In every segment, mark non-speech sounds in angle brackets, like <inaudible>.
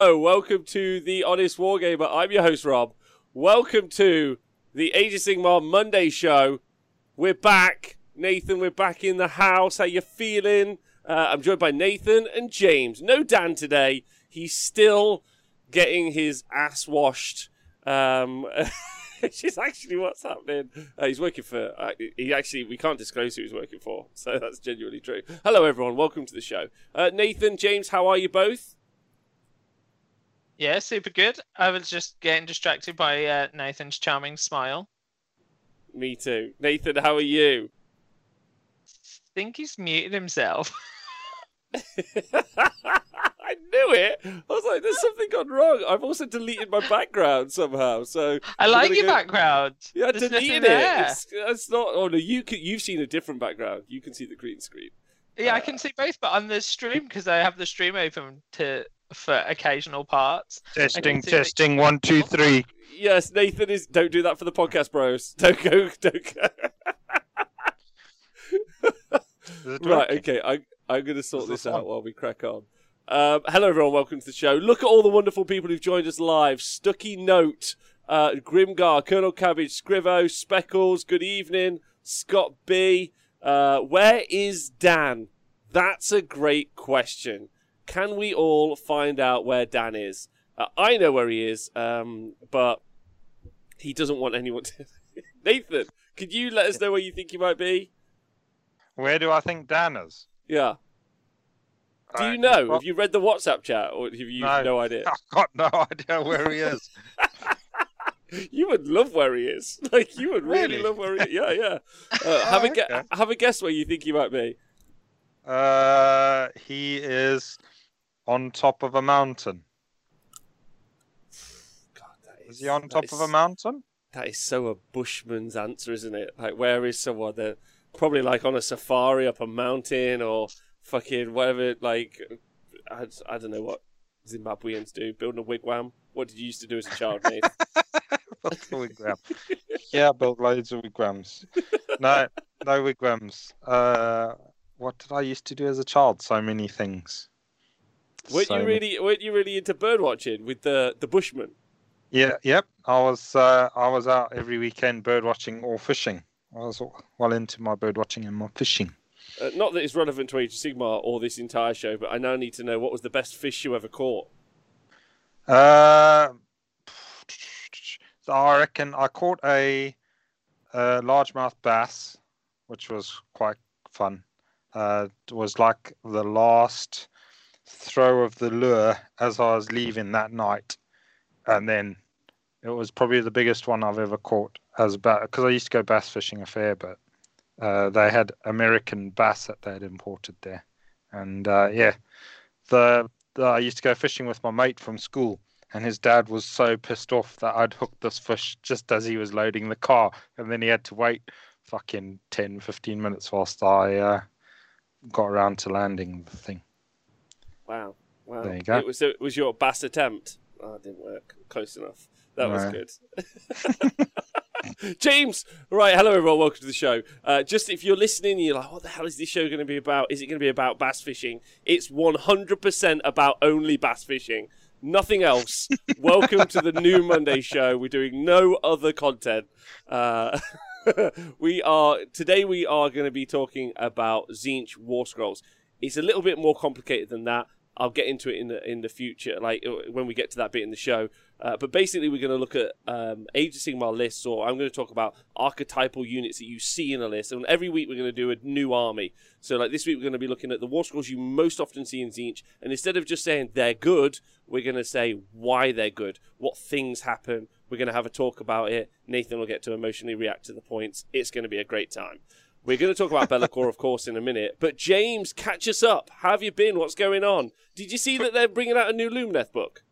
Hello, welcome to the Honest Wargamer. I'm your host, Rob. Welcome to the Age of Sigmar Monday show. We're back. Nathan, we're back in the house. How you feeling? Uh, I'm joined by Nathan and James. No Dan today. He's still getting his ass washed. Um, <laughs> which is actually what's happening. Uh, he's working for. Uh, he actually we can't disclose who he's working for, <laughs> so that's genuinely true. Hello, everyone. Welcome to the show. Uh, Nathan, James, how are you both? Yeah, super good. I was just getting distracted by uh, Nathan's charming smile. Me too. Nathan, how are you? think he's muted himself. <laughs> <laughs> I knew it. I was like, "There's something gone wrong." I've also deleted my background somehow. So I like your go- background. Yeah, I There's deleted it. It's, it's not. Oh no, you can, you've seen a different background. You can see the green screen. Yeah, I can see both, but on the stream because I have the stream open to for occasional parts. Testing, see that- testing, one, two, three. Yes, Nathan is. Don't do that for the podcast, bros. <laughs> Don't go. Don't go. Right, okay. I, I'm going to sort this this out while we crack on. Um, hello, everyone. Welcome to the show. Look at all the wonderful people who've joined us live. Stucky Note, uh, Grimgar, Colonel Cabbage, Scrivo, Speckles, good evening. Scott B. Uh, where is Dan? That's a great question. Can we all find out where Dan is? Uh, I know where he is, um, but he doesn't want anyone to. <laughs> Nathan, could you let us know where you think he might be? Where do I think Dan is? Yeah. Do you know? well, have you read the WhatsApp chat, or have you No. no idea? <laughs> I've got no idea where he is. <laughs> You would love where he is. Like you would really, Really? love where he. Is. Yeah, yeah. Uh, have a okay. have a guess where you think he might be. Uh, he is on top of a mountain. God, that Is he on top is- of a mountain? That is so a bushman's answer, isn't it? Like, where is someone? They're probably like on a safari up a mountain or fucking whatever. Like, I, I don't know what Zimbabweans do. Building a wigwam. What did you used to do as a child, Nate? <laughs> Built a wigwam. yeah, built loads of wigwams. No, no wigwams. Uh, what did I used to do as a child? So many things. Weren't So you really? Weren't you really into bird watching with the the Bushman? Yeah, yep. I was uh, I was out every weekend bird watching or fishing. I was well into my bird watching and my fishing. Uh, not that it's relevant to Age of Sigmar or this entire show, but I now need to know what was the best fish you ever caught. Uh, so I reckon I caught a, a largemouth bass, which was quite fun. Uh, it was like the last throw of the lure as I was leaving that night, and then it was probably the biggest one I've ever caught as because I used to go bass fishing a fair bit. Uh, they had American bass that they had imported there, and uh, yeah, the, the I used to go fishing with my mate from school, and his dad was so pissed off that I'd hooked this fish just as he was loading the car, and then he had to wait fucking 10, 15 minutes whilst I uh, got around to landing the thing. Wow, wow! There you go. It was it was your bass attempt. Oh, it didn't work. Close enough. That was Right. good. <laughs> James, right? Hello, everyone. Welcome to the show. Uh, just if you're listening, you're like, "What the hell is this show going to be about? Is it going to be about bass fishing?" It's 100% about only bass fishing. Nothing else. <laughs> Welcome to the new Monday show. We're doing no other content. Uh, <laughs> we are today. We are going to be talking about Tzeentch War Scrolls. It's a little bit more complicated than that. I'll get into it in the in the future, like uh, when we get to that bit in the show. Uh, but basically, we're going to look at um, of Sigmar lists, or I'm going to talk about archetypal units that you see in a list. And every week, we're going to do a new army. So, like this week, we're going to be looking at the war scrolls you most often see in Tzeentch. And instead of just saying they're good, we're going to say why they're good, what things happen. We're going to have a talk about it. Nathan will get to emotionally react to the points. It's going to be a great time. We're going to talk about Be'lakor, of course, in a minute. But James, catch us up. How have you been? What's going on? Did you see that they're bringing out a new Lumineth book?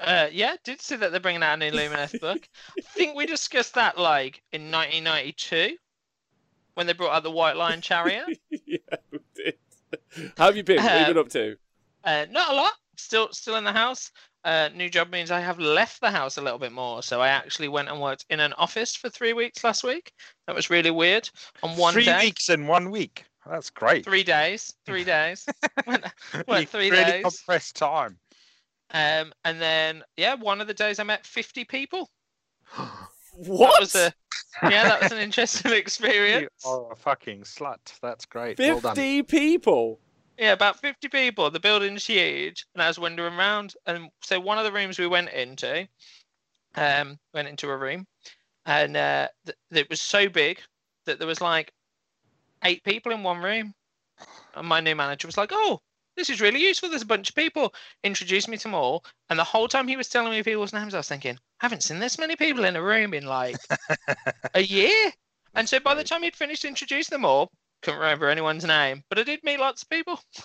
Uh, yeah, did see that they're bringing out a new Lumineth book. I think we discussed that like in 1992 when they brought out the White Lion Chariot. <laughs> yeah, we did. How have you been? What have you been up to? Uh, not a lot. Still, still in the house. Uh, new job means I have left the house a little bit more. So I actually went and worked in an office for three weeks last week. That was really weird. On one Three day, weeks in one week. That's great. three days, three <laughs> days. Went- <laughs> You what, three really days? compressed time. Um, and then yeah, one of the days I met 50 people. What? <gasps> That was a yeah, that was an <laughs> interesting you experience. are a fucking slut. That's great. Well done. 50 people. Yeah, about 50 people. The building's huge. And I was wandering around. And so one of the rooms we went into, um, went into a room, and uh, th- it was so big that there was like eight people in one room. And my new manager was like, oh, this is really useful. There's a bunch of people. Introduced me to them all. And the whole time he was telling me people's names, I was thinking, I haven't seen this many people in a room in like <laughs> a year. And so by the time he'd finished introducing them all, couldn't remember anyone's name, but I did meet lots of people. <laughs>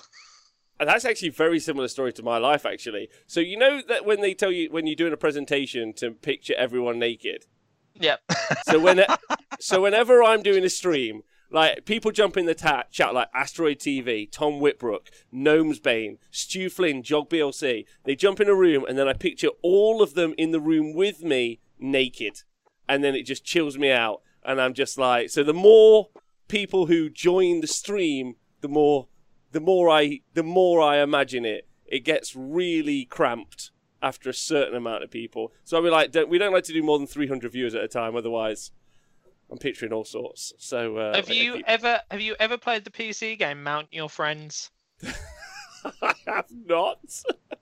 And that's actually a very similar story to my life, actually. So you know that when they tell you when you're doing a presentation to picture everyone naked. Yep. <laughs> So when so whenever I'm doing a stream, like people jump in the ta- chat like Asteroid TV, Tom Whitbrook, Gnomes Bane, Stu Flynn, Jog BLC. They jump in a room and then I picture all of them in the room with me naked, and then it just chills me out. And I'm just like, so the more people who join the stream, the more the more I the more I imagine it, it gets really cramped after a certain amount of people. So I be like, don't, we don't like to do more than 300 viewers at a time, otherwise I'm picturing all sorts. So uh, have you if ever have you ever played the PC game Mount Your Friends? <laughs> I have not.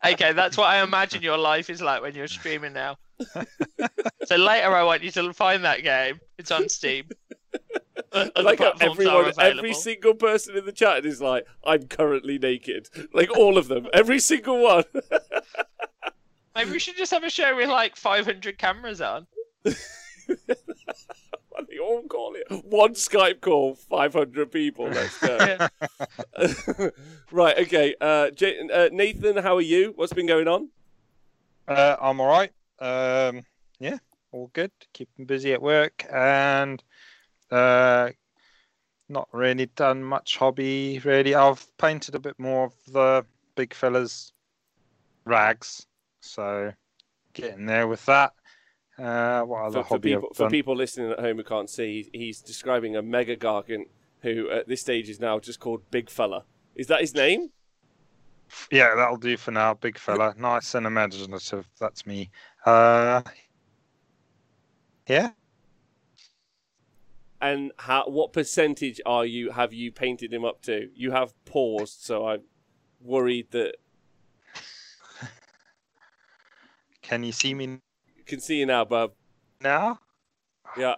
Okay, that's what I imagine your life is like when you're streaming now. <laughs> so later, I want you to find that game. It's on Steam. I Other like how everyone, every single person in the chat is like, I'm currently naked. Like all of them, every single one. <laughs> Maybe we should just have a show with like 500 cameras on. <laughs> I think all call it one Skype call, 500 people. Let's go. <laughs> Right, okay. Uh, J- uh, Nathan, how are you? What's been going on? Uh, I'm all right. Um, yeah, all good. Keeping busy at work and uh, not really done much hobby. Really, I've painted a bit more of the big fellas' rags, so getting there with that. Uh, what other For, for hobby people, I've for people listening at home who can't see, he's describing a mega gargant who at this stage is now just called Big Fella. Is that his name? Yeah, that'll do for now. Big fella, nice and imaginative. That's me. Uh, yeah, And how, what percentage are you? Have you painted him up to? You have paused, so I'm worried that <laughs> can you see me you can see you now, bub. now? Yeah.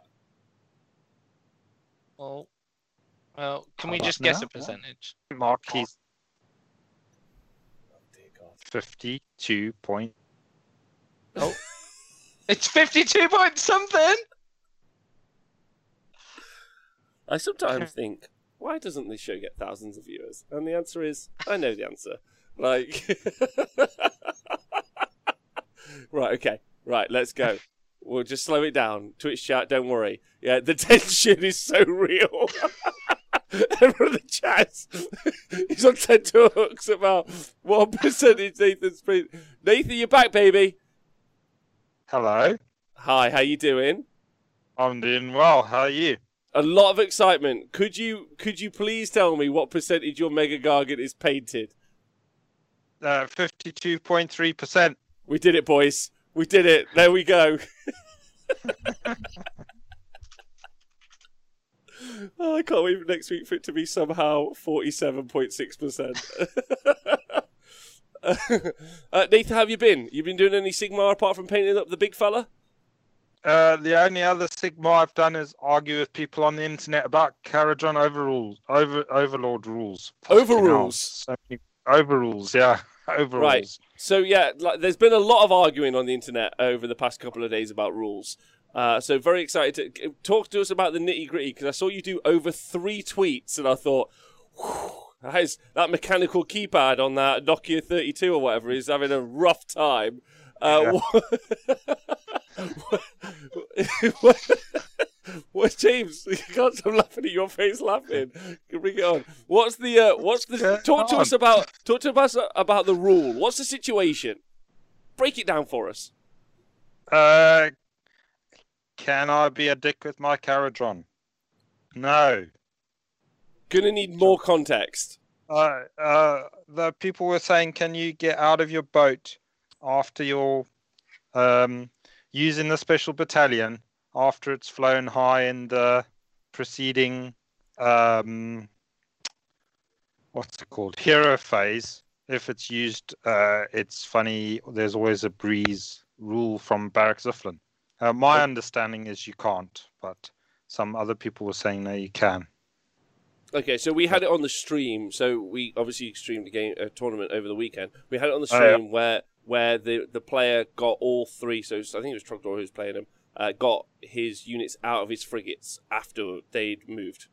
Well, well, can How we about just guess now? a percentage? Mark, he's Oh, dear God. fifty-two point. Oh. <laughs> It's 52 point something. I sometimes think, why doesn't this show get thousands of viewers? And the answer is, I know the answer. Like, <laughs> right, okay, right, let's go. We'll just slow it down. Twitch chat, don't worry. Yeah, the <laughs> tension is so real. <laughs> Everyone in the chat is on tenterhooks about what percentage Nathan's been. Nathan, you're back, baby. Hello, Hi, how you doing? I'm doing well. How are you? A lot of excitement. Could you could you please tell me what percentage your Mega Gargant is painted? Uh, Fifty-two point three percent. We did it, boys. We did it. There we go. <laughs> oh, I can't wait for next week for it to be somehow forty-seven point six percent. <laughs> Uh, Nathan, how have you been? You been doing any Sigmar apart from painting up the big fella? Uh, the only other Sigmar I've done is argue with people on the internet about Kharadron overrules, over overlord rules. Overrules. So many overrules, yeah, <laughs> overrules. Right. So yeah, like, there's been a lot of arguing on the internet over the past couple of days about rules. Uh, so very excited to talk to us about the nitty gritty because I saw you do over three tweets and I thought, "Whew, that is that mechanical keypad on that Nokia 32 or whatever is having a rough time. Uh, <laughs> what, what, <laughs> what, James? You can't stop laughing at your face. Laughing. Bring it on. What's the? Uh, what's the? Yeah, talk to on. us about. Talk to us about the rule. What's the situation? Break it down for us. Uh, can I be a dick with my Kharadron? No. Gonna need more context. Uh, uh, the people were saying, "Can you get out of your boat after your um, using the special battalion after it's flown high in the preceding um, what's it called hero phase. If it's used, uh, it's funny. There's always a breeze rule from Barak-Zilfin. Uh, my Okay. understanding is you can't, but some other people were saying no, you can. Okay, so we had it on the stream. So we obviously streamed a game, a tournament over the weekend. We had it on the Oh, yeah. stream where where the the player got all three. So I think it was Trogdor who was playing him. Uh, got his units out of his frigates after they'd moved.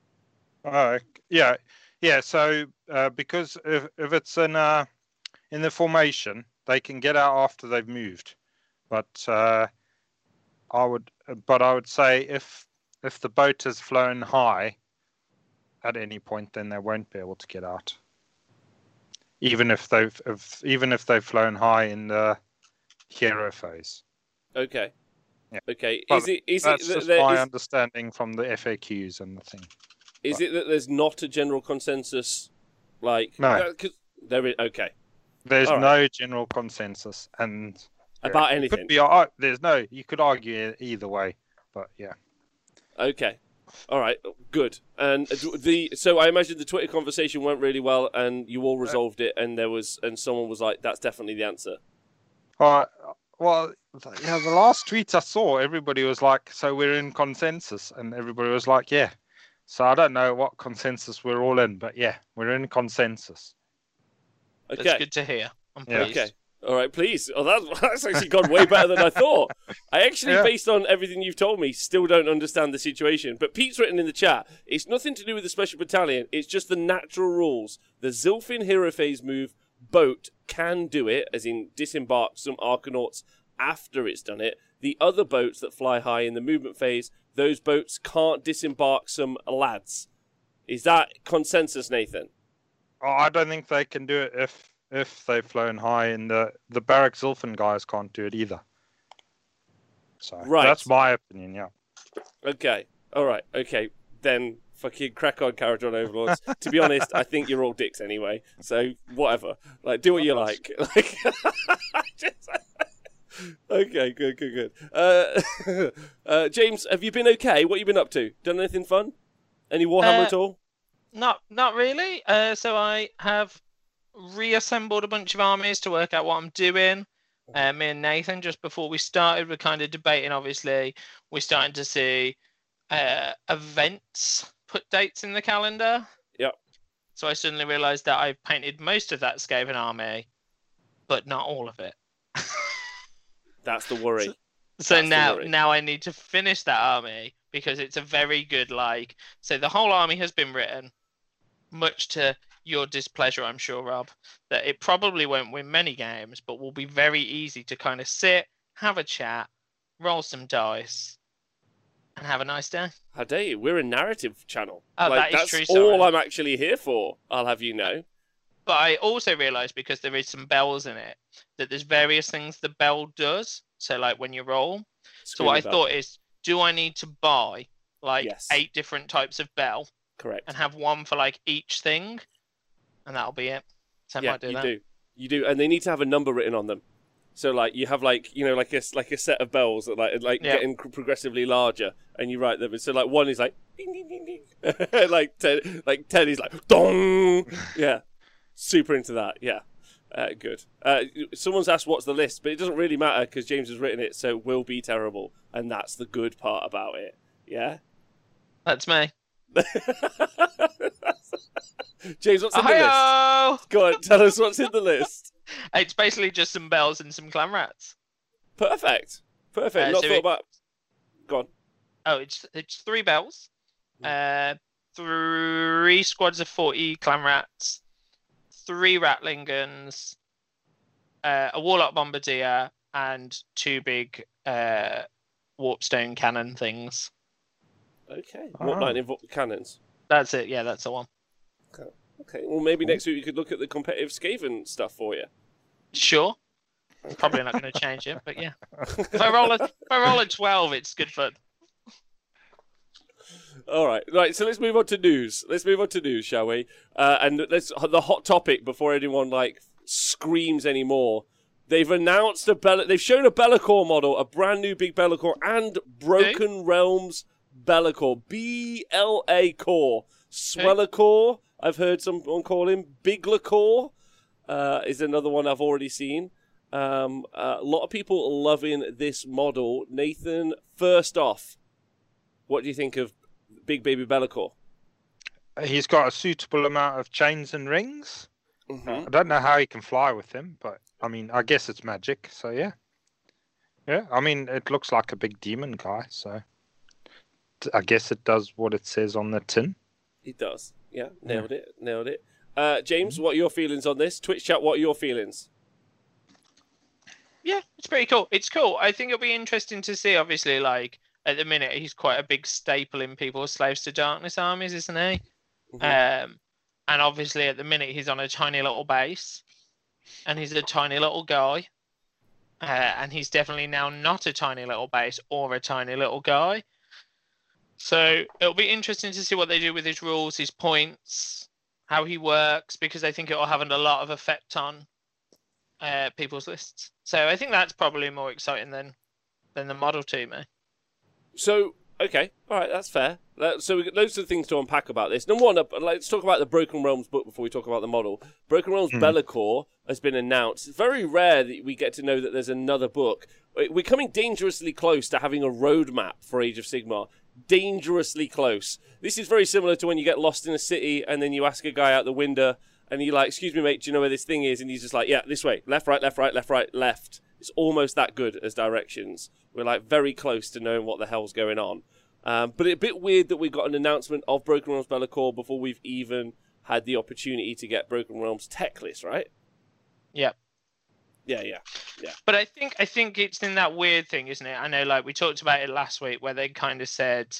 Uh, yeah, yeah. So uh, because if if it's in uh, in the formation, they can get out after they've moved. But uh, I would, but I would say if if the boat has flown high at any point, then they won't be able to get out. Even if they've if, even if they've flown high in the hero phase. Okay. Yeah. Okay. Well, is it is That's it that just my is, understanding from the FAQs and the thing. is it that there's not a general consensus like No. uh, there is okay There's right. no general consensus, and about anything. Could be, there's no. You could argue either way, but yeah. Okay. All right. Good. And the so I imagine the Twitter conversation went really well, and you all resolved it, and there was and someone was like, "That's definitely the answer." All right. well, th- yeah. The last tweet I saw, everybody was like, "So we're in consensus," and everybody was like, "Yeah." So I don't know what consensus we're all in, but yeah, we're in consensus. Okay. That's good to hear. I'm Yeah. pleased. Okay. All right, please. Oh, that, <laughs> that's actually gone way better than I thought. I actually, Yeah. based on everything you've told me, still don't understand the situation. But Pete's written in the chat, it's nothing to do with the special battalion. It's just the natural rules. The Zilfin hero phase move boat can do it, as in disembark some Arkanauts after it's done it. The other boats that fly high in the movement phase, those boats can't disembark some lads. Is that consensus, Nathan? Oh, I don't think they can do it if if they've flown high, and the the Barak-Zilfin guys can't do it either. So Right. that's my opinion. Yeah. Okay. All right. Okay. Then fucking crack on, Kharadron Overlords. <laughs> to be honest, I think you're all dicks anyway. So whatever. Like, do what you like. <laughs> Like, <laughs> just- okay. Good. Good. Good. Uh, uh, James, have you been okay? What you been up to? Done anything fun? Any Warhammer Uh, at all? Not not really. Uh, so I have reassembled a bunch of armies to work out what I'm doing. Uh, me and Nathan, just before we started, we're kind of debating. Obviously, we're starting to see uh, events put dates in the calendar. Yep. So I suddenly realised that I've painted most of that Skaven army, but not all of it. <laughs> That's the worry. So the now, worry. now I need to finish that army because it's a very good like. So the whole army has been written, much to your displeasure, I'm sure, Rob. That it probably won't win many games, but will be very easy to kind of sit, have a chat, roll some dice, and have a nice day. How dare you? We're a narrative channel. Oh, like, that is that's true, all. I'm actually here for. I'll have you know. But I also realised because there is some bells in it that there's various things the bell does. So like when you roll, So what I about- thought is, do I need to buy like Yes. eight different types of bell correct. and have one for like each thing, and that'll be it. So I yeah, might do you that. do. You do, and they need to have a number written on them. So like you have like you know like a like a set of bells that like like Yeah. getting progressively larger, and you write them. So like one is like ding ding ding ding, <laughs> like ten like ten is like dong. Yeah, super into that. Yeah, uh, good. Uh, someone's asked what's the list, but it doesn't really matter because James has written it, so it will be terrible, and that's the good part about it. Yeah. That's me. <laughs> James, what's in the list? Go on, tell us what's in the list. <laughs> It's basically just some bells and some clanrats. Perfect. Perfect. Uh, Not so thought about. Go on. Oh, it's it's three bells, uh, three squads of forty clanrats, three ratling guns, uh, a warlock bombardier, and two big uh, warpstone cannon things. Okay. Oh. What lightning vo- cannons? That's it. Yeah, that's the one. Okay. Okay. Well, maybe next week we could look at the competitive Skaven stuff for you. Sure. Probably not going to change it, but yeah. <laughs> If I roll a if I roll a twelve, it's good fun. All right. Right. So let's move on to news. Let's move on to news, shall we? Uh, and let's the hot topic before anyone like screams anymore. They've announced a Bella. They've shown a Be'lakor model, a brand new big Be'lakor, and Broken Realms Be'lakor, B L A Core, Swellacore. I've heard someone call him Biglacore. Uh, is another one I've already seen. Um, uh, a lot of people loving this model. Nathan, first off, what do you think of Big Baby Be'lakor? He's got a suitable amount of chains and rings. Mm-hmm. I don't know how he can fly with them, but I mean, I guess it's magic. So yeah, yeah. I mean, it looks like a big demon guy. So I guess it does what it says on the tin. It does. Yeah, nailed it. Nailed it. Uh, James, what are your feelings on this? Twitch chat, what are your feelings? Yeah, it's pretty cool. It's cool. I think it'll be interesting to see. Obviously, like at the minute, he's quite a big staple in people's slaves to darkness armies, isn't he? Mhm. Um, and obviously, at the minute, he's on a tiny little base, and he's a tiny little guy. Uh, and he's definitely now not a tiny little base or a tiny little guy. So it'll be interesting to see what they do with his rules, his points, how he works, because I think it will have a lot of effect on uh, people's lists. So I think that's probably more exciting than than the model to me. So, okay, all right, that's fair. That- So, we've got loads of things to unpack about this. Number one, uh, let's talk about the Broken Realms book before we talk about the model. Broken Realms Hmm. Be'lakor has been announced. It's very rare that we get to know that there's another book. We- We're coming dangerously close to having a roadmap for Age of Sigmar. Dangerously close. This is very similar to when you get lost in a city and then you ask a guy out the window and you're like, "Excuse me, mate, do you know where this thing is?" And he's just like, "Yeah, this way, left, right, left, right, left, right, left." It's almost that good as directions. We're like very close to knowing what the hell's going on. Um, but it's a bit weird that we got an announcement of Broken Realms Be'lakor before we've even had the opportunity to get Broken Realms Teclis, right? Yep. Yeah, yeah. Yeah, yeah. But I think I think it's in that weird thing, isn't it? I know, like we talked about it last week, where they kind of said,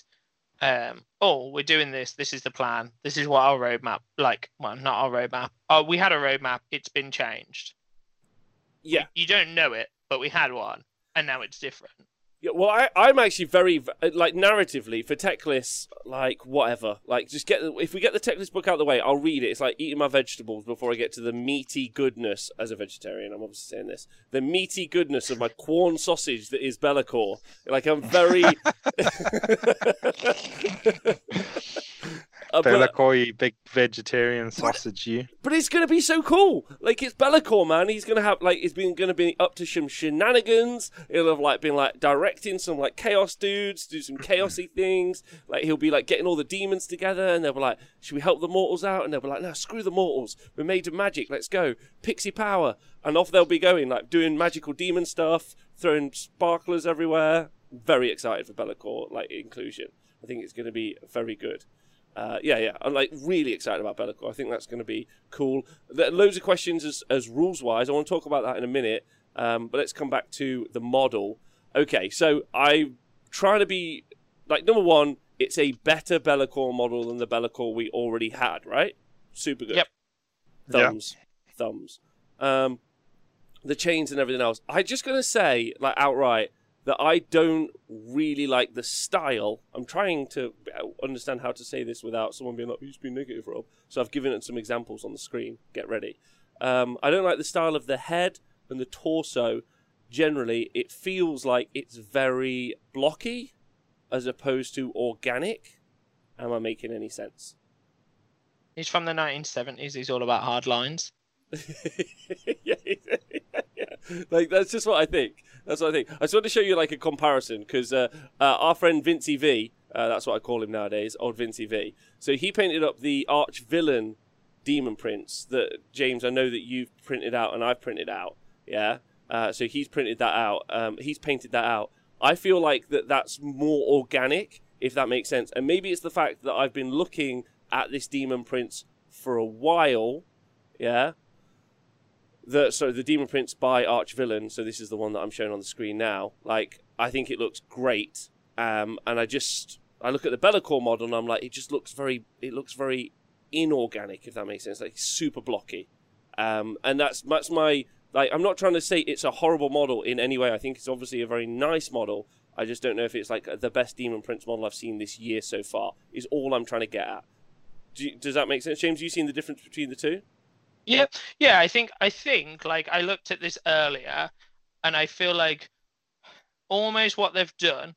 um, "Oh, we're doing this. This is the plan. This is what our roadmap like. Well, not our roadmap. Oh, we had a roadmap. It's been changed. Yeah. You don't know it, but we had one, and now it's different. Yeah, well, I, I'm actually very uh, like narratively for Teclis, like whatever. Like, just get the, if we get the Teclis book out of the way, I'll read it. It's like eating my vegetables before I get to the meaty goodness. As a vegetarian, I'm obviously saying this: the meaty goodness of my corn sausage that is Be'lakor. Like, I'm very. <laughs> <laughs> Uh, Be'lakor, big vegetarian sausage, you. But it's gonna be so cool. Like it's Be'lakor, man. He's gonna have like it's been gonna be up to some shenanigans. He'll have like been like directing some like chaos dudes, do some chaosy <clears throat> things. Like he'll be like getting all the demons together, and they'll be like, "Should we help the mortals out?" And they'll be like, "No, screw the mortals. We're made of magic. Let's go, pixie power." And off they'll be going, like doing magical demon stuff, throwing sparklers everywhere. Very excited for Be'lakor like inclusion. I think it's gonna be very good. Uh, yeah, yeah, I'm like really excited about Be'lakor. I think that's going to be cool. There are loads of questions as, as rules wise. I want to talk about that in a minute. Um, but let's come back to the model. Okay, so I'm trying to be like number one. It's a better Be'lakor model than the Be'lakor we already had, right? Super good. Yep. Yeah. Thumbs, thumbs. Um, the chains and everything else. I'm just gonna say, like outright, that I don't really like the style. I'm trying to understand how to say this without someone being like, "You just being negative, Rob." So I've given it some examples on the screen. Get ready. Um, I don't like the style of the head and the torso. Generally, it feels like it's very blocky, as opposed to organic. Am I making any sense? He's from the 1970s. He's all about hard lines. <laughs> yeah, yeah, yeah, like that's just what I think. That's what I think. I just want to show you like a comparison because uh, uh, our friend Vincey V, uh, that's what I call him nowadays, old Vincey V. So he painted up the Archvillain demon prince that James, I know that you've printed out and I've printed out. Yeah. Uh, so he's printed that out. Um, he's painted that out. I feel like that that's more organic, if that makes sense. And maybe it's the fact that I've been looking at this demon prince for a while. Yeah the so the demon prince by Archvillain so this is the one that i'm showing on the screen now like i think it looks great. Um and i just i look at the Be'lakor model and i'm like it just looks very it looks very inorganic if that makes sense like super blocky. Um and that's that's my like i'm not trying to say it's a horrible model in any way. I think it's obviously a very nice model. I just don't know if it's like the best demon prince model i've seen this year so far is all i'm trying to get at. Do does that make sense? James you seen the difference between the two Yeah, yeah. I think I think like I looked at this earlier, and I feel like almost what they've done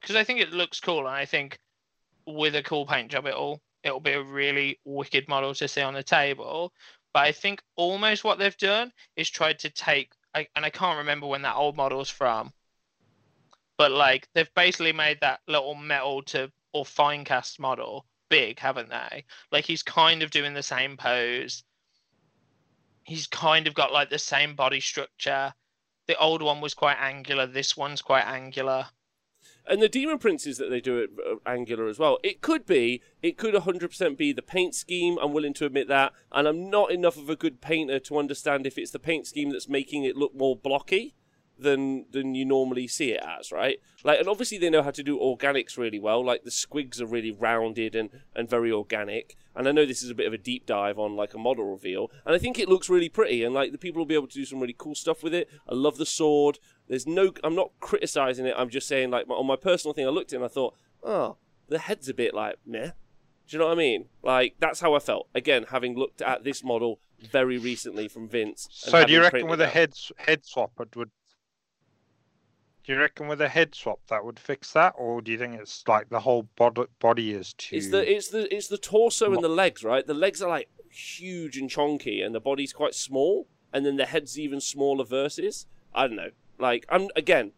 because I think it looks cool, and I think with a cool paint job, it'll it'll be a really wicked model to see on the table. But I think almost what they've done is tried to take, I, and I can't remember when that old model's from, but like they've basically made that little metal to or fine cast model big, haven't they? Like he's kind of doing the same pose. He's kind of got like the same body structure. The old one was quite angular. This one's quite angular. And the Demon Princes that they do it uh, Angular as well. It could be, it could 100% be the paint scheme. I'm willing to admit that. And I'm not enough of a good painter to understand if it's the paint scheme that's making it look more blocky than than you normally see it as, right? Like, and obviously they know how to do organics really well. Like the squigs are really rounded and and very organic. And I know this is a bit of a deep dive on like a model reveal, and I think it looks really pretty. And like the people will be able to do some really cool stuff with it. I love the sword. There's no, I'm not criticizing it. I'm just saying like on my personal thing, I looked at it and I thought, oh, the head's a bit like meh. Do you know what I mean? Like that's how I felt. Again, having looked at this model very recently from Vince. So do you reckon with a head head swap it would do you reckon with a head swap that would fix that, or do you think it's like the whole body body is too? It's the it's the it's the torso and the legs, right? The legs are like huge and chonky, and the body's quite small, and then the head's even smaller. Versus, I don't know. Like I'm again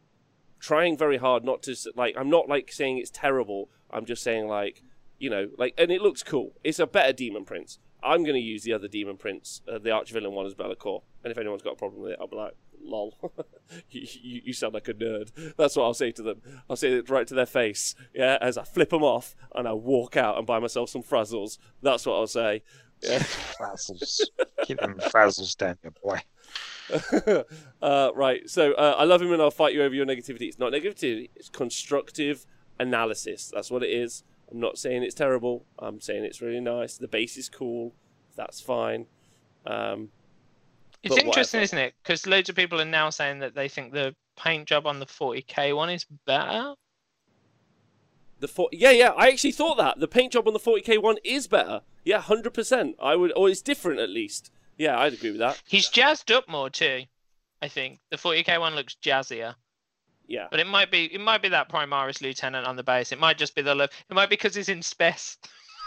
trying very hard not to like. I'm not like saying it's terrible. I'm just saying like you know like, and it looks cool. It's a better Demon Prince. I'm going to use the other Demon Prince, uh, the Archvillain one, as Be'lakor. And if anyone's got a problem with it, I'll be like, lol. <laughs> you, you, you, sound like a nerd. That's what I'll say to them. I'll say it right to their face, yeah, as I flip them off and I walk out and buy myself some frazzles. That's what I'll say. Yeah. frazzles. Keep them frazzles down, your boy. <laughs> uh, right, so uh, I love him and I'll fight you over your negativity. It's not negativity, it's constructive analysis. That's what it is. I'm not saying it's terrible. I'm saying it's really nice. The base is cool. That's fine. Um, it's interesting, isn't it? Because loads of people are now saying that they think the paint job on the 40k one is better. The four, yeah, yeah. I actually thought that the paint job on the 40k one is better. Yeah, hundred percent. I would, or it's different at least. Yeah, I'd agree with that. He's jazzed up more too. I think the 40k one looks jazzier. Yeah, but it might be it might be that Primaris lieutenant on the base. It might just be the look. It might be because he's in spec.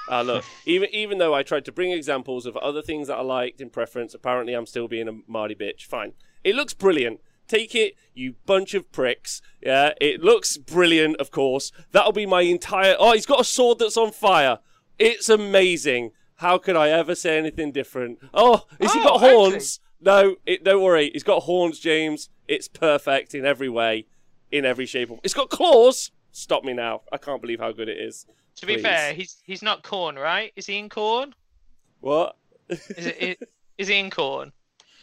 Uh, look, <laughs> even even though I tried to bring examples of other things that I liked in preference, apparently I'm still being a Marty bitch. Fine. It looks brilliant. Take it, you bunch of pricks. Yeah, it looks brilliant, of course. That'll be my entire. Oh, he's got a sword that's on fire. It's amazing. How could I ever say anything different? Oh, has oh, he got horns? Actually... No, it, don't worry. He's got horns, James. It's perfect in every way, in every shape. It's got claws. Stop me now. I can't believe how good it is. To be fair, he's he's not Khorne, right? Is he in Khorne? What? is, it, is <laughs> he in Khorne?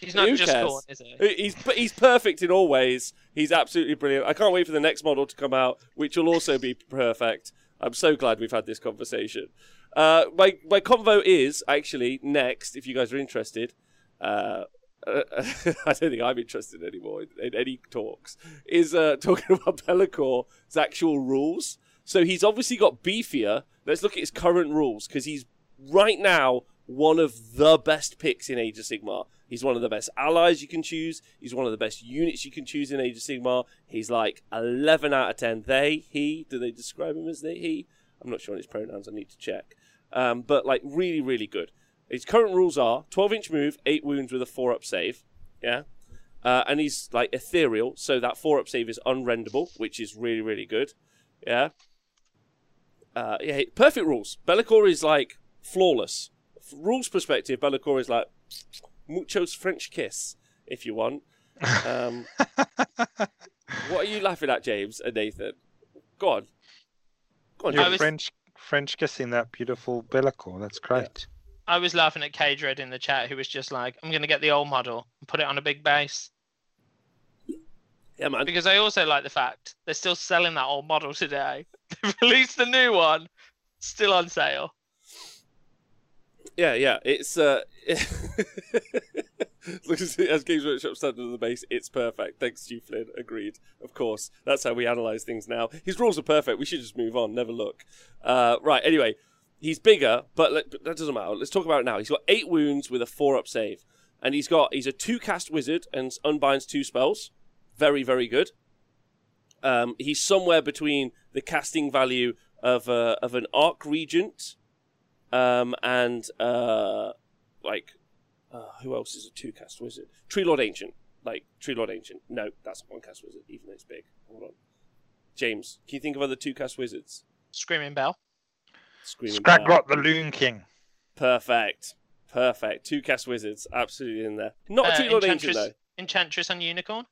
He's not Who just cares? Khorne, is he? He's he's perfect in all ways. He's absolutely brilliant. I can't wait for the next model to come out, which will also be <laughs> perfect. I'm so glad we've had this conversation. Uh, my my convo is actually next. If you guys are interested, uh, uh, <laughs> I don't think I'm interested anymore in, in any talks. Is uh, <laughs> talking about Be'lakor's actual rules. So he's obviously got beefier. Let's look at his current rules because he's right now one of the best picks in Age of Sigmar. He's one of the best allies you can choose. He's one of the best units you can choose in Age of Sigmar. He's like 11 out of 10. They, he, do they describe him as they, he? I'm not sure on his pronouns. I need to check. Um, but like really, really good. His current rules are 12 inch move, 8 wounds with a 4 up save. Yeah. Uh, and he's like ethereal, so that 4 up save is unrendable, which is really, really good. Yeah. Uh, yeah, perfect rules. Be'lakor is like flawless. rules perspective, Be'lakor is like muchos French kiss, if you want. Um, <laughs> what are you laughing at, James and Nathan? Go on. Go on, You're was... French French kissing that beautiful Be'lakor. That's great. I was laughing at Cage Red in the chat, who was just like, "I'm going to get the old model and put it on a big base." Yeah, man. Because I also like the fact they're still selling that old model today. <laughs> They've released the new one, still on sale. Yeah, yeah. It's uh <laughs> as Games Workshop said under the base, it's perfect. Thanks, Stu Flynn. Agreed. Of course. That's how we analyze things now. His rules are perfect. We should just move on, never look. Uh, right, anyway. He's bigger, but let, that doesn't matter. Let's talk about it now. He's got eight wounds with a four up save, and he's got he's a two cast wizard and unbinds two spells. Very very good. Um, he's somewhere between the casting value of uh, of an arc regent, um, and uh, like uh, who else is a two cast wizard? Tree Lord Ancient, like Tree Lord Ancient. No, that's one cast wizard, even though it's big. Hold on, James, can you think of other two cast wizards? Screaming Bell. Screaming Bell. Scragrot the Loon King. Perfect. Perfect. Two cast wizards, absolutely in there. Not a Uh, Tree Lord Ancient Enchantress, though. Enchantress and Unicorn.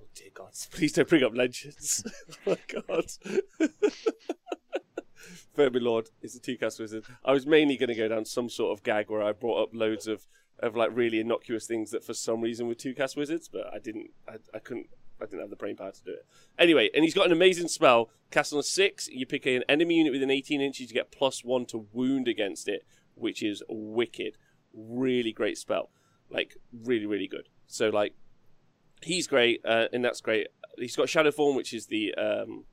Oh dear God! <laughs> Please don't bring up legends. <laughs> oh my God. <laughs> Vermin Lord is a two cast wizard. I was mainly going to go down some sort of gag where I brought up loads of, of like really innocuous things that for some reason were two cast wizards, but I didn't. I, I couldn't. I didn't have the brain power to do it. Anyway, and he's got an amazing spell. Cast on six, you pick an enemy unit within 18 inches, you get plus one to wound against it, which is wicked. Really great spell. Like, really, really good. So, like, he's great, uh, and that's great. He's got Shadow Form, which is the um,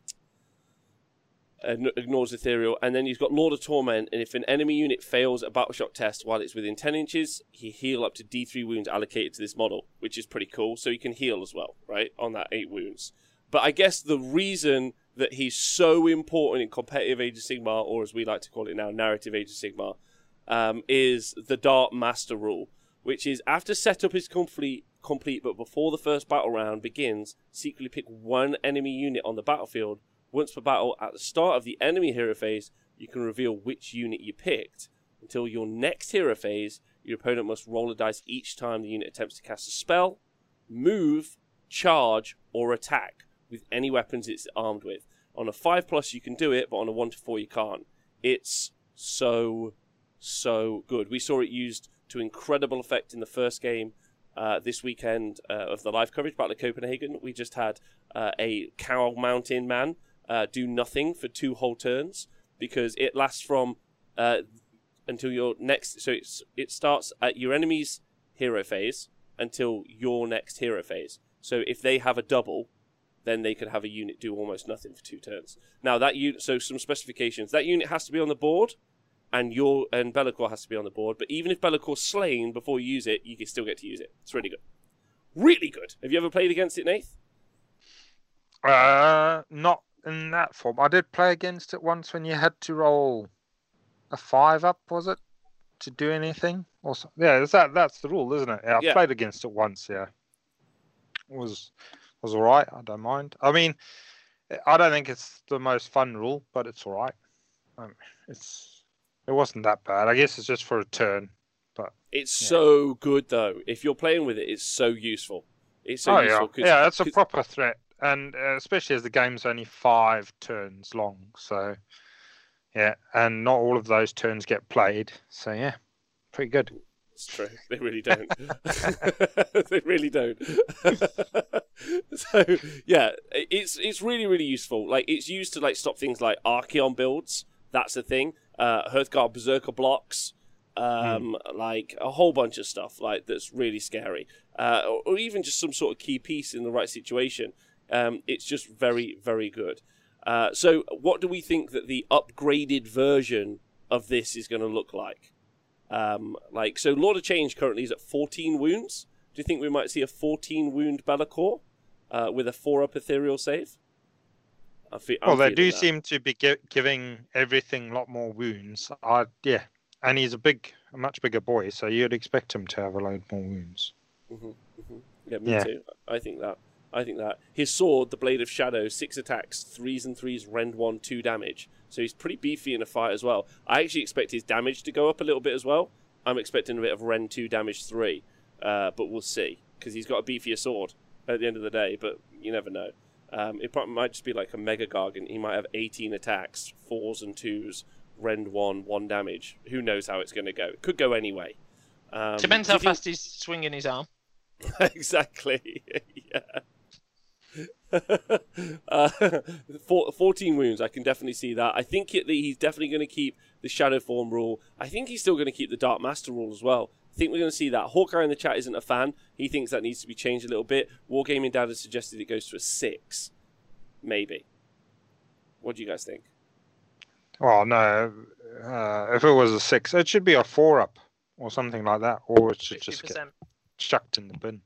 ignores ethereal, and then he's got Lord of Torment. And if an enemy unit fails a battle shock test while it's within ten inches, he heal up to D3 wounds allocated to this model, which is pretty cool. So he can heal as well, right, on that eight wounds. But I guess the reason that he's so important in competitive Age of Sigmar, or as we like to call it now, narrative Age of Sigmar, um, is the Dark Master rule, which is after setup is complete, complete, but before the first battle round begins, secretly pick one enemy unit on the battlefield. Once per battle, at the start of the enemy hero phase, you can reveal which unit you picked. Until your next hero phase, your opponent must roll a dice each time the unit attempts to cast a spell, move, charge, or attack with any weapons it's armed with. On a 5 plus, you can do it, but on a 1 to 4, you can't. It's so, so good. We saw it used to incredible effect in the first game uh, this weekend uh, of the live coverage, Battle of Copenhagen. We just had uh, a Cow Mountain man uh, do nothing for two whole turns because it lasts from uh, until your next. So it's, it starts at your enemy's hero phase until your next hero phase. So if they have a double, then they could have a unit do almost nothing for two turns. Now that unit, so some specifications. That unit has to be on the board, and your and Be'lakor has to be on the board. But even if Be'lakor's slain before you use it, you can still get to use it. It's really good, really good. Have you ever played against it, Nath? Uh, not in that form. I did play against it once when you had to roll a five up, was it, to do anything? Or so, yeah, is that that's the rule, isn't it? Yeah, I Yeah. played against it once. Yeah, it was was all right. I don't mind. I mean, I don't think it's the most fun rule, but it's all right. Um, it's it wasn't that bad. I guess it's just for a turn. But it's Yeah. so good though. If you're playing with it, it's so useful. It's so oh useful. yeah, 'cause- yeah, it's a proper threat, and uh, especially as the game's only five turns long, so yeah, and not all of those turns get played. So yeah, pretty good. It's true. They really don't. <laughs> <laughs> they really don't. <laughs> so yeah, it's it's really really useful. Like it's used to like stop things like Archaon builds. That's a thing. Uh, Hearthguard Berserker blocks. Um, like a whole bunch of stuff like that's really scary. Uh, or, or even just some sort of key piece in the right situation. Um, it's just very very good. Uh, so what do we think that the upgraded version of this is going to look like? Um, like so, Lord of Change currently is at 14 wounds. Do you think we might see a 14 wound Be'lakor uh, with a four up ethereal save? I fe- well, they do that. seem to be gi- giving everything a lot more wounds. I yeah, and he's a big, a much bigger boy, so you'd expect him to have a load more wounds. Mhm, mhm. Yeah, me Yeah. too. I think that. I think that his sword, the Blade of Shadow, six attacks, threes and threes, rend one, two damage. So he's pretty beefy in a fight as well. I actually expect his damage to go up a little bit as well. I'm expecting a bit of rend two, damage three, uh, but we'll see because he's got a beefier sword at the end of the day. But you never know. Um, it probably might just be like a Mega Gargant. He might have 18 attacks, fours and twos, rend one, one damage. Who knows how it's going to go? It could go anyway. Um, Depends how you fast he's swinging his arm. <laughs> exactly. <laughs> yeah. Uh, <laughs> four, 14 wounds, I can definitely see that. I think it, he's definitely going to keep the Shadow Form rule. I think he's still going to keep the Dark Master rule as well. I think we're going to see that. Hawkeye in the chat isn't a fan. He thinks that needs to be changed a little bit. Wargaming Dad has suggested it goes to a 6. Maybe. What do you guys think? Well, no. Uh, if it was a six, it should be a four up or something like that, or it should just get 50%. chucked in the bin.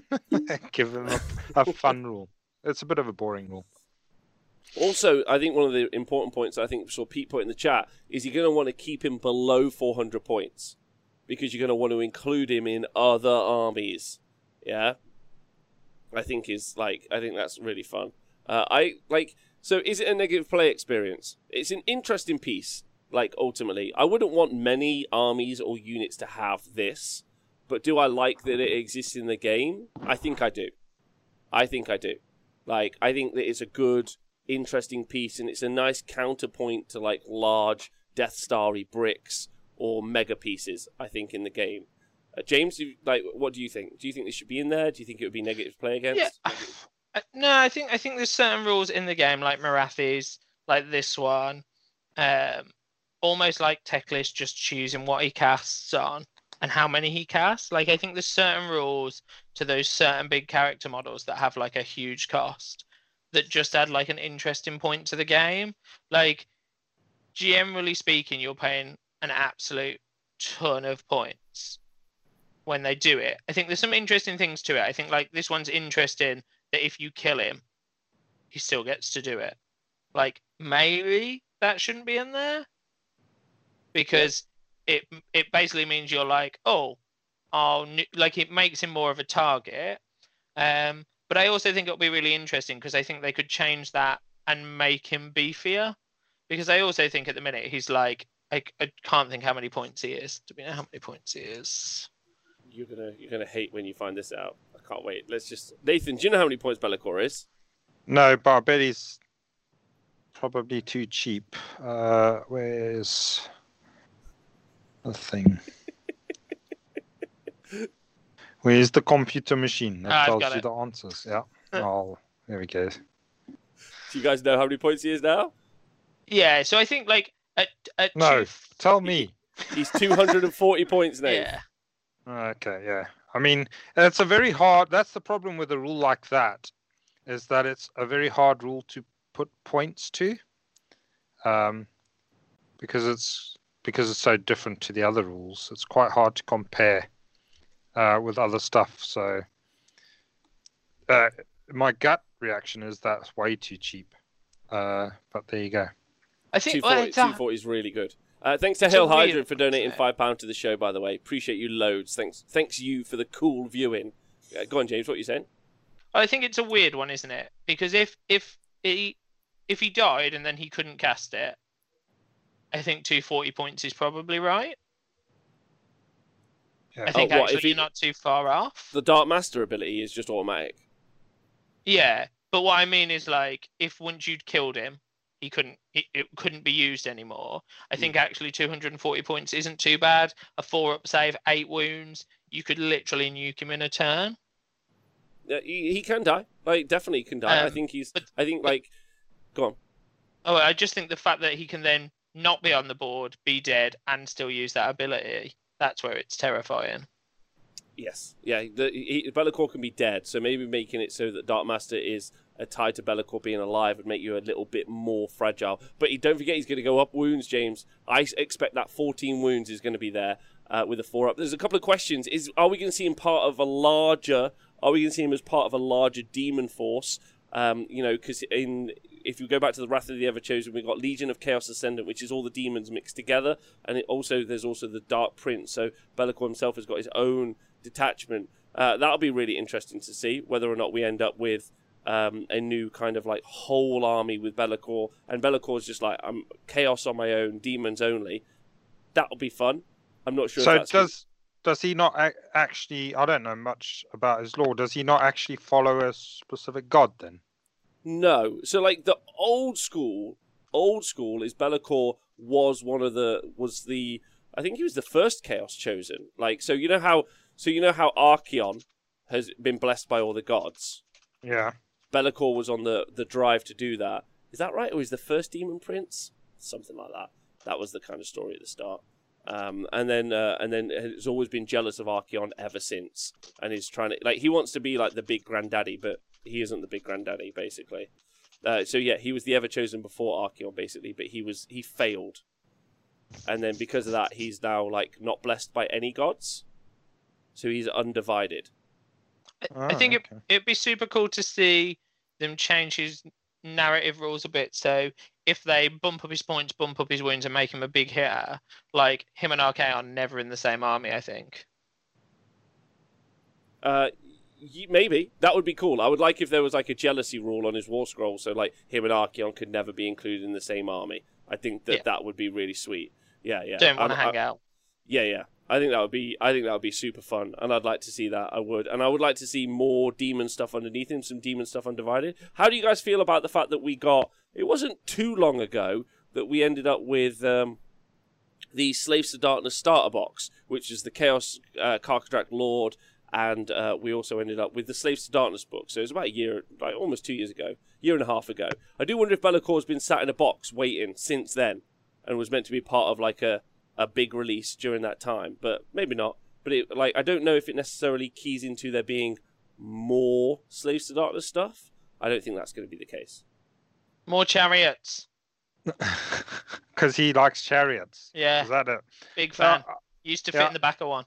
<laughs> Give them a, a fun rule. It's a bit of a boring rule. Also, I think one of the important points I think saw Pete put in the chat is you're going to want to keep him below 400 points because you're going to want to include him in other armies. Yeah, I think is like I think that's really fun. Uh, I like so. Is it a negative play experience? It's an interesting piece. Like ultimately, I wouldn't want many armies or units to have this, but do I like that it exists in the game? I think I do. I think I do. Like I think that it's a good interesting piece, and it's a nice counterpoint to like large Death Starry bricks or mega pieces. I think in the game. Uh, James, like, what do you think? Do you think this should be in there? Do you think it would be negative to play against? Yeah. Uh, No, I think I think there's certain rules in the game, like Morathi's, like this one, um, almost like Teclis just choosing what he casts on and how many he casts. Like I think there's certain rules to those certain big character models that have like a huge cost that just add like an interesting point to the game. Like generally speaking, you're paying an absolute ton of points when they do it. I think there's some interesting things to it. I think like this one's interesting that if you kill him, he still gets to do it. Like maybe that shouldn't be in there because it it basically means you're like, oh, oh, like it makes him more of a target. Um, but I also think it'll be really interesting because I think they could change that and make him beefier. Because I also think at the minute he's like, I, I can't think how many points he is. Do we know how many points he is? You're gonna you're gonna hate when you find this out. I can't wait. Let's just Nathan. Do you know how many points Be'lakor is? No, but I probably too cheap. Uh, where's the thing? Where's the computer machine that Ah, tells you it. the answers? Yeah. oh, there we go. Do you guys know how many points he is now? Yeah, so I think like at, at No, two- tell me. He's 240 <laughs> points now. yeah, Okay, yeah. I mean, it's a very hard. That's the problem with a rule like that, is that it's a very hard rule to put points to, um, because it's because it's so different to the other rules. It's quite hard to compare uh, with other stuff. So, uh, my gut reaction is that's way too cheap. Uh, but there you go. I think well, 240, it's 240 is really good. Uh, thanks to It's a Hill weird Hydra for donating five pound to the show. By the way, appreciate you loads. Thanks, thanks you for the cool viewing. Uh, go on, James. What are you saying? I think it's a weird one, isn't it? Because if if he if he died and then he couldn't cast it, I think two forty points is probably right. Yeah. I think Oh, what, if actually he- you're not too far off. The Dark Master ability is just automatic. Yeah, but what I mean is like if once you'd killed him, he couldn't it, it couldn't be used anymore. I think actually 240 points isn't too bad. A four up save, eight wounds, you could literally nuke him in a turn. Uh, he, he can die. Like definitely can die. I Um, think he's. but- I think like. Go on. Oh, I just think the fact that he can then not be on the board, be dead, and still use that ability, that's where it's terrifying. Yes. Yeah. The, he, Be'lakor can be dead, so maybe making it so that Dark Master is uh, tied to Be'lakor being alive would make you a little bit more fragile. But he, don't forget, he's going to go up wounds, James. I expect that 14 wounds is going to be there uh, with a four up. There's a couple of questions. Is are we going to see him part of a larger? Are we going to see him as part of a larger demon force? Um, you know, because in if you go back to the Wrath of the Ever Chosen, we've got Legion of Chaos Ascendant, which is all the demons mixed together, and it also there's also the Dark Prince. So Be'lakor himself has got his own detachment. Uh, that'll be really interesting to see whether or not we end up with um, a new kind of like whole army with Be'lakor, and Be'lakor's just like I'm chaos on my own, demons only. That'll be fun. I'm not sure. so if that's does does he not actually? I don't know much about his lore. Does he not actually follow a specific god then? No. So like the old school, old school is Be'lakor was one of the was the I think he was the first Chaos chosen. Like so you know how so you know how Archaon has been blessed by all the gods. Yeah. Be'lakor was on the the drive to do that. Is that right? Or is the first demon prince something like that? That was the kind of story at the start. Um, and then uh, and then has always been jealous of Archaon ever since, and is trying to like he wants to be like the big granddaddy, but he isn't the big granddaddy basically. Uh, so yeah, he was the ever chosen before Archaon, basically, but he was he failed, and then because of that, he's now like not blessed by any gods, so he's undivided. I think Ah, it, okay. it'd be super cool to see them change his narrative rules a bit. So if they bump up his points, bump up his wounds, and make him a big hitter, like him and Archaon never in the same army. I think. Uh, y- maybe that would be cool. I would like if there was like a jealousy rule on his war scroll, so like him and Archaon could never be included in the same army. I think that Yeah. that would be really sweet. Yeah, yeah. Don't want to hang I- out. Yeah, yeah. I think that would be. I think that would be super fun, and I'd like to see that. I would, and I would like to see more demon stuff underneath him. Some demon stuff undivided. How do you guys feel about the fact that we got? It wasn't too long ago that we ended up with um, the Slaves to Darkness starter box, which is the Chaos uh, Lord, and uh, we also ended up with the Slaves to Darkness book. So it was about a year, like almost two years ago, year and a half ago. I do wonder if Be'lakor's been sat in a box waiting since then, and was meant to be part of like a a big release during that time, but maybe not. But it, like, I don't know if it necessarily keys into there being more Slaves to Darkness stuff. I don't think that's going to be the case. More chariots. <laughs> Because he likes chariots. Yeah, Is that it? big Uh, fan. Used to fit yeah. in the back of one.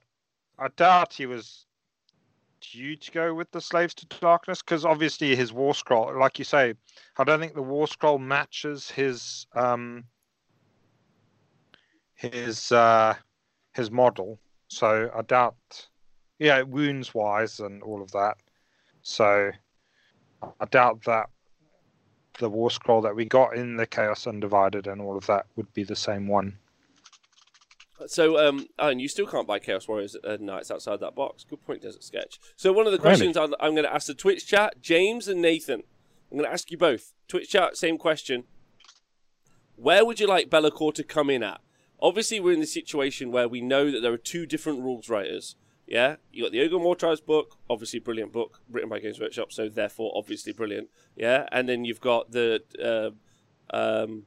I doubt he was due to go with the Slaves to Darkness because obviously his War Scroll, like you say, I don't think the War Scroll matches his um his uh his model. So I doubt, yeah, wounds wise and all of that. So I doubt that the War Scroll that we got in the Chaos Undivided and all of that would be the same one. So, um, oh, and you still can't buy Chaos Warriors uh, Knights outside that box. Good point, Desert Sketch. So, one of the Really? questions I'm, I'm going to ask the Twitch chat, James and Nathan. I'm going to ask you both. Twitch chat, same question. Where would you like Be'lakor to come in at? Obviously, we're in the situation where we know that there are two different rules writers. Yeah, you got the Ogor Mawtribes book, obviously brilliant book, written by Games Workshop, so therefore obviously brilliant. Yeah, and then you've got the uh, um,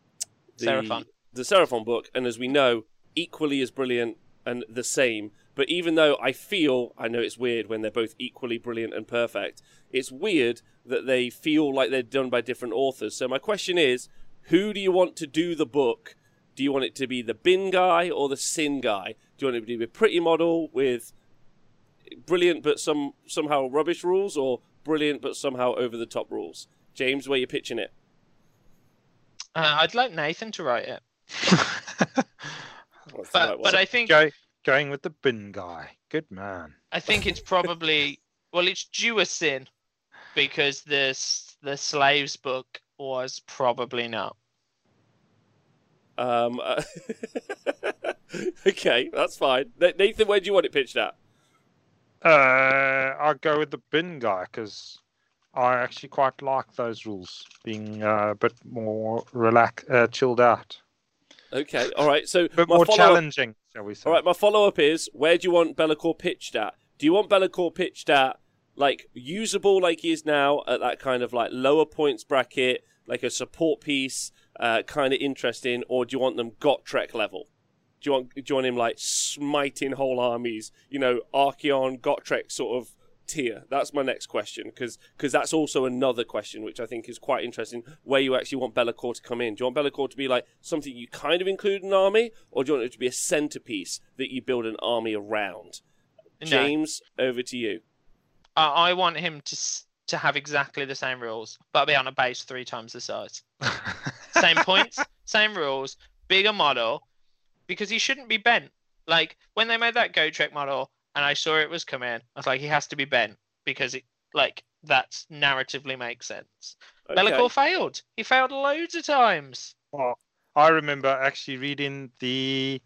the Seraphon. the Seraphon book, and as we know, equally as brilliant and the same. But even though I feel, I know it's weird when they're both equally brilliant and perfect, it's weird that they feel like they're done by different authors. So my question is, who do you want to do the book? Do you want it to be the bin guy or the sin guy? Do you want it to be a pretty model with brilliant but some somehow rubbish rules, or brilliant but somehow over the top rules? James, where you pitching it? Uh, I'd like Nathan to write it, <laughs> What's but one? but I think Go, going with the bin guy. Good man. I think it's probably well, it's due a sin because this the slaves book was probably not. Um, uh, <laughs> okay, that's fine. Nathan, where do you want it pitched at? Uh, I'll go with the bin guy because I actually quite like those rules being uh, a bit more relax, uh, chilled out, Okay, all right. So my more challenging, shall we say? All right, my follow up is: Where do you want Be'lakor pitched at? Do you want Be'lakor pitched at like usable, like he is now, at that kind of like lower points bracket, like a support piece, uh, kind of interesting, or do you want them Gotrek level? Do you want do you want him like smiting whole armies? You know, Archaon, Gotrek sort of tier. That's my next question because because that's also another question which I think is quite interesting. Where you actually want Be'lakor to come in? Do you want Be'lakor to be like something you kind of include in an army, or do you want it to be a centerpiece that you build an army around? No, James, over to you. I, I want him to to have exactly the same rules, but be on a base three times the size. <laughs> Same points, same rules, bigger model, because he shouldn't be bent. Like when they made that Gotrek model, and I saw it was coming, I was like, he has to be bent because it like that's narratively makes sense. Okay. Be'lakor failed. He failed loads of times. Well, I remember actually reading the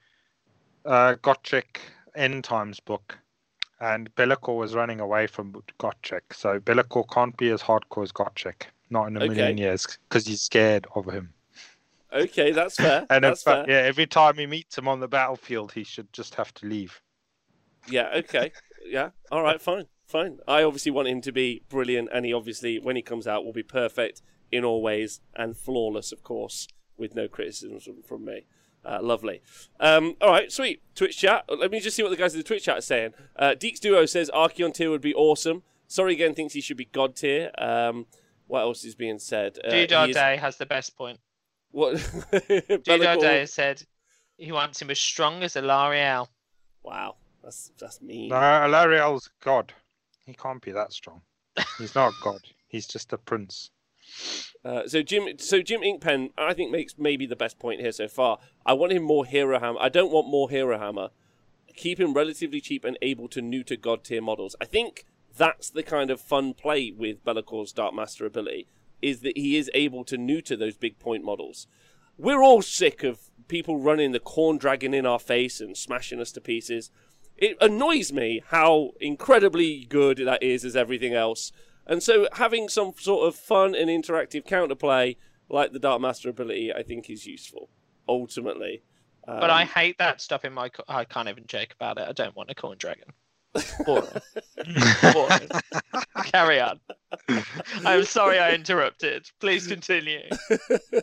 uh, Gotrek End Times book, and Be'lakor was running away from Gotrek. So Be'lakor can't be as hardcore as Gotrek, not in a Okay. million years, because he's scared of him. Okay, that's fair. <laughs> And that's fair. yeah, every time he meets him on the battlefield, he should just have to leave. Yeah, okay. Yeah. All right, fine. Fine. I obviously want him to be brilliant and he obviously when he comes out will be perfect in all ways and flawless of course with no criticisms from, from me. Uh, lovely. Um, all right, sweet. Twitch chat. Let me just see what the guys in the Twitch chat are saying. Uh, Deeks Duo says Archaon tier would be awesome. Sorry again thinks he should be God tier. Um, what else is being said? Uh, Dudar is- Day has the best point. What? <laughs> Dudar Day has said he wants him as strong as Alarielle. Wow, that's that's mean. No, Alarielle's God. He can't be that strong. He's not God. He's just a prince. Uh, so Jim, so Jim Inkpen, I think makes maybe the best point here so far. I want him more hero hammer. I don't want more hero hammer. Keep him relatively cheap and able to neuter god tier models. I think that's the kind of fun play with Be'lakor's Dark Master ability is that he is able to neuter those big point models. We're all sick of people running the corn dragon in our face and smashing us to pieces. It annoys me how incredibly good that is as everything else. And so having some sort of fun and interactive counterplay like the Dark Master ability, I think is useful. Ultimately, But I Um, hate that stuff in my. Co- I can't even joke about it. I don't want a corn dragon. <laughs> Boring. Boring. <laughs> Carry on. <laughs> I'm sorry I interrupted. Please continue.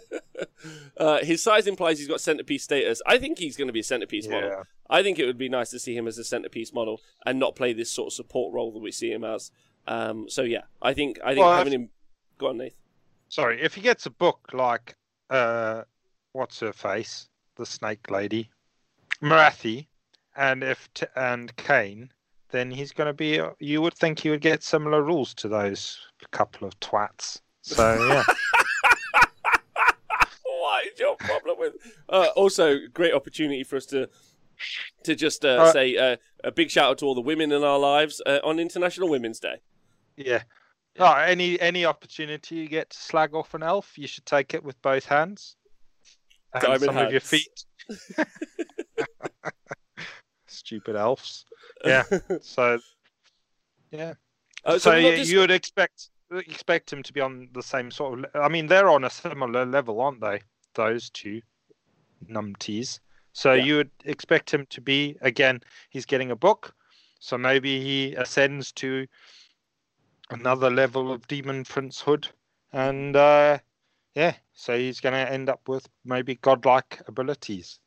<laughs> uh, his size implies he's got centerpiece status. I think he's going to be a centerpiece model. I think it would be nice to see him as a centerpiece model and not play this sort of support role that we see him as. Um, so yeah, I think I think Well, having him. Go on, Nathan. Sorry, if he gets a book like uh, what's her face, the Snake Lady, Morathi, and if t- and Kane, then he's going to be. You would think he would get similar rules to those couple of twats. So yeah, <laughs> what is your problem with? Uh, also, great opportunity for us to to just uh, Uh, say uh, a big shout out to all the women in our lives uh, on International Women's Day. yeah. Oh, any any opportunity you get to slag off an elf, you should take it with both hands. And Diamond some of your hands. feet. <laughs> <laughs> Stupid elves. Yeah. <laughs> So yeah. Uh, so we're not you, just- you would expect expect him to be on the same sort of. I mean, they're on a similar level, aren't they? Those two numpties. So Yeah. you would expect him to be again. He's getting a book, so maybe he ascends to another level of demon princehood, and uh, yeah, so he's going to end up with maybe godlike abilities,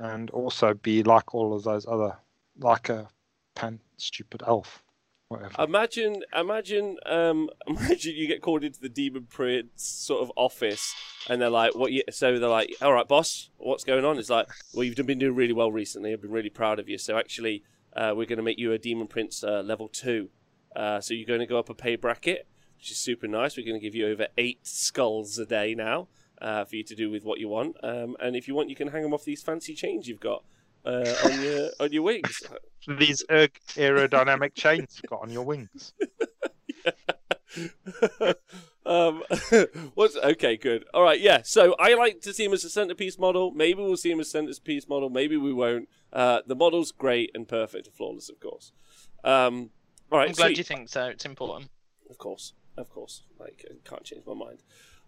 and also be like all of those other, like a pan stupid elf, whatever. Imagine, imagine, um, <laughs> imagine you get called into the Demon Prince sort of office, and they're like, "What?" You, so they're like, "All right, boss, what's going on?" It's like, "Well, you've been doing really well recently. I've been really proud of you. So actually, uh, we're going to make you a Demon Prince uh, level two. Uh, so you're going to go up a pay bracket, which is super nice. We're going to give you over eight skulls a day now uh, for you to do with what you want. Um, and if you want, you can hang them off these fancy chains you've got uh, on your <laughs> on your wings." These aerodynamic chains you've got on your wings. <laughs> um, <laughs> what's okay? Good. All right. Yeah. So I like to see him as a centerpiece model. Maybe we'll see him as a centerpiece model. Maybe we won't. Uh, the model's great and perfect and flawless, of course. Um, all right. I'm glad sweet. you think so. It's important. Of course, of course. Like, I can't change my mind.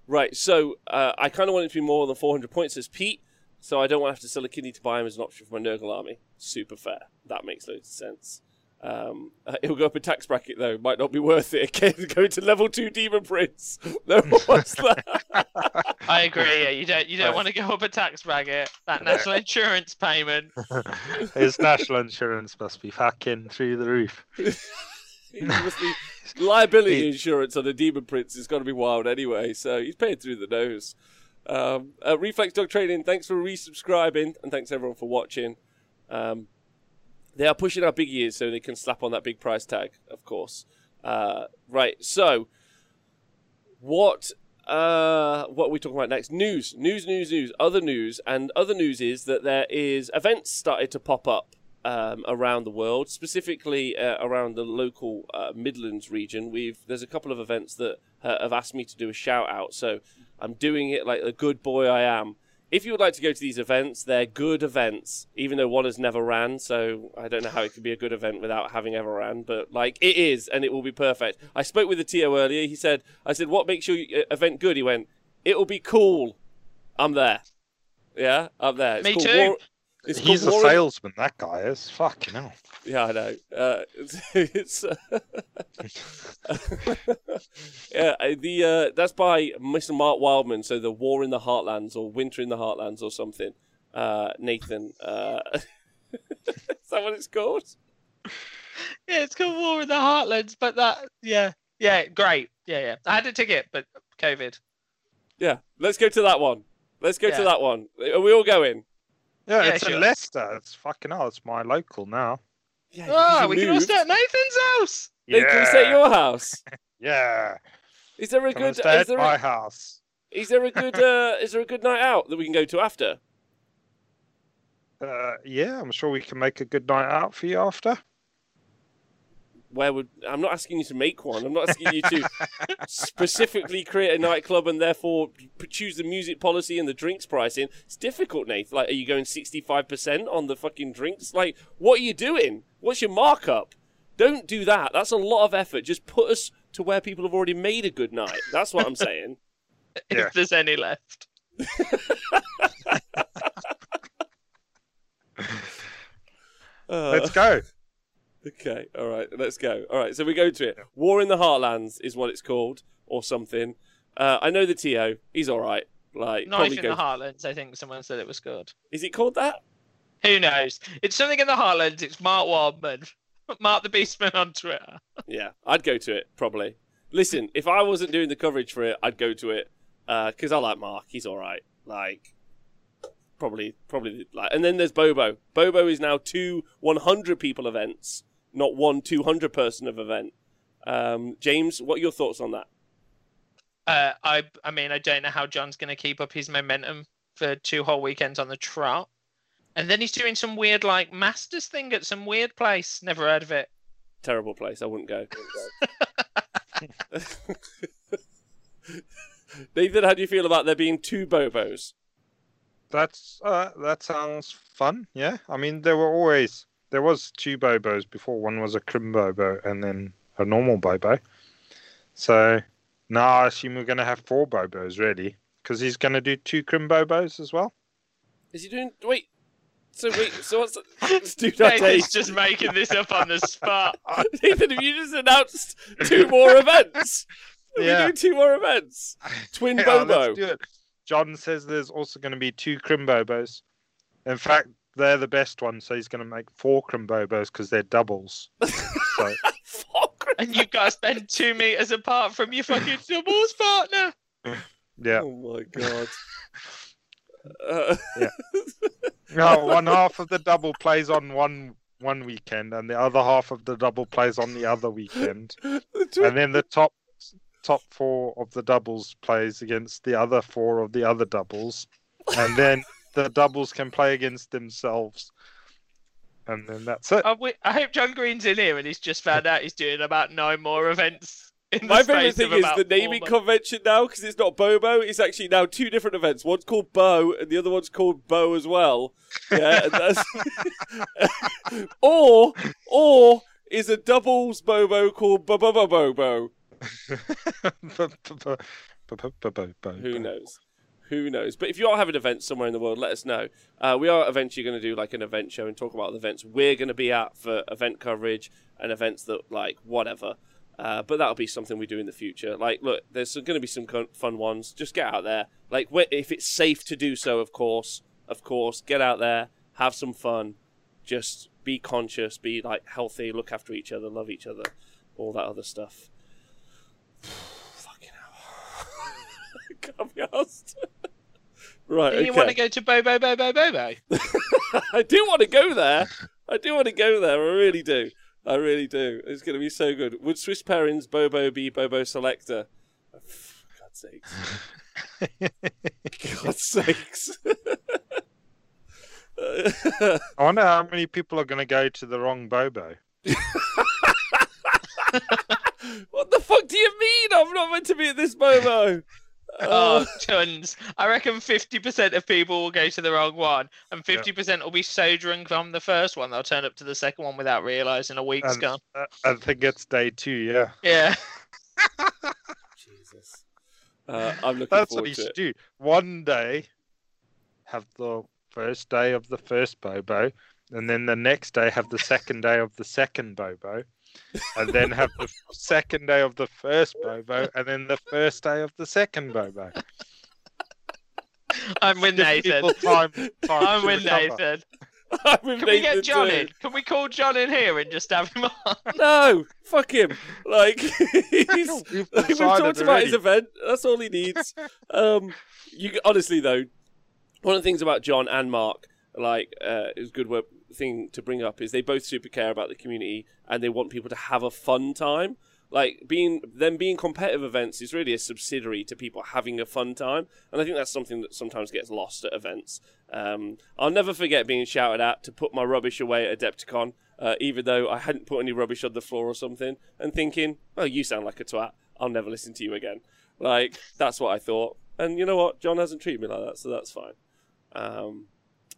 Right. So uh, I kind of want it to be more than 400 points as Pete. So I don't want to have to sell a kidney to buy him as an option for my Nurgle army. Super fair. That makes loads of sense. Um, uh, <laughs> it'll go up a tax bracket though. Might not be worth it <laughs> again. Going to level two demon prince. <laughs> No what's that? I agree. Yeah, you don't. You don't Right. want to go up a tax bracket. That national insurance payment. His national insurance must be fucking through the roof. He must be- <laughs> liability insurance on a demon prince is going to be wild anyway. So he's paying through the nose. Um, uh, Reflex Dog Training, thanks for resubscribing and thanks everyone for watching. Um, they are pushing our big years so they can slap on that big price tag, of course. Uh, right, so what uh, what are we talking about next? News, news, news, news. Other news, and other news is that there is events started to pop up um, around the world, specifically uh, around the local uh, Midlands region. We've there's a couple of events that uh, have asked me to do a shout out, so I'm doing it like the good boy I am. If you would like to go to these events, they're good events, even though one has never ran. So I don't know how it could be a good event without having ever ran, but like it is, and it will be perfect. I spoke with the TO earlier. He said, "I said, what makes your uh, event good?" He went, "It'll be cool." I'm there. Yeah, I'm there. It's Me too. War- it's He's called a War salesman, that guy is. Fucking hell. yeah, I know. Uh, <laughs> it's, uh, <laughs> yeah, uh, the uh, that's by Mr. Mark Wildman. So the War in the Heartlands or Winter in the Heartlands or something. Uh, Nathan, uh, <laughs> is that what it's called? Yeah, it's called War in the Heartlands, but that yeah, Yeah, great. Yeah, yeah. I had a ticket, but COVID. Yeah, let's go to that one. Let's go to that one. Are we all going? Yeah, Yeah, it's sure. in Leicester. It's fucking hell. It's my local now. Yeah, Oh, you we can all moved. stay at Nathan's house. Hey, Can we stay at your house? <laughs> Yeah. Is there a Come and good? stay Is at there my a, house. is there a good? <laughs> Uh, is there a good night out that we can go to after? Uh, yeah, I'm sure we can make a good night out for you after. Where would I'm not asking you to make one. I'm not asking you to specifically create a nightclub and therefore choose the music policy and the drinks pricing. It's difficult, Nate. Like, are you going 65% on the fucking drinks? Like, what are you doing? What's your markup? Don't do that. That's a lot of effort. Just put us to where people have already made a good night. That's what I'm saying. <laughs> Yeah. If there's any left. Uh, <laughs> Let's go. Okay, all right, let's go. All right, so we go to it. War in the Heartlands is what it's called, or something. Uh, I know the To. He's all right. Like, Knife in goes- the Heartlands. I think someone said it was good. Is it called that? Who knows? It's something in the Heartlands. It's Mark Waldman. <laughs> Mark the Beastman on Twitter. Yeah, I'd go to it probably. Listen, if I wasn't doing the coverage for it, I'd go to it because I like Mark. He's all right. Like, probably, probably like. And then there's Bobo. Bobo is now two 100 people events, not one 200 person of event. Um, James, what are your thoughts on that? Uh, I I mean I don't know how John's going to keep up his momentum for two whole weekends on the trot, and then he's doing some weird like Masters thing at some weird place. Never heard of it. Terrible place. I wouldn't go. <laughs> <laughs> Nathan, how do you feel about there being two Bobos? That's uh, that sounds fun. Yeah, I mean there were always there was two bobos before. One was a crim bobo and then a normal bobo. So now I assume we're going to have four bobos really, because he's going to do two crim bobos as well. Is he doing? Wait. So wait. So what's? Let's do. Nathan's just making this up on the spot. <laughs> Nathan, have you just announced two more events? <laughs> Are Yeah. we doing two more events? <laughs> Twin Yeah, Bobo. let's do it. John says there's also going to be two crim bobos. In fact, they're the best ones, so he's going to make four crim bobos because they're doubles. So <laughs> Fuck. And you guys spend two meters apart from your fucking doubles partner. <laughs> yeah, Oh my god. <laughs> Uh, no, one half of the double plays on one one weekend, and the other half of the double plays on the other weekend, the twin- and then the top top four of the doubles plays against the other four of the other doubles, and then the doubles can play against themselves, and then that's it. I, I hope John Green's in here and he's just found out he's doing about nine more events. In My favourite thing is the naming months. convention now because it's not Bobo. It's actually now two different events. One's called Bo and the other one's called Bo as well. Yeah, and that's... <laughs> or or is a doubles Bobo called Bobo Bobo Bo Bo. Who knows? Who knows? But if you are having events somewhere in the world, let us know. Uh, we are eventually going to do like an event show and talk about the events we're going to be at for event coverage and events that like whatever. Uh, but that'll be something we do in the future. Like, look, there's going to be some fun ones. Just get out there. Like, if it's safe to do so, of course, of course, get out there, have some fun. Just be conscious, be like healthy, look after each other, love each other, all that other stuff. Fucking hell. Can't be asked. right, Do okay. you want to go to Bobo Bobo Bobo? <laughs> I do want to go there. I do want to go there. I really do. I really do. It's going to be so good. Would Swiss Perrins Bobo be Bobo Selector? Oh, for God's sakes. <laughs> God's sakes. <laughs> I wonder how many people are going to go to the wrong Bobo. what the fuck do you mean? I'm not meant to be at this Bobo. Oh, <laughs> tons. I reckon 50% of people will go to the wrong one, and 50% will be so drunk on the first one they'll turn up to the second one without realizing a week's And- gone. Uh, I think it's day two, yeah. Yeah. <laughs> Jesus. Uh, I'm looking That's what forward you should it. do. One day, have the first day of the first Bobo, and then the next day have the second day of the second Bobo, and then have the second day of the first Bobo, and then the first day of the second Bobo. <laughs> I'm with Give Nathan. people time, time <laughs> I'm to with recover. Nathan. I'm with Can we Nathan get John too. in? Can we call John in here and just have him on? <laughs> No, fuck him. Like he's We've like, we've decided talked about his already. event. That's all he needs. Um, you honestly though, one of the things about John and Mark, like, uh, is a good work thing to bring up is they both super care about the community and they want people to have a fun time. Like being them being competitive events is really a subsidiary to people having a fun time, and I think that's something that sometimes gets lost at events. Um, I'll never forget being shouted at to put my rubbish away at Adepticon, uh, even though I hadn't put any rubbish on the floor or something, and thinking, "Oh, you sound like a twat. I'll never listen to you again." Like that's what I thought. And you know what? John hasn't treated me like that, so that's fine. Um,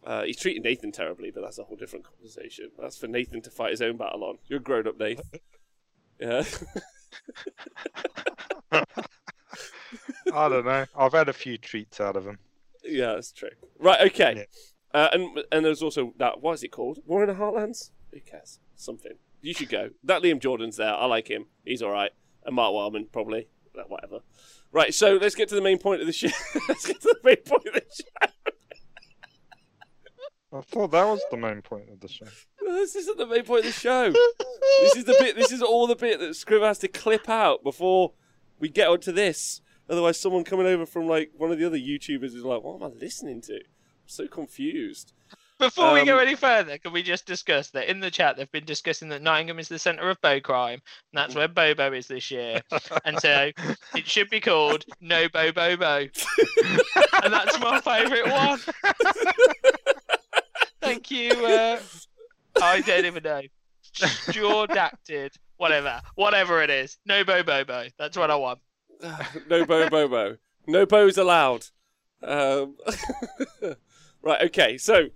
uh, he's treated Nathan terribly, but that's a whole different conversation. That's for Nathan to fight his own battle on. You're a grown up, Nathan. Yeah. I don't know. I've had a few treats out of him. yeah, that's true. Right, okay. Yeah. Uh, and and there's also that. What is it called? War in the Heartlands. Who cares? Something. You should go. That Liam Jordan's there. I like him. He's all right. And Mark Wildman probably. Whatever. Right. So let's get to the main point of the show. <laughs> let's get to the main point of the show. I thought that was the main point of the show. <laughs> This isn't the main point of the show. This is the bit. This is all the bit that Scriv has to clip out before we get onto this. Otherwise, someone coming over from like one of the other YouTubers is like, "What am I listening to?" I'm so confused. Before we go Um, any further, can we just discuss that in the chat they've been discussing that Nottingham is the centre of bow crime, and that's where Bobo is this year. And so <laughs> it should be called No Bo Bo Bo. and that's my favourite one. <laughs> Thank you. Uh, I don't even know. Stuart acted. Whatever. Whatever it is. No Bo Bo Bo. That's what I want. <sighs> no bo bo bo. No bows allowed. Um, <laughs> right. Okay. So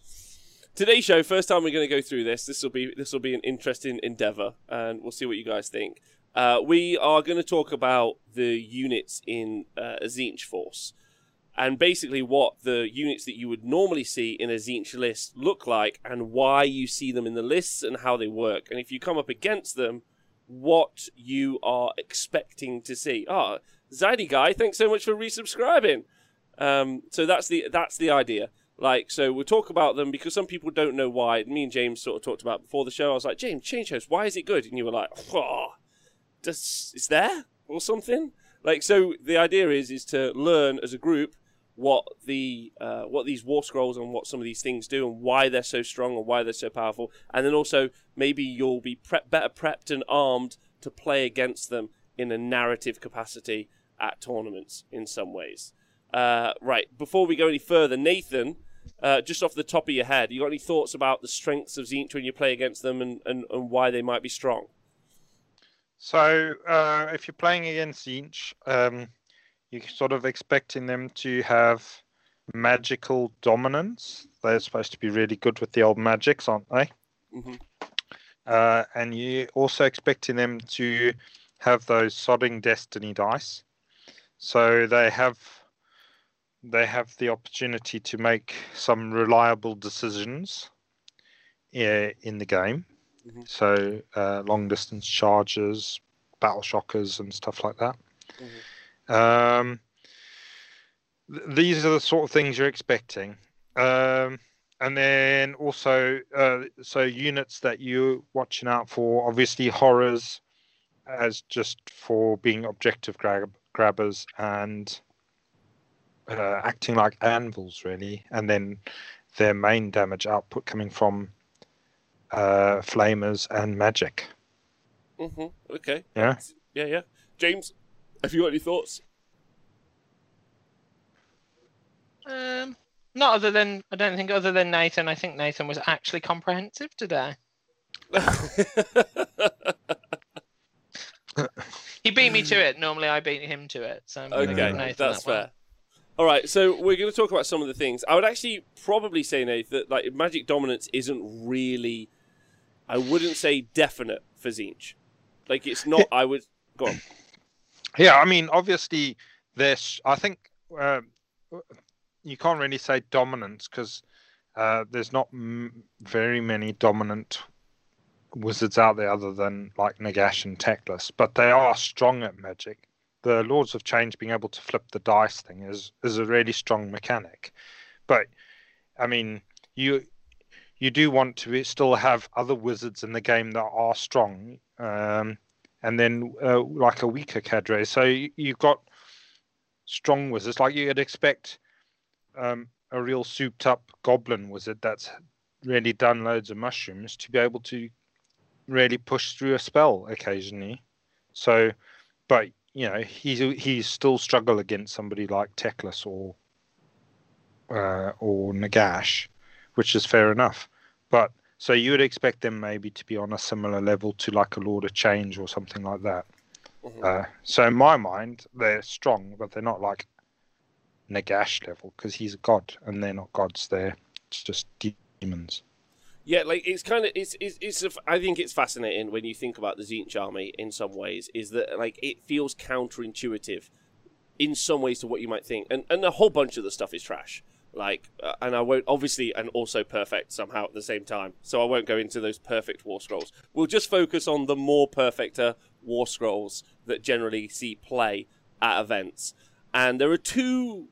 today's show. First time we're going to go through this. This will be this will be an interesting endeavour, and we'll see what you guys think. Uh, we are going to talk about the units in uh, a Tzeentch force, and basically what the units that you would normally see in a Tzeentch list look like, and why you see them in the lists, and how they work. And if you come up against them, what you are expecting to see. Ah, Zaddy guy, thanks so much for resubscribing. Um, so that's the that's the idea. Like, so we'll talk about them because some people don't know why. Me and James sort of talked about before the show. I was like, James, change host. Why is it good? And you were like, oh, does is there or something? Like, so the idea is is to learn as a group what the uh, what these war scrolls and what some of these things do and why they're so strong and why they're so powerful, and then also maybe you'll be prep, better prepped and armed to play against them in a narrative capacity at tournaments in some ways. Uh, right, before we go any further, Nathan, uh, just off the top of your head, you got any thoughts about the strengths of Tzeentch when you play against them and, and, and why they might be strong? So, uh, if you're playing against Tzeentch, um, you're sort of expecting them to have magical dominance. They're supposed to be really good with the old magics, aren't they? hmm Uh, and you're also expecting them to have those sodding destiny dice. So they have they have the opportunity to make some reliable decisions in the game. Mhm. So uh, long distance charges, battle shockers, and stuff like that. Um, th- these are the sort of things you're expecting. Um, and then also, uh, so units that you're watching out for, obviously horrors, as just for being objective grab- grabbers and uh, acting like anvils, really. And then their main damage output coming from uh, flamers and magic. hmm Okay. Yeah. Yeah, yeah. James, have you got any thoughts? Um, not other than I don't think other than Nathan. I think Nathan was actually comprehensive today. <laughs> He beat me to it. Normally, I beat him to it. So I'm okay, that's that fair. All right, so we're going to talk about some of the things. I would actually probably say, Nate, that like magic dominance isn't really. I wouldn't say definite for Tzeentch. Like it's not. I would go on. Yeah, I mean, obviously, there's. I think uh, you can't really say dominance because uh, there's not m- very many dominant wizards out there other than like Nagash and Teclis, but they are strong at magic. The Lords of Change being able to flip the dice thing is is a really strong mechanic, but I mean, you you do want to still have other wizards in the game that are strong, um, and then uh, like a weaker cadre. So you, you've got strong wizards, like you'd expect um, a real souped up goblin wizard that's really done loads of mushrooms to be able to really push through a spell occasionally. So, but you know, he's he's still struggle against somebody like Teclis or uh, or Nagash, which is fair enough. But so you would expect them maybe to be on a similar level to like a Lord of Change or something like that. Mm-hmm. Uh, so in my mind, they're strong, but they're not like Nagash level because he's a god, and they're not gods. They're just demons. Yeah, like it's kind of it's it's, it's a, I think it's fascinating when you think about the Tzeentch army in some ways is that like it feels counterintuitive in some ways to what you might think, and and a whole bunch of the stuff is trash. Like, uh, and I won't obviously, and also perfect somehow at the same time. So I won't go into those perfect war scrolls. We'll just focus on the more perfecter war scrolls that generally see play at events. And there are two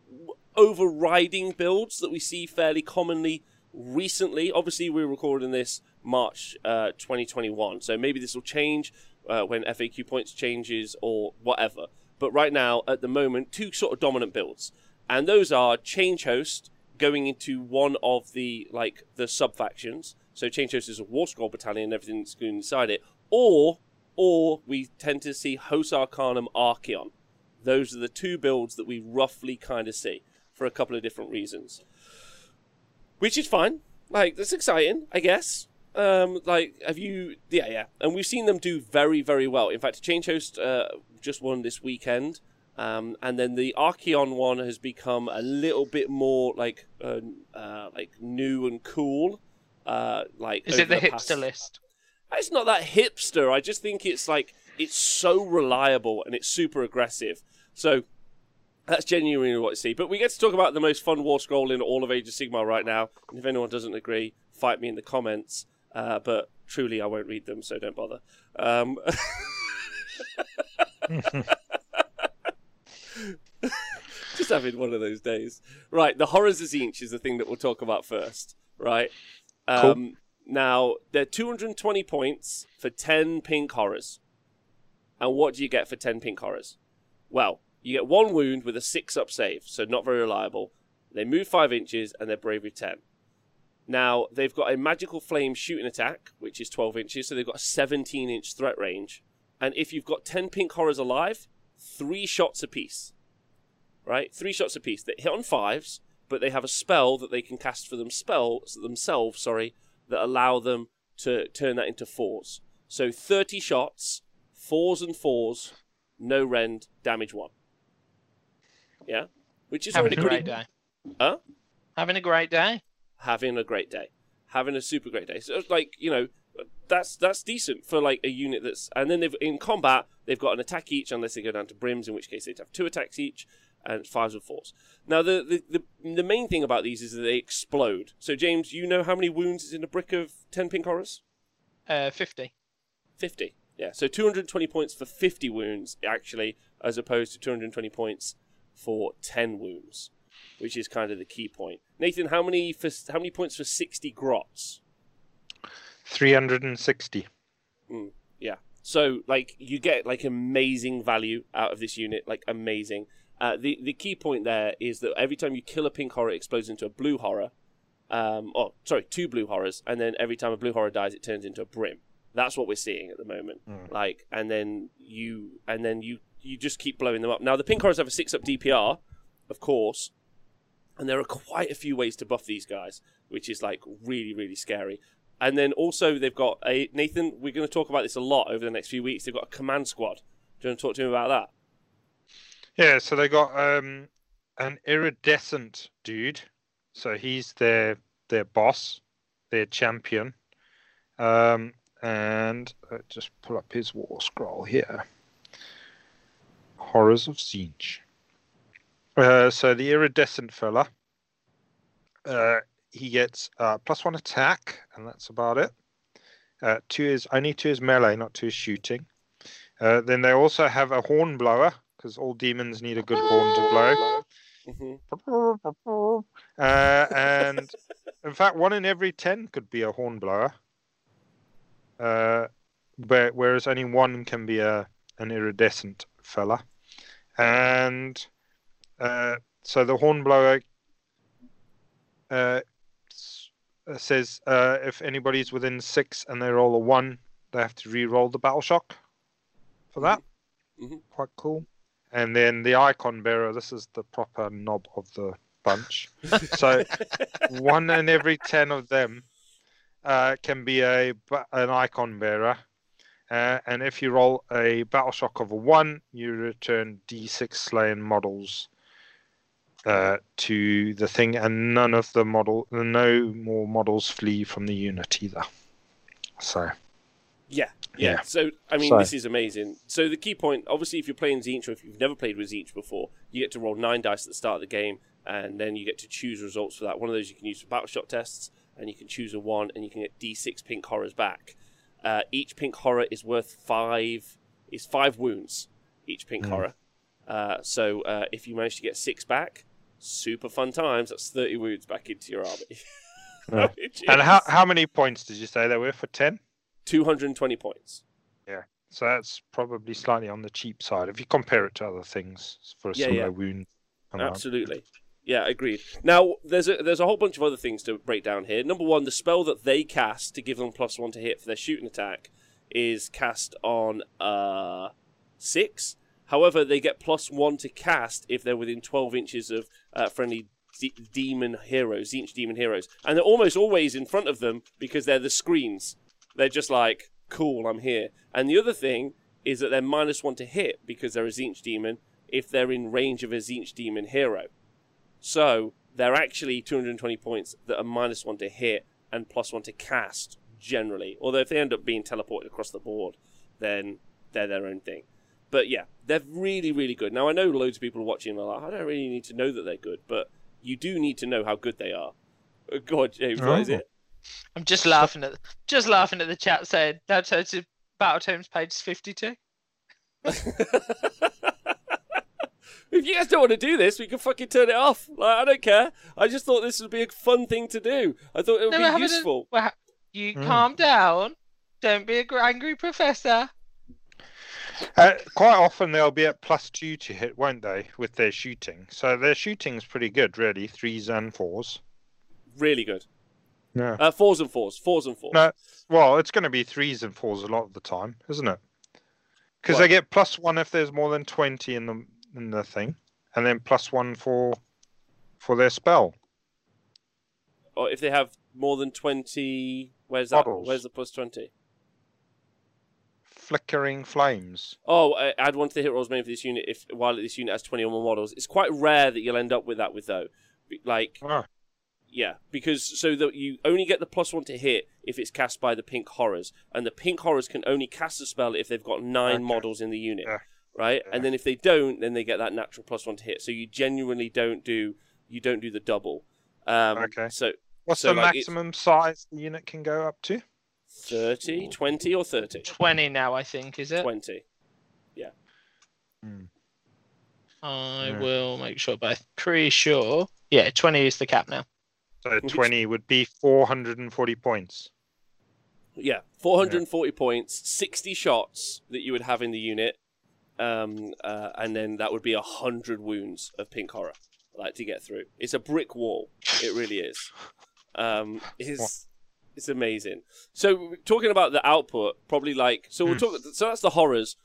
overriding builds that we see fairly commonly recently. Obviously, we're recording this March uh, 2021, so maybe this will change uh, when FAQ points changes or whatever. But right now, at the moment, two sort of dominant builds and those are Change Host going into one of the like the sub factions. So Change Host is a War Scroll battalion and everything that's going inside it, or or we tend to see Hosts Arcanum Archaon. Those are the two builds that we roughly kind of see for a couple of different reasons, which is fine. Like that's exciting, I guess. Um, like, have you? Yeah, yeah. And we've seen them do very, very well. In fact, Change Host uh, just won this weekend. Um, and then the Archaon one has become a little bit more like uh, uh, like new and cool. Uh, like is it the, the hipster past... list? It's not that hipster. I just think it's like it's so reliable and it's super aggressive. So that's genuinely what I see. But we get to talk about the most fun war scroll in all of Age of Sigmar right now. And if anyone doesn't agree, fight me in the comments. Uh, but truly, I won't read them, so don't bother. Um... <laughs> <laughs> Just having one of those days. Right, the horrors of Tzeentch is the thing that we'll talk about first. Right. Um, cool. Now, they're 220 points for 10 pink horrors. And what do you get for 10 pink horrors? Well, you get one wound with a 6 up save, so not very reliable. They move 5 inches and they're bravery 10. Now, they've got a magical flame shooting attack, which is 12 inches, so they've got a 17 inch threat range. And if you've got 10 pink horrors alive, three shots apiece. Right? Three shots apiece. They hit on fives, but they have a spell that they can cast for them spells themselves, sorry, that allow them to turn that into fours. So 30 shots, fours and fours, no rend, damage one. Yeah? Which is having a great pretty... day. Huh? Having a great day. Having a great day. Having a super great day. So like, you know, that's that's decent for like a unit that's and then they've in combat they've got an attack each unless they go down to brims in which case they'd have two attacks each and fives or fours now the, the the, the main thing about these is that they explode. So james you know how many wounds is in a brick of 10 pink horrors? Uh 50 50 yeah so 220 points for 50 wounds actually as opposed to 220 points for 10 wounds which is kind of the key point. Nathan how many for how many points for 60 grots? 360. Mm, yeah. So like you get like amazing value out of this unit, like amazing. Uh, the the key point there is that every time you kill a pink horror, it explodes into a blue horror. Um, oh, sorry, two blue horrors, and then every time a blue horror dies, it turns into a brim. That's what we're seeing at the moment. Mm. Like, and then you, and then you, you just keep blowing them up. Now the pink horrors have a six up DPR, of course, and there are quite a few ways to buff these guys, which is like really, really scary. And then also they've got a Nathan. We're going to talk about this a lot over the next few weeks. They've got a command squad. Do you want to talk to him about that? Yeah. So they got um, an iridescent dude. So he's their their boss, their champion. Um, and just pull up his war scroll here. Horrors of Tzeentch. Uh, so the iridescent fella. Uh, he gets plus one attack, and that's about it. Uh, two is only two is melee, not two is shooting. Uh, then they also have a horn blower because all demons need a good horn to blow. Mhm. Uh, and in fact, one in every ten could be a hornblower. Uh, where, whereas only one can be a an iridescent fella. And uh, so the hornblower uh, uh, says uh, if anybody's within six and they roll a one, they have to re-roll the battle shock for that. Mhm. Quite cool. And then the icon bearer, this is the proper knob of the bunch. <laughs> So one in every ten of them uh, can be a an icon bearer. Uh, and if you roll a battle shock of a one, you return D6 slain models uh, to the thing, and none of the model, no more models flee from the unit either. So Yeah, yeah. Yeah. So I mean, So- this is amazing. So the key point, obviously, if you're playing Tzeentch or if you've never played with Tzeentch before, you get to roll nine dice at the start of the game, and then you get to choose results for that. One of those you can use for battleshock tests, and you can choose a one, and you can get D6 pink horrors back. Uh, each pink horror is worth five. Is five wounds each pink Mm. horror. Uh, so uh, if you manage to get six back, super fun times. That's thirty wounds back into your army. <laughs> Yeah. <laughs> And how is how many points did you say they were for ten? 220 points. Yeah. So that's probably slightly on the cheap side if you compare it to other things for a Yeah, similar yeah. wound. Absolutely. Yeah, agreed. Now, there's a there's a whole bunch of other things to break down here. Number one, the spell that they cast to give them plus one to hit for their shooting attack is cast on uh six. However, they get plus one to cast if they're within twelve inches of uh, friendly de- demon heroes, Tzeentch demon heroes, and they're almost always in front of them because they're the screens. They're just like, cool, I'm here. And the other thing is that they're minus one to hit because they're a Tzeentch demon if they're in range of a Tzeentch demon hero. So they're actually 220 points that are minus one to hit and plus one to cast generally. Although if they end up being teleported across the board, then they're their own thing. But yeah, they're really, really good. Now I know loads of people are watching and are like, I don't really need to know that they're good, but you do need to know how good they are. Uh, Go on, James, what is Oh. it? I'm just laughing at just laughing at the chat saying that's turn to Battle Tomes page 52. <laughs> if you guys don't want to do this, we can fucking turn it off. Like, I don't care. I just thought this would be a fun thing to do. I thought it would No, be having a- useful. Well, ha- you Mm. calm down. Don't be a gr- angry professor. Uh, quite often they'll be at plus two to hit, won't they, with their shooting? So their shooting's pretty good, really, threes and fours. Really good. Yeah. Uh, fours and fours. Fours and fours. No, well, it's going to be threes and fours a lot of the time, isn't it? Because they get plus one if there's more than twenty in the in the thing, and then plus one for for their spell. Or if they have more than 20. Where's that? Models. Where's the plus 20? Flickering flames. Oh, uh, add one to the hit rolls made for this unit if while this unit has 20 or more models. It's quite rare that you'll end up with that with though. Like, Oh, yeah, because so that you only get the plus one to hit if it's cast by the pink horrors, and the pink horrors can only cast a spell if they've got nine Okay. models in the unit, Yeah. right? Yeah. And then if they don't, then they get that natural plus one to hit. So you genuinely don't do you don't do the double. Um, Okay. So what's So, the like, maximum size the unit can go up to? 30, 20 or 30? 20 now, I think, is it? 20. Yeah. I Yeah. will make sure, but I'm pretty sure. Yeah, 20 is the cap now. So Which- twenty would be four hundred and forty points. Yeah, 440 points, 60 shots that you would have in the unit, um, uh, and then that would be 100 wounds of pink horror, like to get through. It's a brick wall. It really is. Um, it's it's amazing. So talking about the output, probably like so we'll Hmm. talk. So that's the horrors.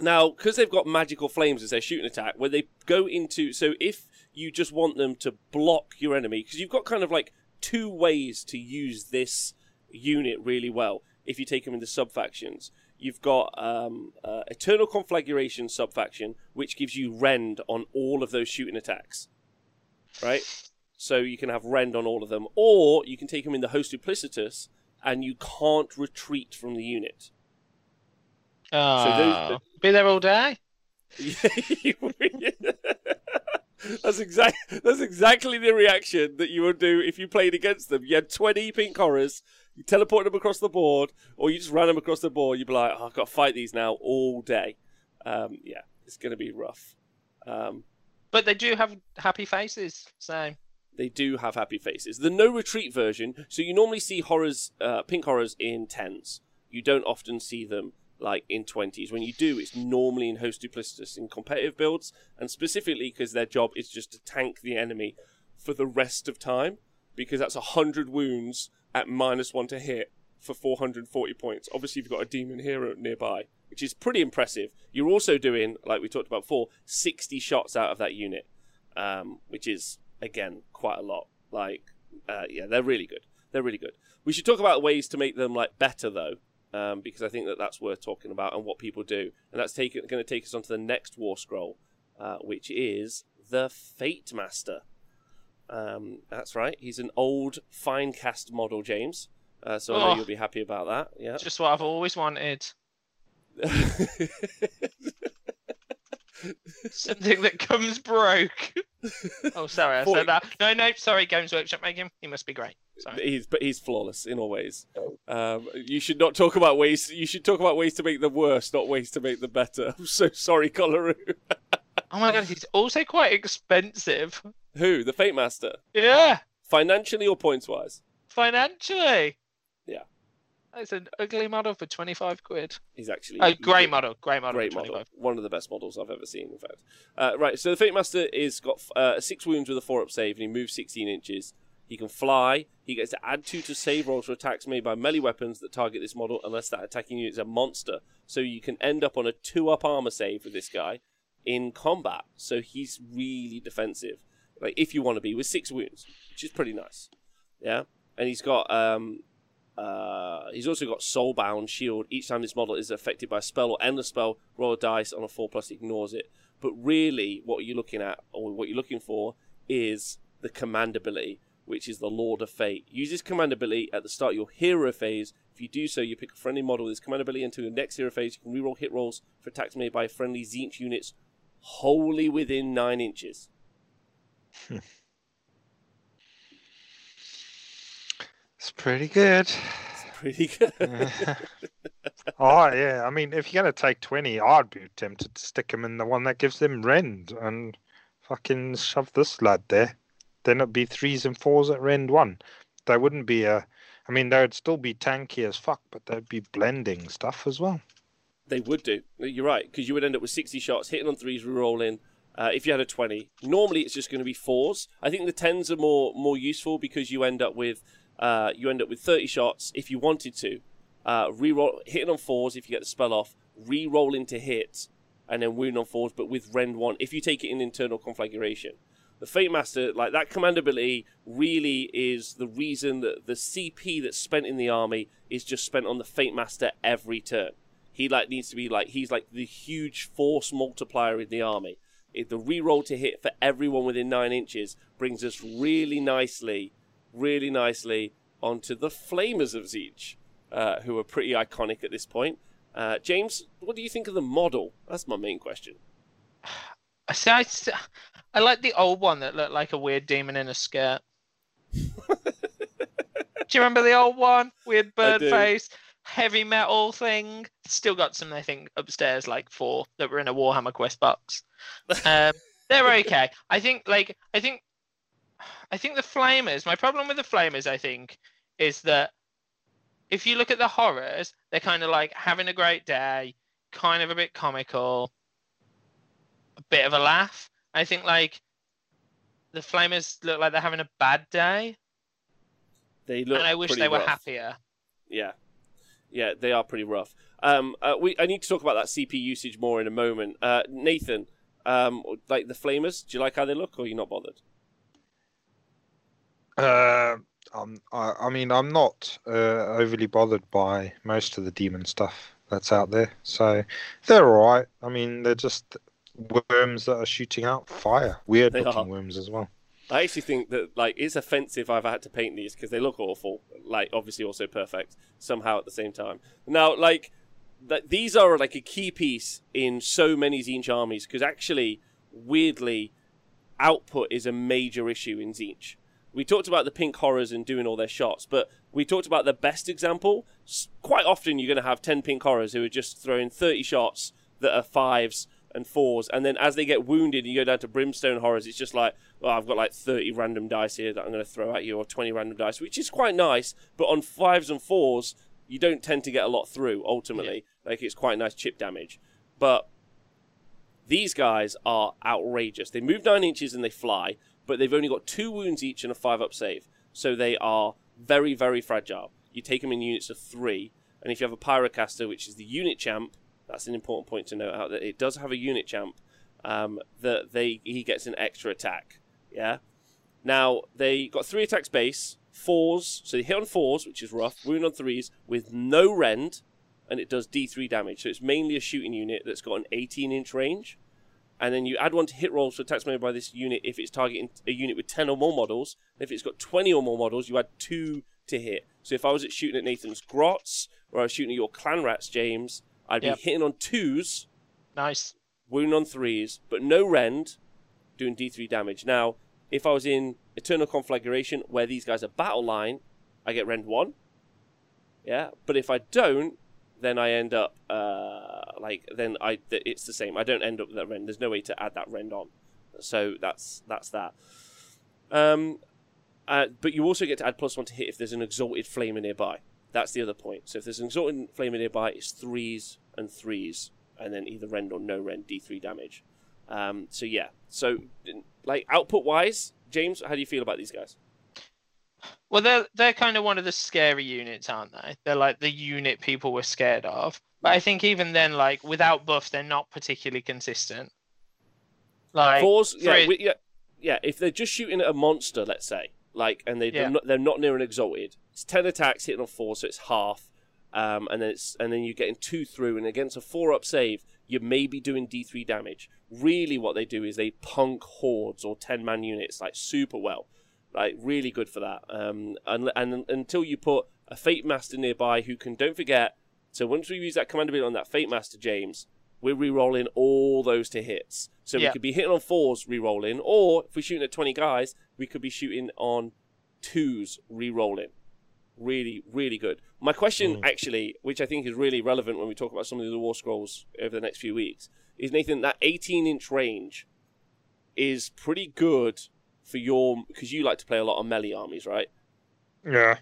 Now, because they've got magical flames as their shooting attack, where they go into so if you just want them to block your enemy, because you've got kind of like two ways to use this unit really well if you take them into sub factions. You've got um, uh, Eternal Conflagration sub faction, which gives you rend on all of those shooting attacks, right? So you can have rend on all of them, or you can take them in the Host Duplicitous, and you can't retreat from the unit. Oh, be there all day. <laughs> <laughs> that's exact. That's exactly the reaction that you would do if you played against them. You had twenty pink horrors, you teleported them across the board, or you just ran them across the board. You'd be like, oh, "I've got to fight these now all day." Um, yeah, it's going to be rough. Um, But they do have happy faces, so They do have happy faces. The no retreat version, so you normally see horrors, uh, pink horrors in tens. You don't often see them like in twenties. When you do, it's normally in host duplicitous in competitive builds, and specifically because their job is just to tank the enemy for the rest of time, because that's hundred wounds at minus one to hit for 440 points. Obviously, you've got a demon hero nearby, which is pretty impressive. You're also doing, like we talked about before, 60 shots out of that unit, um, which is again quite a lot. Like, uh, yeah, they're really good. They're really good. We should talk about ways to make them like better though, um, because I think that that's worth talking about and what people do, and that's going to take us on to the next war scroll, uh, which is the Fate Master. Um, that's right. He's an old Finecast model, James. Uh, so I know Oh. you'll be happy about that. Yeah. just what I've always wanted. <laughs> Something that comes broke. <laughs> oh, sorry, I Boy. said that. No, no, sorry, Games Workshop make him. He must be great. Sorry. he's but he's flawless in all ways. Um, you should not talk about ways. You should talk about ways to make them worse, not ways to make them better. <laughs> I'm so sorry, Coloru. <laughs> Oh my god, he's also quite expensive. Who? The Fate Master. Yeah, Financially or points wise? financially. Yeah. It's an ugly model for 25 quid. He's actually Oh, grey model. grey model. Great model. One of the best models I've ever seen, in fact. Uh, right, so the Fate Master is got uh, six wounds with a four up save, and he moves 16 inches. He can fly. He gets to add two to save rolls for attacks made by melee weapons that target this model, unless that attacking unit is a monster. So you can end up on a two up armor save with this guy in combat. So he's really defensive. Like if you want to be with six wounds, which is pretty nice. Yeah, and he's got um, uh, he's also got Soulbound Shield. Each time this model is affected by a spell or endless spell, roll a dice on a 4 plus ignores it. But really, what you're looking at, or what you're looking for, is the command ability, which is the Lord of Fate. Use this command ability at the start of your hero phase. If you do so, you pick a friendly model with this command ability until your next hero phase. You can reroll hit rolls for attacks made by friendly Tzeentch units wholly within 9 inches. <laughs> It's pretty good. It's pretty good. <laughs> oh yeah, I mean, if you're gonna take twenty, I'd be tempted to stick him in the one that gives them rend and fucking shove this lad there. Then it'd be threes and fours at rend one. They wouldn't be a. I mean, they'd still be tanky as fuck, but they'd be blending stuff as well. They would do. You're right, because you would end up with 60 shots, hitting on threes, re-rolling. Uh, if you had a 20, normally it's just going to be fours. I think the tens are more more useful because you end up with uh, you end up with 30 shots if you wanted to. Uh, re-roll, hitting on fours if you get the spell off, re-roll into hit, and then wound on fours, but with rend one if you take it in eternal conflagration. The Fate Master, like that command ability, really is the reason that the CP that's spent in the army is just spent on the Fate Master every turn. He like needs to be like he's like the huge force multiplier in the army. If the reroll to hit for everyone within nine inches brings us really nicely, really nicely onto the Flamers of Tzeentch, uh, who are pretty iconic at this point. Uh, James, what do you think of the model? That's my main question. <sighs> See. I, I like the old one that looked like a weird demon in a skirt. do you remember the old one? Weird bird face, heavy metal thing. Still got some, I think, upstairs, like four that were in a Warhammer Quest box. Um, they're <laughs> okay. I think, like, I think, I think the Flamers. My problem with the Flamers, I think, is that if you look at the horrors, they're kind of like having a great day, kind of a bit comical, a bit of a laugh. I think like the Flamers look like they're having a bad day, They look and I wish pretty they were rough. happier. Yeah, yeah, they are pretty rough. Um, uh, we I need to talk about that CP usage more in a moment. Uh, Nathan, um, like the Flamers, do you like how they look, or are you not bothered? Uh, um, I, I mean, I'm not uh, overly bothered by most of the demon stuff that's out there, so they're all right. I mean, they're just worms that are shooting out fire. Weird They looking are. worms as well. I actually think that like it's offensive I've had to paint these because they look awful. Like obviously also perfect somehow at the same time. Now like that these are like a key piece in so many Tzeentch armies because actually weirdly output is a major issue in Tzeentch. We talked about the pink horrors and doing all their shots, but we talked about the best example. Quite often, you're going to have 10 pink horrors who are just throwing 30 shots that are fives and fours, and then as they get wounded, you go down to brimstone horrors. It's just like, well, I've got like thirty random dice here that I'm going to throw at you, or twenty random dice, which is quite nice. But on fives and fours, you don't tend to get a lot through. Ultimately, like it's quite nice chip damage. But these guys are outrageous. They move nine inches and they fly, but they've only got two wounds each and a five up save, so they are very very fragile. You take them in units of three, and if you have a pyrocaster, which is the unit champ that's an important point to note out that it does have a unit champ um, that they he gets an extra attack. Yeah. Now they got three attacks base, fours, so they hit on fours, which is rough. Wound on threes with no rend, and it does D3 damage. So it's mainly a shooting unit that's got an 18 inch range. And then you add one to hit rolls for attacks made by this unit if it's targeting a unit with 10 or more models. And if it's got 20 or more models, you add two to hit. So if I was at shooting at Nathan's Grots, or I was shooting at your Clan Rats, James, I'd Yep. be hitting on twos, Nice. wound on threes, but no rend, doing D3 damage. Now, if I was in Eternal Conflagration, where these guys are battle line, I get rend one. Yeah, but if I don't, then I end up uh, like then I th- it's the same. I don't end up with that rend. There's no way to add that rend on. So that's that's that. Um, uh, but you also get to add plus one to hit if there's an exalted flamer nearby. That's the other point. So if there's an exalted flamer nearby, it's threes and threes, and then either rend or no rend, D3 damage. Um, so yeah. So like output wise, James, how do you feel about these guys? Well, they're they're kind of one of the scary units, aren't they? They're like the unit people were scared of. But I think even then, like without buff, they're not particularly consistent. Like Fours, yeah, we- yeah, yeah. If they're just shooting at a monster, let's say, like, and they, Yeah. they're, not, they're not near an exalted, it's ten attacks hitting on four, so it's half, um, and then it's and then you're getting two through, and against a four up save, you may be doing D three damage. Really, what they do is they punk hordes or ten man units like super well, like really good for that. Um, and, and until you put a Fate Master nearby who can, don't forget. So once we use that command ability on that Fate Master, James, we're re-rolling all those to hits. So Yeah. we could be hitting on fours, re-rolling, or if we're shooting at 20 guys, we could be shooting on twos, re-rolling. Really, really good. My question, Mm. actually, which I think is really relevant when we talk about some of the War Scrolls over the next few weeks, is Nathan, that 18-inch range is pretty good for your... Because you like to play a lot on melee armies, right? Yeah.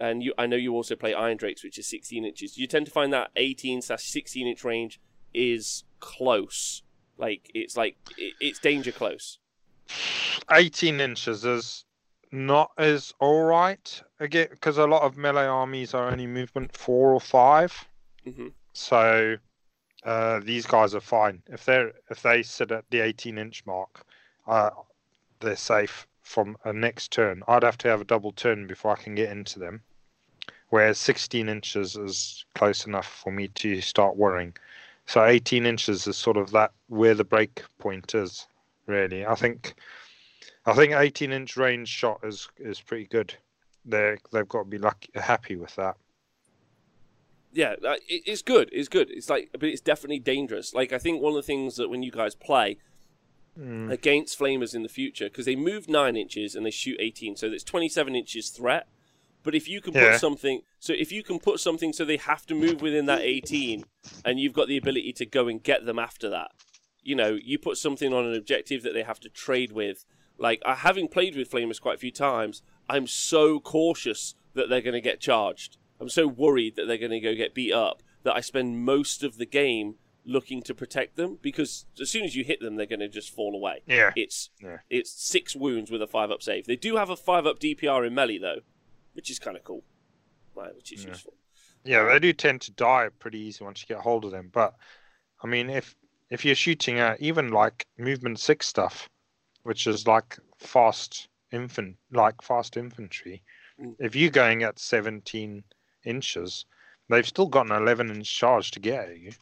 and you I know you also play Iron Drakes, which is 16 inches. You tend to find that 18 slash 16 inch range is close. Like it's like it, it's danger close. 18 inches is not as all right again because a lot of melee armies are only movement four or five. hmm So uh, these guys are fine if they're if they sit at the 18 inch mark. Uh, they're safe from a next turn. I'd have to have a double turn before I can get into them. Whereas 16 inches is close enough for me to start worrying. So 18 inches is sort of that where the break point is. Really, I think I think 18 inch range shot is is pretty good. They they've got to be lucky happy with that. Yeah, uh, it's good. It's good. It's like, but it's definitely dangerous. Like I think one of the things that when you guys play Mm. against flamers in the future, because they move nine inches and they shoot 18, so it's 27 inches threat. But if you can put something, so if you can put something so they have to move within that 18, and you've got the ability to go and get them after that, you know, you put something on an objective that they have to trade with. Like, I, having played with flamers quite a few times, I'm so cautious that they're going to get charged. I'm so worried that they're going to go get beat up that I spend most of the game looking to protect them because as soon as you hit them, they're going to just fall away. Yeah. It's Yeah. it's six wounds with a five up save. They do have a five up DPR in melee though, which is kind of cool, right? Which is Yeah. useful. Yeah, they do tend to die pretty easy once you get hold of them. But I mean, if if you're shooting at even like movement six stuff, which is like fast infant, like fast infantry, Mm. if you're going at 17 inches, they've still got an 11 inch charge to get at you.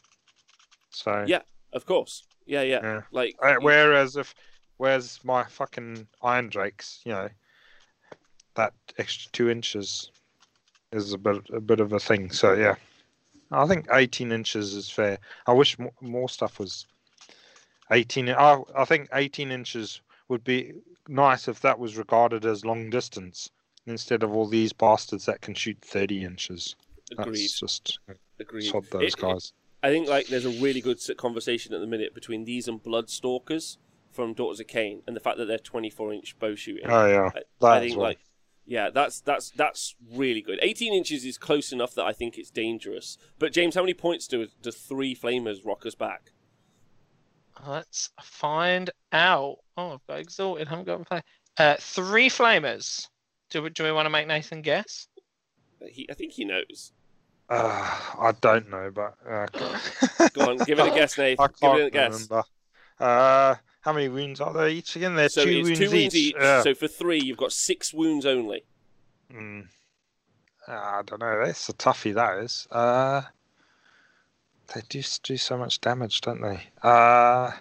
So Yeah. Of course, yeah, yeah. Yeah. Like Uh, whereas if whereas my fucking iron drakes, you know, that extra two inches is a bit a bit of a thing. So yeah, I think 18 inches is fair. I wish more, more stuff was 18. I I think 18 inches would be nice if that was regarded as long distance instead of all these bastards that can shoot 30 inches. agreed, That's just agreed. sod those It- guys. I think like there's a really good conversation at the minute between these and Bloodstalkers from Daughters of Khaine, and the fact that they're 24 inch bow shooting. Oh yeah, that I think well. like yeah, that's that's that's really good. 18 inches is close enough that I think it's dangerous. But James, how many points do do three flamers rock us back? Let's find out. Oh, I've got exalted. I haven't got play. Uh, three flamers. Do we, do we want to make Nathan guess? He, I think he knows. Uh, I don't know, but uh, <laughs> Go on, give it a guess, Nathan. I Give can't it a guess. remember. Uh, how many wounds are there each again? There's So two, wounds, two wounds each. Yeah. So for three, you've got six wounds only. Mm. I don't know. That's a toughie. That is. Uh, they do do so much damage, don't they? Uh,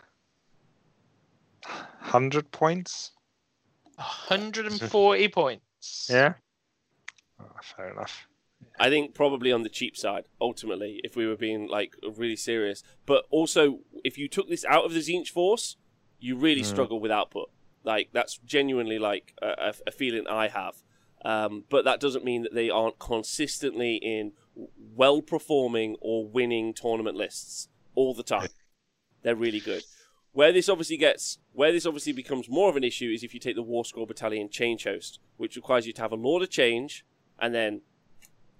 hundred points. 140 <laughs> points. Yeah. Oh, fair enough. I think probably on the cheap side, ultimately, if we were being like really serious. But also, if you took this out of the Tzeentch Force, you really Mm. struggle with output. Like that's genuinely like a, a, feeling I have. Um, but that doesn't mean that they aren't consistently in well performing or winning tournament lists all the time. They're really good. Where this obviously gets, where this obviously becomes more of an issue is if you take the War Scroll Battalion Change Host, which requires you to have a Lord of Change and then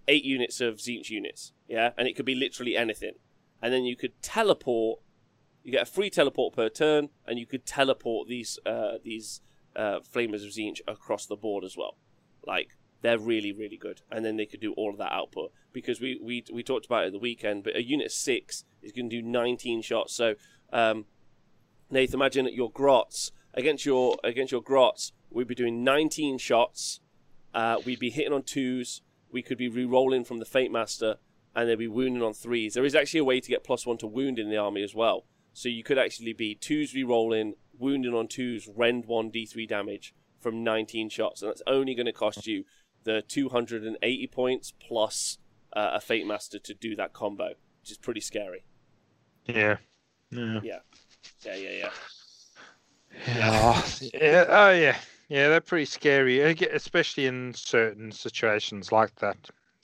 eight units of Tzeentch units, yeah, and it could be literally anything, and then you could teleport. You get a free teleport per turn, and you could teleport these uh, these uh, flamers of Tzeentch across the board as well. Like they're really really good, and then they could do all of that output because we we we talked about it the weekend. But a unit six is going to do 19 shots. So, um, Nath, imagine your grots against your against your grots, we'd be doing 19 shots. Uh, we'd be hitting on twos. We could be re-rolling from the Fate Master, and they'd be wounding on threes. There is actually a way to get plus one to wound in the army as well. So you could actually be twos re-rolling, wounding on twos, rend one d3 damage from 19 shots, and that's only going to cost you the 280 points plus uh, a Fate Master to do that combo, which is pretty scary. Yeah. Yeah. Yeah, yeah, yeah. Yeah. yeah. Oh yeah. Yeah, they're pretty scary, especially in certain situations like that.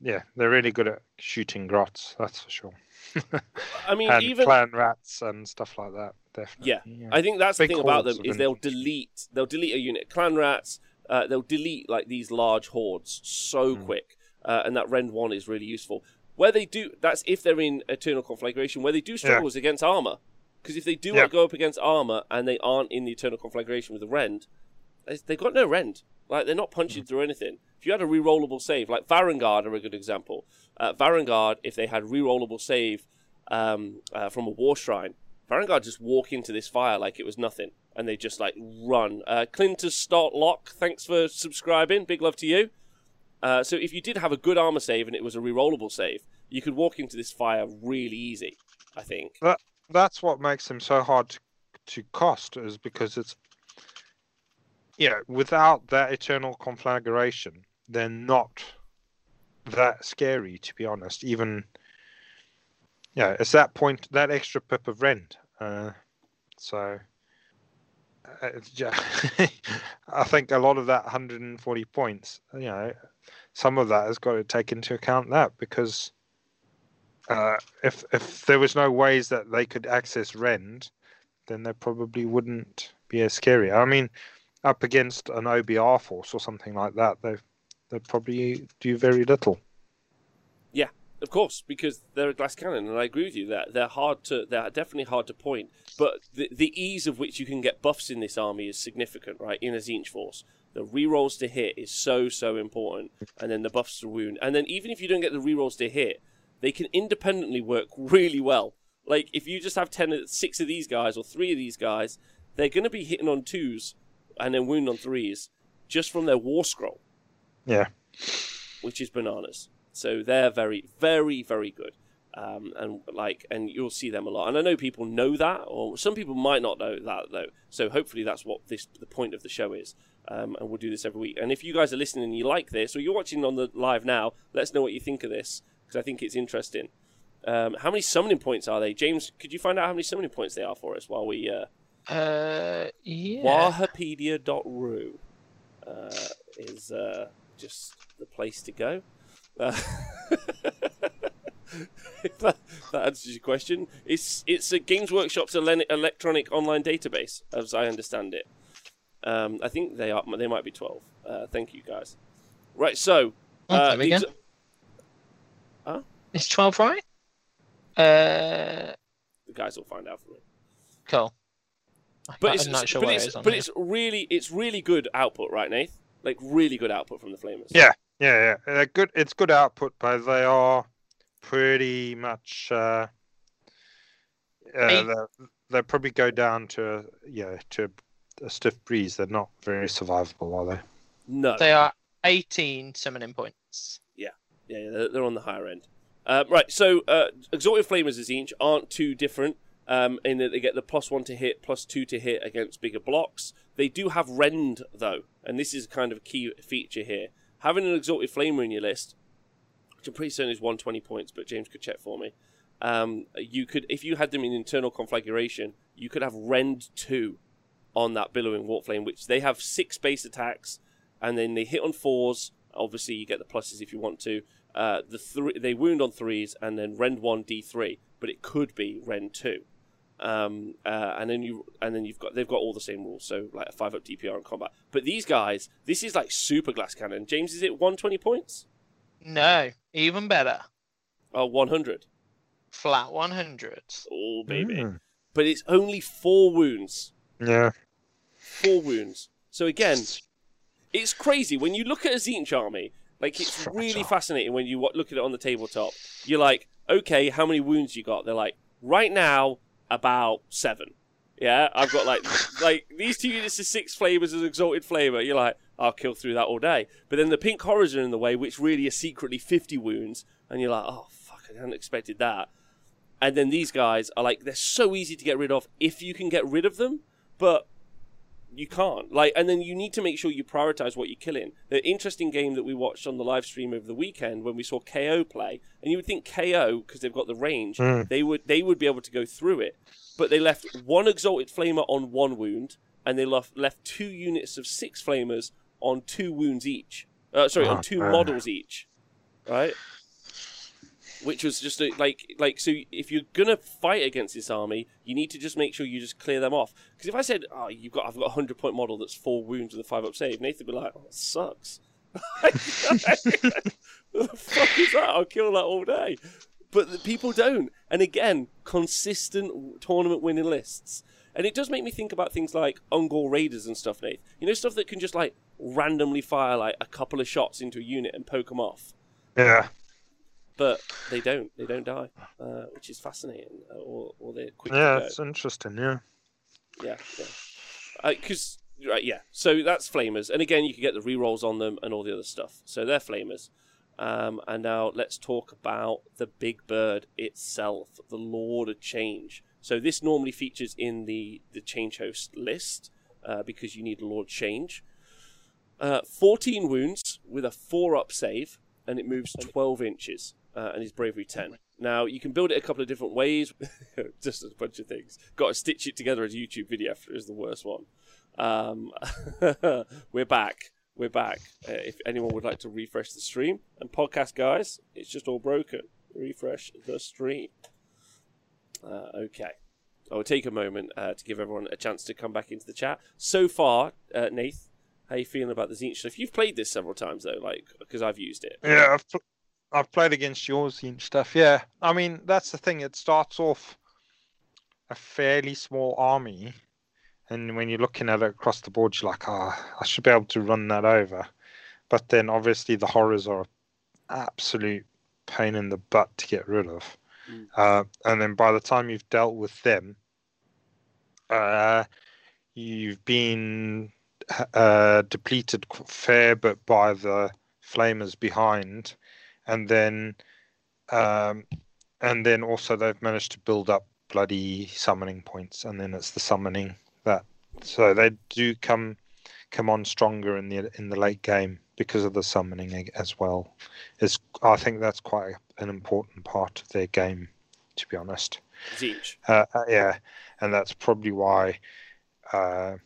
Yeah, they're really good at shooting grots. That's for sure. <laughs> I mean, and even clan rats and stuff like that. Definitely. Yeah, I think that's the thing about them is they'll delete they'll delete a unit. Clan rats, uh, they'll delete like these large hordes so Mm. quick, uh, and that rend one is really useful. Where they do that's if they're in eternal conflagration. Where they do struggle is against armor, because if they do Yeah. go up against armor and they aren't in the eternal conflagration with the rend, they- they've got no rend. Like they're not Mm. punching through anything. If you had a re-rollable save, like Varangard are a good example. Uh, Varangard, if they had re-rollable save um, uh, from a war shrine, Varangard just walk into this fire like it was nothing, and they just like run. Uh, Clintus Start Lock, thanks for subscribing. Big love to you. Uh, so if you did have a good armor save and it was a re-rollable save, you could walk into this fire really easy. I think. that That's what makes them so hard to, to cost, is because it's yeah, without that eternal conflagration, they're not that scary to be honest. Even yeah, it's that point that extra pip of rent. Uh, so uh, ju- <laughs> I think a lot of that 140 points, you know, some of that has got to take into account that because uh, if if there was no ways that they could access rend, then they probably wouldn't be as scary. I mean, up against an OBR force or something like that, they they probably do very little. Yeah, of course, because they're a glass cannon, and I agree with you that they're hard to they're definitely hard to point. But the the ease of which you can get buffs in this army is significant, right? In a Tzeentch force, the rerolls to hit is so so important, and then the buffs to wound, and then even if you don't get the rerolls to hit, they can independently work really well. Like if you just have ten, six of these guys or three of these guys, they're going to be hitting on twos and then wound on threes just from their war scroll Yeah. which is bananas. So they're very, very, very good. Um, and like, and you'll see them a lot. And I know people know that, or some people might not know that though. So hopefully that's what this the point of the show is. Um, and we'll do this every week. And if you guys are listening and you like this, or you're watching on the live now, let us know what you think of this because I think it's interesting. Um, how many summoning points are they, James? Could you find out how many summoning points they are for us while we uh, Uh, yeah. Wahapedia.ru uh, is uh, just the place to go. Uh, <laughs> that, that answers your question. It's it's a Games Workshop's electronic online database, as I understand it. Um, I think they are. They might be twelve. Uh, thank you, guys. Right, so uh, these- go. Huh? Is 12 right? Uh, the guys will find out for me. cool. But I'm it's not sure but it's it is but it's really it's really good output, right, Nath? Like really good output from the Flamers. Yeah. Yeah, yeah. They're good. It's good output, but they are pretty much. Uh, uh, Hey. they they probably go down to yeah to a stiff breeze. They're not very survivable, are they? No. They are 18 summoning points. Yeah, yeah, they're, they're on the higher end. Uh, right, so uh, Exalted Flamers as each aren't too different um, in that they get the plus one to hit, plus two to hit against bigger blocks. They do have Rend, though, and this is kind of a key feature here. Having an Exalted Flamer in your list, which I'm pretty certain is 120 points, but James could check for me. Um, you could, if you had them in eternal conflagration, you could have Rend 2 on that Billowing Warp Flame, which they have six base attacks, and then they hit on fours. Obviously, you get the pluses if you want to. Uh, the three they wound on threes, and then rend one d three, but it could be rend two. Um, uh, and then you and then you've got they've got all the same rules, so like a five up DPR in combat. But these guys, this is like super glass cannon. James, is it one twenty points? No, even better. Oh, 100. Flat 100. Oh, baby. Mm. But it's only four wounds. Yeah. Four wounds. So again, it's crazy when you look at a Tzeentch army. Like it's really fascinating when you look at it on the tabletop. You're like, okay, how many wounds you got? They're like, right now about seven. Yeah, I've got like <laughs> like these two units are six flavors of exalted flavor. You're like, I'll kill through that all day. But then the pink horrors are in the way, which really are secretly fifty wounds, and you're like, oh fuck, I hadn't expected that. And then these guys are like, they're so easy to get rid of if you can get rid of them, but you can't. Like, and then you need to make sure you prioritize what you're killing. The interesting game that we watched on the live stream over the weekend when we saw KO play, and you would think KO because they've got the range, Mm. they would they would be able to go through it, but they left one exalted flamer on one wound, and they left left two units of six flamers on two wounds each. Uh, sorry, Oh, on two man. models each, right? Which was just a, like like so. If you're gonna fight against this army, you need to just make sure you just clear them off. Because if I said, "Oh, you've got I've got a hundred point model that's four wounds with a five up save," Nathan would be like, "Oh, it sucks." <laughs> what the fuck is that? I'll kill that all day. But people don't. And again, consistent tournament winning lists. And it does make me think about things like Ungor Raiders and stuff, Nate. You know, stuff that can just like randomly fire like a couple of shots into a unit and poke them off. Yeah. But they don't. They don't die, uh, which is fascinating. Uh, or, or they're Yeah, to go. it's interesting. Yeah. Yeah, yeah. Because right, yeah. So that's flamers, and again, you can get the rerolls on them and all the other stuff. So they're flamers. Um, and now let's talk about the big bird itself, the Lord of Change. So this normally features in the the change host list uh, because you need a Lord Change. Uh, 14 wounds with a four up save, and it moves 12 inches, uh, and his bravery 10. Now you can build it a couple of different ways, <laughs> just a bunch of things. Got to stitch it together as a YouTube video after <laughs> is the worst one. Um, <laughs> we're back. We're back. Uh, if anyone would like to refresh the stream and podcast, guys, it's just all broken. Refresh the stream. Uh, okay. I will take a moment uh, to give everyone a chance to come back into the chat. So far, uh, Nath, how are you feeling about the Tzeentch stuff? You've played this several times though, like because I've used it. Yeah, I've, pl- I've played against yours and stuff. Yeah, I mean that's the thing. It starts off a fairly small army, and when you're looking at it across the board, you're like, ah, I should be able to run that over. But then obviously the horrors are absolute pain in the butt to get rid of. Mm. Uh, and then by the time you've dealt with them, uh, you've been uh, depleted fair bit by the flamers behind, and then um, and then also they've managed to build up bloody summoning points, and then it's the summoning that so they do come come on stronger in the in the late game because of the summoning as well. Is I think that's quite an important part of their game, to be honest. Tzeentch. Uh, uh, yeah, and that's probably why uh,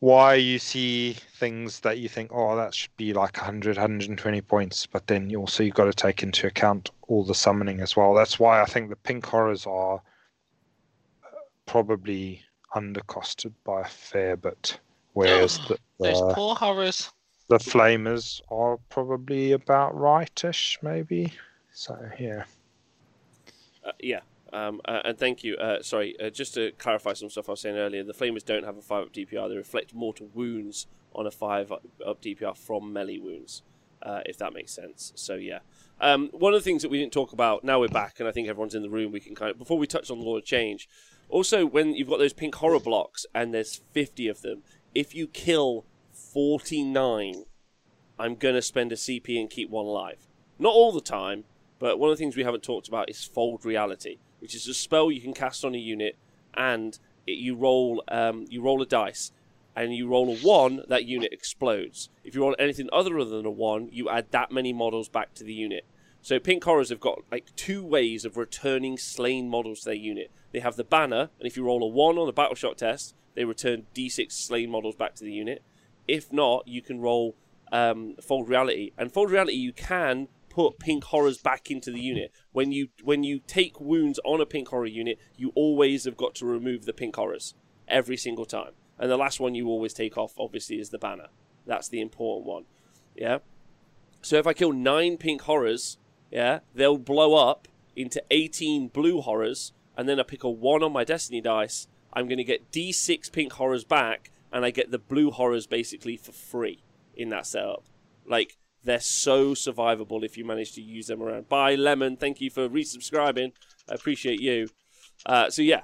why you see things that you think, oh, that should be like 100, 120 points, but then you also you've got to take into account all the summoning as well. That's why I think the pink horrors are uh, probably undercosted by a fair bit, whereas <gasps> the, Those the, poor horrors. the flamers are probably about rightish, maybe. So yeah, Uh, yeah. Um, uh, and thank you. Uh, sorry, uh, just to clarify some stuff I was saying earlier, the Flamers don't have a 5 up DPR. They reflect mortal wounds on a 5 up, DPR from melee wounds, uh, if that makes sense. So, yeah. Um, one of the things that we didn't talk about, now we're back, and I think everyone's in the room, we can kind of, before we touch on the Lord of Change, also when you've got those pink horror blocks and there's 50 of them, if you kill 49, I'm going to spend a CP and keep one alive. Not all the time, but one of the things we haven't talked about is Fold Reality, which is a spell you can cast on a unit, and it, you roll um, you roll a dice, and you roll a one, that unit explodes. If you roll anything other than a one, you add that many models back to the unit. So Pink Horrors have got like two ways of returning slain models to their unit. They have the banner, and if you roll a one on the battleshock test, they return D6 slain models back to the unit. If not, you can roll um, Fold Reality, and Fold Reality you can put pink horrors back into the unit. When you when you take wounds on a pink horror unit, you always have got to remove the pink horrors every single time. And the last one you always take off, obviously, is the banner. That's the important one. Yeah. So if I kill nine pink horrors, yeah, they'll blow up into 18 blue horrors, and then I pick a one on my destiny dice. I'm going to get D6 pink horrors back, and I get the blue horrors basically for free in that setup. Like they're so survivable if you manage to use them around. Bye, Lemon. Thank you for resubscribing. I appreciate you. Uh, so yeah,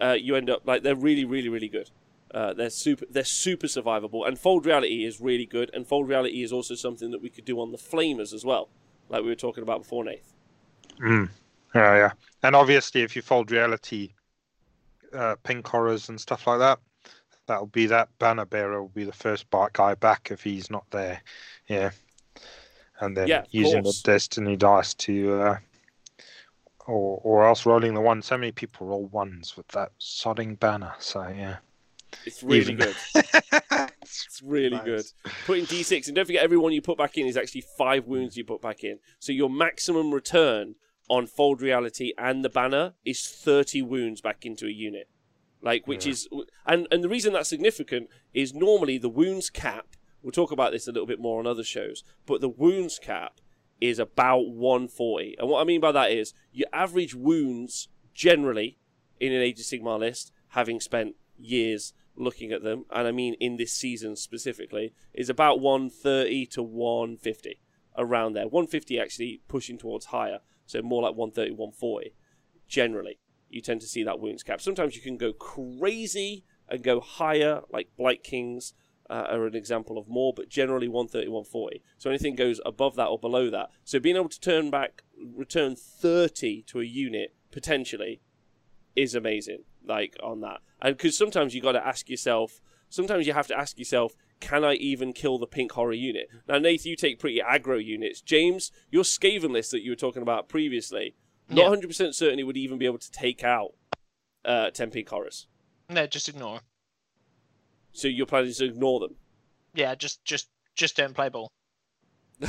uh, you end up like they're really, really, really good. Uh, they're super. They're super survivable, and fold reality is really good. And fold reality is also something that we could do on the flamers as well, like we were talking about before, Nath. mm. yeah, yeah. And obviously, if you fold reality, uh, pink horrors and stuff like that, that'll be that banner bearer will be the first guy back if he's not there. Yeah, and then Yeah, using the destiny dice to, uh, or or else rolling the one. So many people roll ones with that sodding banner. So yeah, It's really Even- good. <laughs> It's really Nice. good. Putting D6, and don't forget, everyone you put back in is actually five wounds you put back in. So your maximum return on Fold Reality and the banner is 30 wounds back into a unit. Like, which Yeah. is, and, and the reason that's significant is normally the wounds cap, we'll talk about this a little bit more on other shows, but the wounds cap is about 140. And what I mean by that is your average wounds generally in an Age of Sigmar list, having spent years looking at them, and I mean in this season specifically, is about 130 to 150 around there. 150 actually pushing towards higher, so more like 130, 140. Generally, you tend to see that wounds cap. Sometimes you can go crazy and go higher, like Blight Kings uh, are an example of more, but generally 130, 140. So anything goes above that or below that. So being able to turn back, return 30 to a unit potentially is amazing. Like on that, and because sometimes you got to ask yourself. Sometimes you have to ask yourself, can I even kill the pink horror unit? Now, Nath, you take pretty aggro units. James, your Skaven list that you were talking about previously, not Yeah. 100% certain it would even be able to take out uh, 10 pink horrors. No, just ignore. So you're planning to ignore them. Yeah, just just just don't play ball. <laughs>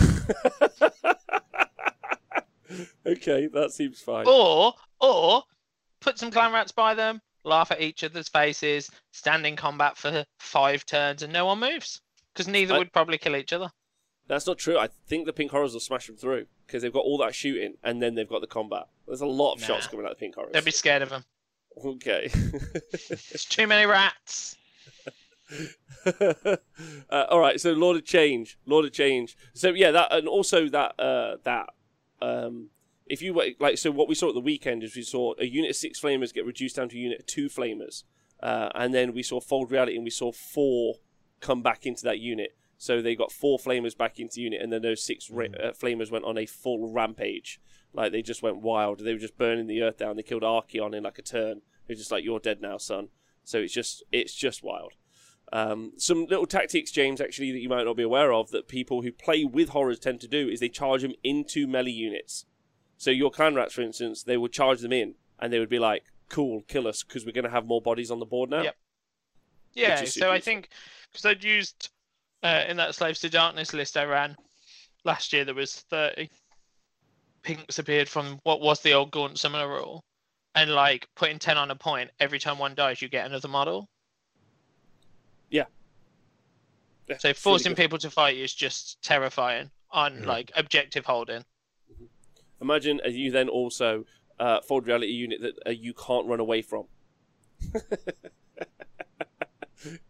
okay, that seems fine. Or or put some clan rats by them, laugh at each other's faces, stand in combat for five turns, and no one moves because neither I- would probably kill each other. That's not true. I think the pink horrors will smash them through because they've got all that shooting and then they've got the combat. There's a lot of shots coming out of the pink horrors. Don't be scared of them. Okay. <laughs> There's too many rats. <laughs> uh, all right, so Lord of Change, Lord of Change. So yeah, that and also that uh, that um, if you were- like, so what we saw at the weekend is we saw a unit of six flamers get reduced down to a unit of two flamers, uh, and then we saw Fold Reality and we saw four come back into that unit. So they got four flamers back into unit, and then those six ra- uh, flamers went on a full rampage. Like they just went wild. They were just burning the earth down. They killed Archaon in like a turn. They're just like, "You're dead now, son." So it's just it's just wild. Um, some little tactics, James, actually, that you might not be aware of that people who play with horrors tend to do is they charge them into melee units. So your clan rats, for instance, they would charge them in, and they would be like, "Cool, kill us, because we're going to have more bodies on the board now." Yep. Yeah, so I think because I'd used uh, in that Slaves to Darkness list I ran last year. There was thirty pinks appeared from what was the old Gaunt Summoner rule, and like putting ten on a point every time one dies, you get another model. Yeah, So it's really forcing people to fight you is just terrifying on Yeah. like objective holding. Imagine uh, you then also uh, fold reality unit that uh, you can't run away from. <laughs>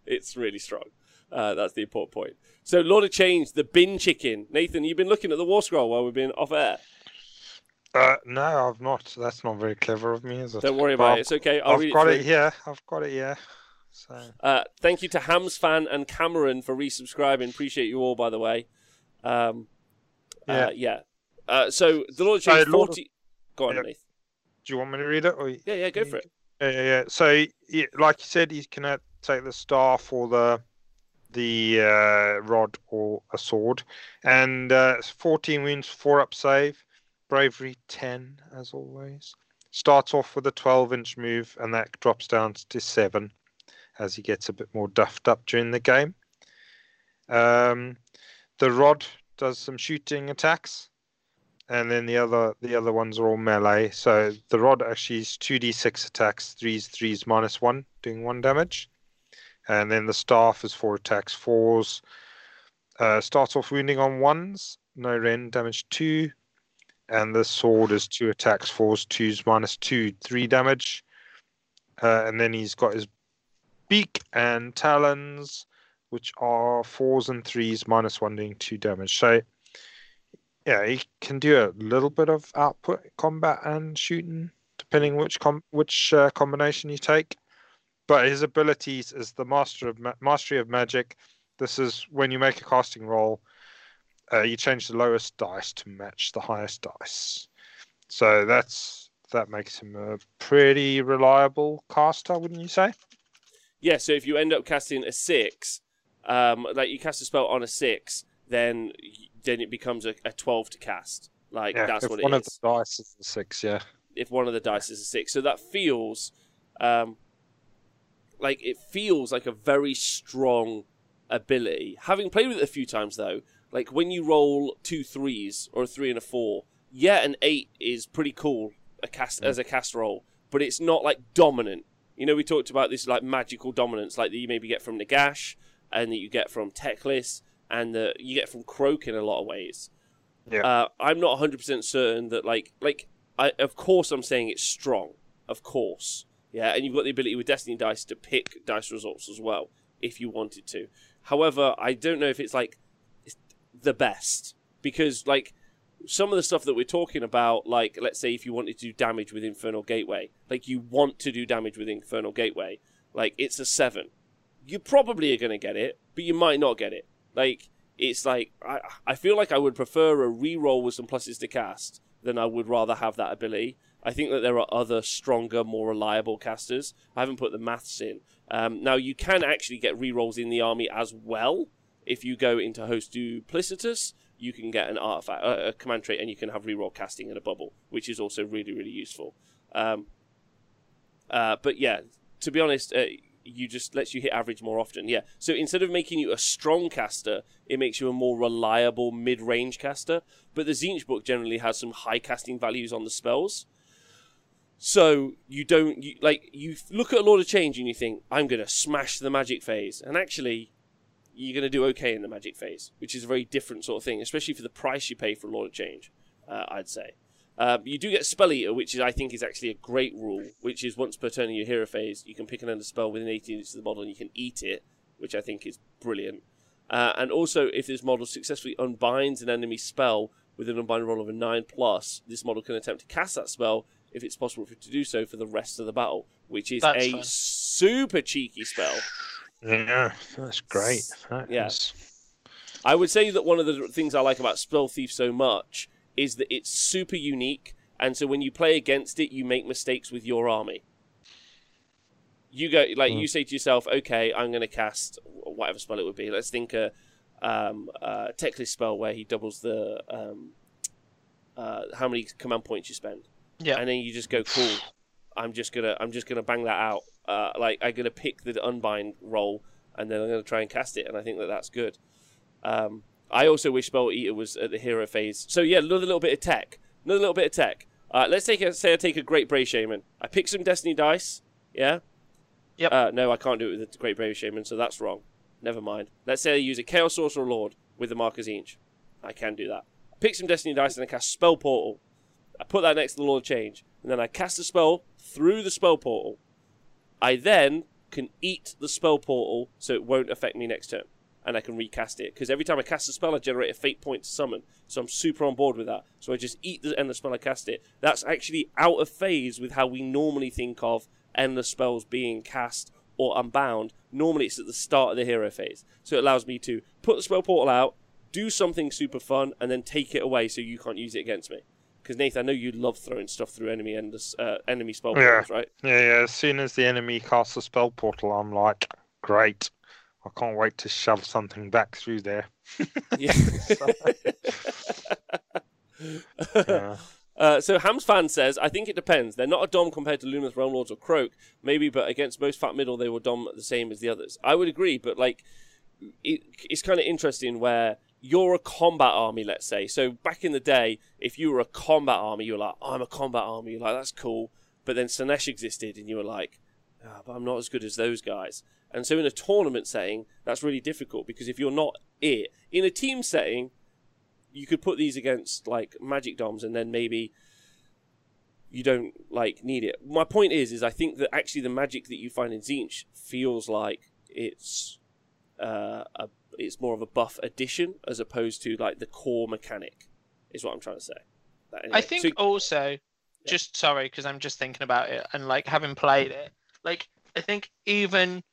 it's really strong. Uh, that's the important point. So, Lord of Change, the bin chicken. Nathan, you've been looking at the War Scroll while we've been off air. Uh, no, I've not. That's not very clever of me, is it? Don't worry Well, about it. It's okay. I'll I've read got it. it here. I've got it here. So Uh, thank you to Hams fan and Cameron for resubscribing. Appreciate you all, by the way. Um, Yeah. Uh, yeah. Uh, so the Lord of So Change Lord of- forty. Go on, Yeah. Nathan. do you want me to read it? Or... Yeah, yeah, go for it. Yeah, yeah, yeah. So, yeah, like you said, you can uh, take the staff or the the uh, rod or a sword, and uh, 14 wounds, four up save, bravery 10 as always. Starts off with a 12 inch move, and that drops down to seven as he gets a bit more duffed up during the game. Um, the rod does some shooting attacks, and then the other the other ones are all melee. So the rod actually is two d six attacks, threes threes minus one, doing one damage, and then the staff is four attacks, fours. Uh, starts off wounding on ones, no rend, damage two, and the sword is two attacks, fours, twos minus two, three damage, uh, and then he's got his beak and talons, which are fours and threes minus one, doing two damage. So yeah, he can do a little bit of output combat and shooting, depending which com- which uh, combination you take. But his abilities is the master of ma- mastery of magic. This is when you make a casting roll, uh, you change the lowest dice to match the highest dice. So that's that makes him a pretty reliable caster, wouldn't you say? Yeah, so if you end up casting a six, um, like you cast a spell on a six, then then it becomes a, a twelve to cast. Like Yeah, that's if what it one is. of the dice is a six, yeah. If one of the dice is a six, so that feels, um, like it feels like a very strong ability. Having played with it a few times though, like when you roll two threes or a three and a four, yeah, an eight is pretty cool a cast as a cast roll, but it's not like dominant. You know, we talked about this like magical dominance, like that you maybe get from Nagash and that you get from Teclis and that you get from Kroak in a lot of ways. Yeah. Uh, I'm not 100% certain that like like I of course I'm saying it's strong, of course. Yeah, and you've got the ability with Destiny Dice to pick dice results as well if you wanted to. However, I don't know if it's like it's the best because like some of the stuff that we're talking about, like let's say if you wanted to do damage with Infernal Gateway, like you want to do damage with Infernal Gateway, like it's a seven. You probably are going to get it, but you might not get it. Like it's like I I feel like I would prefer a reroll with some pluses to cast than I would rather have that ability. I think that there are other stronger, more reliable casters. I haven't put the maths in. Um, now you can actually get rerolls in the army as well. If you go into Host Duplicitous, you can get an artifact, a command trait, and you can have reroll casting in a bubble, which is also really, really useful. Um, uh, but yeah, to be honest, uh, you just lets you hit average more often. Yeah. So instead of making you a strong caster, it makes you a more reliable mid-range caster. But the Tzeentch book generally has some high casting values on the spells. So you don't you, like you look at a Lord of Change and you think I'm gonna smash the magic phase, and actually you're gonna do okay in the magic phase, which is a very different sort of thing, especially for the price you pay for a Lord of Change. Uh, I'd say. Uh, you do get Spell Eater, which is, I think is actually a great rule, which is once per turn in your hero phase, you can pick another spell within 18 inches of the model and you can eat it, which I think is brilliant. Uh, and also, if this model successfully unbinds an enemy spell with an unbind roll of a 9 plus, this model can attempt to cast that spell if it's possible for it to do so for the rest of the battle, which is That's a fun. super cheeky spell. Yeah, that's great. That Yeah. is- I would say that one of the things I like about Spell Thief so much is that it's super unique, and so when you play against it, you make mistakes with your army. You go like you say to yourself, "Okay, I'm going to cast whatever spell it would be. Let's think a um, uh, Teclis spell where he doubles the um, uh, how many command points you spend, Yeah. and then you just go, "Cool, I'm just gonna I'm just gonna bang that out. Uh, like I'm gonna pick the unbind roll." and then I'm going to try and cast it, and I think that that's good. Um, I also wish Spell Eater was at the hero phase. So yeah, another little bit of tech. Another little bit of tech. Uh, let's take a, say I take a Great Bray Shaman. I pick some Destiny dice. Yeah. Yep. Uh, no, I can't do it with the Great Bray Shaman, so that's wrong. Never mind. Let's say I use a Chaos Sorcerer Lord with the Mark of Tzeentch. I can do that. Pick some Destiny dice and I cast Spell Portal. I put that next to the Lord of Change, and then I cast a spell through the Spell Portal. I then can eat the Spell Portal so it won't affect me next turn, and I can recast it. Because every time I cast a spell, I generate a Fate point to summon, so I'm super on board with that. So I just eat the endless spell I cast it. That's actually out of phase with how we normally think of endless spells being cast or unbound. Normally it's at the start of the hero phase. So it allows me to put the spell portal out, do something super fun, and then take it away so you can't use it against me. Because Nathan, I know you love throwing stuff through enemy endless, uh, enemy spell Yeah. portals, right? Yeah, yeah. As soon as the enemy casts a spell portal, I'm like, great. I can't wait to shove something back through there. <laughs> Yeah. <laughs> Yeah. <laughs> Uh, so Hams fan says, I think it depends. They're not a dom compared to Lumineth Realm Lords or Kroak, maybe, but against most fat middle, they were dom the same as the others. I would agree, but like, it, it's kind of interesting where you're a combat army, let's say. So back in the day, if you were a combat army, you were like, I'm a combat army. You're like, that's cool. But then Slaanesh existed, and you were like, ah, but I'm not as good as those guys. And so in a tournament setting, that's really difficult because if you're not it, in a team setting, you could put these against like magic doms and then maybe you don't like need it. My point is is I think that actually the magic that you find in Tzeentch feels like it's uh, a it's more of a buff addition as opposed to like the core mechanic is what I'm trying to say. Anyway, I think so- also, just sorry, because I'm just thinking about it and like having played it, like I think even,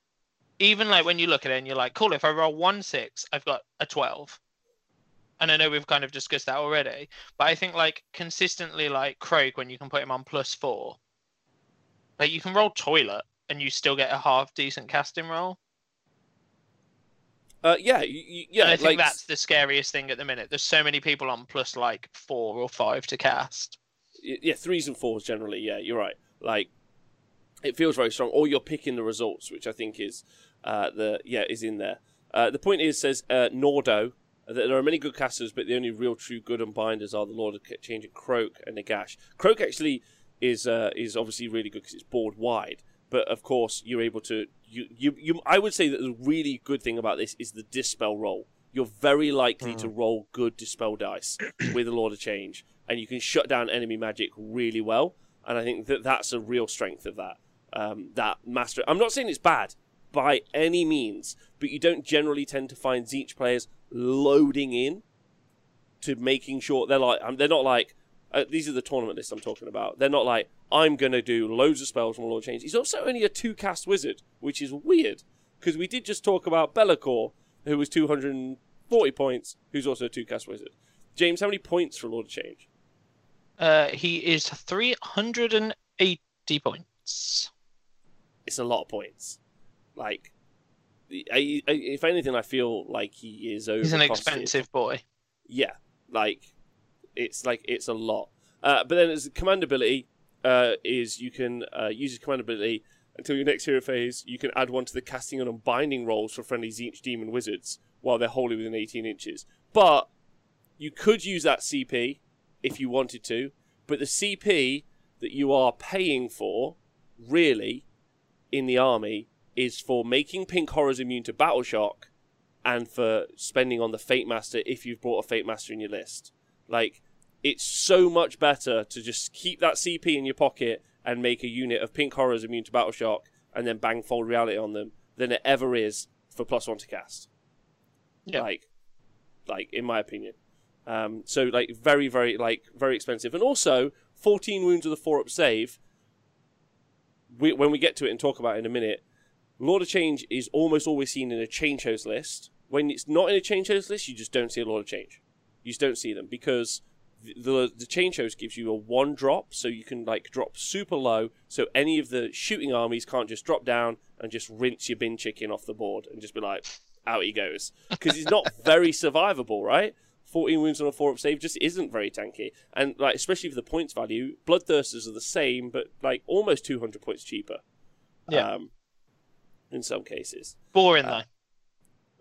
even like when you look at it and you're like, cool, if I roll one six, I've got a twelve. And I know we've kind of discussed that already, but I think like consistently, like Kroak, when you can put him on plus four, like you can roll toilet and you still get a half decent casting roll. Uh, yeah, yeah, and I think like that's the scariest thing at the minute. There's so many people on plus like four or five to cast. yeah, threes and fours generally. Yeah, you're right. Like it feels very strong. Or you're picking the results, which I think is uh, the yeah is in there. Uh, the point is says uh, Nordo that there are many good casters, but the only real true good unbinders are the Lord of Change and Kroak and Nagash. Kroak actually is uh, is obviously really good because it's board wide. But of course, you're able to you, you you. I would say that the really good thing about this is the dispel roll. You're very likely to roll good dispel dice <clears throat> with the Lord of Change, and you can shut down enemy magic really well. And I think that that's a real strength of that. Um, that master. I'm not saying it's bad by any means, but you don't generally tend to find Tzeentch players loading in to making sure they're like um, they're not like uh, these are the tournament lists I'm talking about. They're not like I'm gonna do loads of spells from Lord Change. He's also only a two cast wizard, which is weird because we did just talk about Be'lakor, who was 240 points, who's also a two cast wizard. James, how many points for Lord of Change? Uh, he is 380 points. It's a lot of points. Like, I, I, if anything, I feel like he is over. He's an expensive boy. Yeah, like it's like it's a lot. Uh, but then as command ability uh, is you can uh, use his command ability until your next hero phase. You can add one to the casting and unbinding rolls for friendly Tzeentch demon wizards while they're wholly within 18 inches. But you could use that CP if you wanted to, but the CP that you are paying for, really, in the army, is for making Pink Horrors immune to Battle Shock and for spending on the Fate Master if you've brought a Fate Master in your list. Like, it's so much better to just keep that CP in your pocket and make a unit of Pink Horrors immune to Battle Shock and then bang Fold Reality on them than it ever is for plus one to cast. Yeah. Like, like in my opinion. Um, so like very very like very expensive, and also 14 wounds with a four up save. We, when we get to it and talk about it in a minute, Lord of Change is almost always seen in a change host list. When it's not in a change host list, you just don't see a Lord of Change. You just don't see them because the the, the change host gives you a one drop, so you can like drop super low, so any of the shooting armies can't just drop down and just rinse your bin chicken off the board and just be like, out he goes, because he's not <laughs> very survivable, right? 14 wounds on a 4 up save just isn't very tanky. And, like, especially for the points value, Bloodthirsters are the same, but, like, almost 200 points cheaper. Yeah. Um, in some cases. Boring Uh,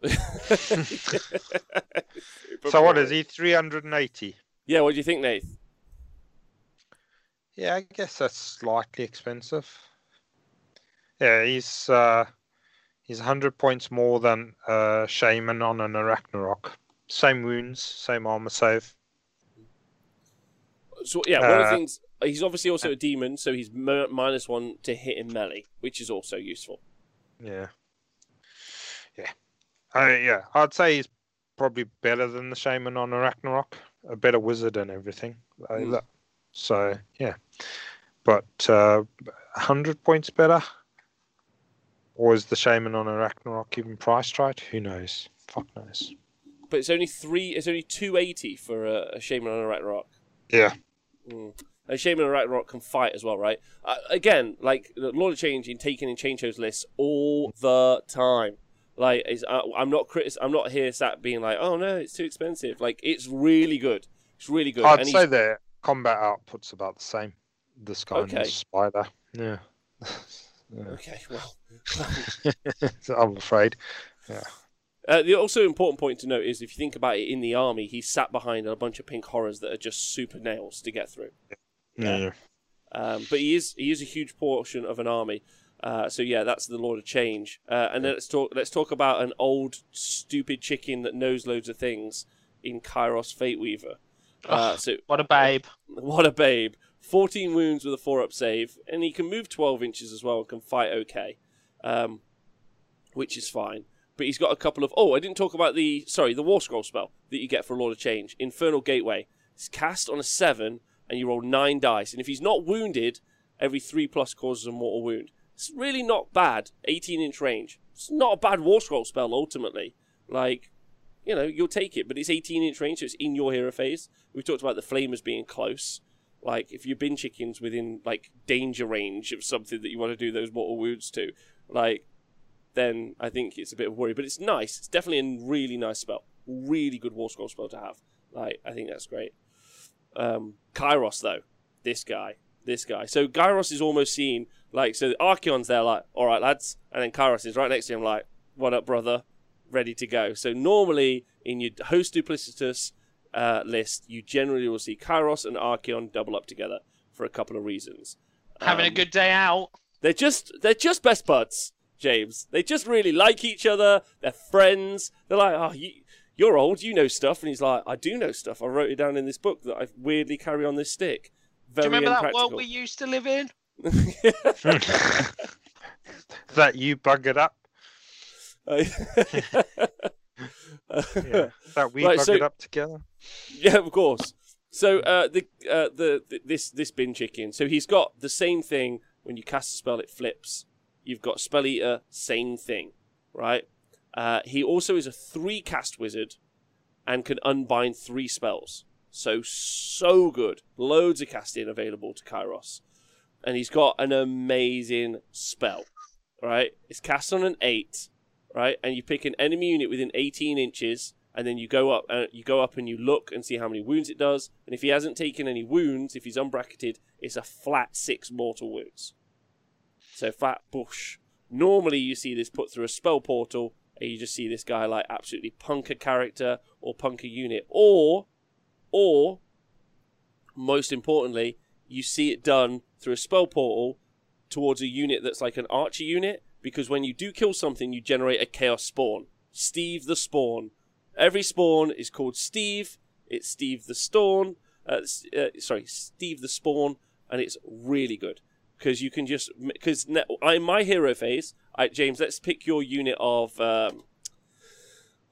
though. <laughs> <laughs> So what is he? Three hundred and eighty. Yeah, what do you think, Nate? Yeah, I guess that's slightly expensive. Yeah, he's uh, he's hundred points more than uh, Shaman on an Arachnarok. Same wounds, same armor save. So yeah, one of the Uh, things he's obviously also a demon, so he's mi- minus one to hit in melee, which is also useful. Yeah, yeah, uh, yeah. I'd say he's probably better than the Shaman on Arachnarok. A better wizard and everything. Mm. So yeah, but uh, hundred points better. Or is the Shaman on Arachnarok even priced right? Who knows? Fuck knows. But it's only three. It's only two eighty for a, a shaman on a Ragnarok. Yeah. Mm. And Shaman and Ragnarok can fight as well, right? Uh, again, like the Lord of Change in taking in change those lists all the time. Like, uh, I'm not critis- I'm not here sat being like, oh no, it's too expensive. Like, it's really good. It's really good. I'd and say their combat output's about the same. This guy and the spider. Yeah. Yeah. <laughs> okay, well, <laughs> I'm afraid. Uh, the also important point to note is if you think about it in the army, he's sat behind a bunch of pink horrors that are just super nails to get through. Yeah. Yeah. Um, but he is he is a huge portion of an army. Uh, so yeah, that's the Lord of Change. Uh, and then let's talk let's talk about an old stupid chicken that knows loads of things in Kairos Fate Weaver. Uh, so What a babe. <laughs> what a babe! Fourteen wounds with a four up save, and he can move twelve inches as well and can fight okay, um, which is fine. But he's got a couple of oh, I didn't talk about the sorry the War Scroll spell that you get for Lord of Change, Infernal Gateway. It's cast on a seven, and you roll nine dice, and if he's not wounded, every three plus causes a mortal wound. It's really not bad. Eighteen inch range. It's not a bad War Scroll spell ultimately. Like you know, you'll take it, but it's 18 inch range, so it's in your hero phase. We talked about the flamers being close. Like, if your bin chickens within like danger range of something that you want to do those mortal wounds to, like, then I think it's a bit of a worry. But it's nice. It's definitely a really nice spell. Really good war scroll spell to have. Like, I think that's great. Um, Kairos though, this guy, this guy. So Kairos is almost seen like so. Archaon's there, like, all right, lads, and then Kairos is right next to him, like, what up, brother? ready to go. So normally in your host duplicitous uh, list, you generally will see Kairos and Archaon double up together for a couple of reasons. Having a Um, good day out. They're just they're just best buds, James. They just really like each other. They're friends. They're like, oh, you, you're old, you know stuff, and he's like, I do know stuff. I wrote it down in this book that I weirdly carry on this stick. Do you remember that unpractical. world we used to live in? <laughs> that you buggered up. Uh, <laughs> Yeah. <laughs> That we Right, buggered so- up together. Yeah, of course. So uh, the uh, the, the this this bin chicken. So he's got the same thing. When you cast a spell, it flips. You've got spell eater, same thing, right? Uh, he also is a three cast wizard, and can unbind three spells. So so good. Loads of casting available to Kairos, and he's got an amazing spell. Right, it's cast on an eight, right, and you pick an enemy unit within eighteen inches and then you go up uh, you go up and you look and see how many wounds it does. And if he hasn't taken any wounds if he's unbracketed it's a flat six mortal wounds. So flat bush normally you see this put through a spell portal and you just see this guy like absolutely punk a character or punk a unit or or most importantly you see it done through a spell portal towards a unit that's like an archer unit because when you do kill something you generate a chaos spawn steve the spawn Every spawn is called Steve. It's Steve the Storm. Uh, uh, sorry, Steve the Spawn, and it's really good because you can just because in my hero phase, I, James. Let's pick your unit of um,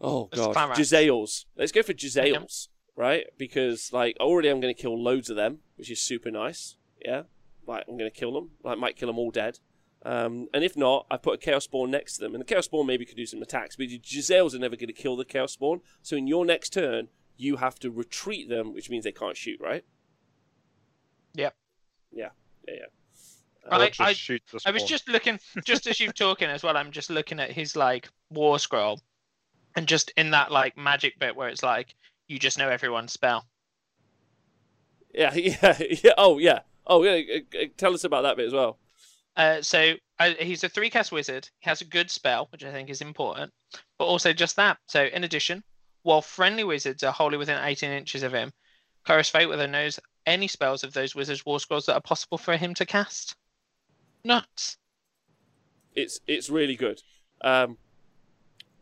oh god. Jezzails. Let's go for Jezzails, right? Because like already I'm going to kill loads of them, which is super nice. Yeah, like I'm going to kill them. Like might kill them all dead. Um, and if not, I put a Chaos Spawn next to them. And the Chaos Spawn maybe could do some attacks, but your Jezzails are never going to kill the Chaos Spawn. So in your next turn, you have to retreat them, which means they can't shoot, right? Yep. Yeah, yeah, yeah. I- Uh, Or I- I was just looking, just as you're talking as well. I'm just looking at his like war scroll, and just in that like magic bit where it's like you just know everyone's spell. yeah, <laughs> yeah, yeah. Oh, yeah. Oh, yeah. uh, uh, Tell us about that bit as well. Uh, so uh, he's a three cast wizard. He has a good spell, which I think is important, but also just that. So in addition, while friendly wizards are wholly within 18 inches of him, Kairos Fateweaver knows any spells of those wizards' war scrolls that are possible for him to cast. Nuts. It's it's really good. Um,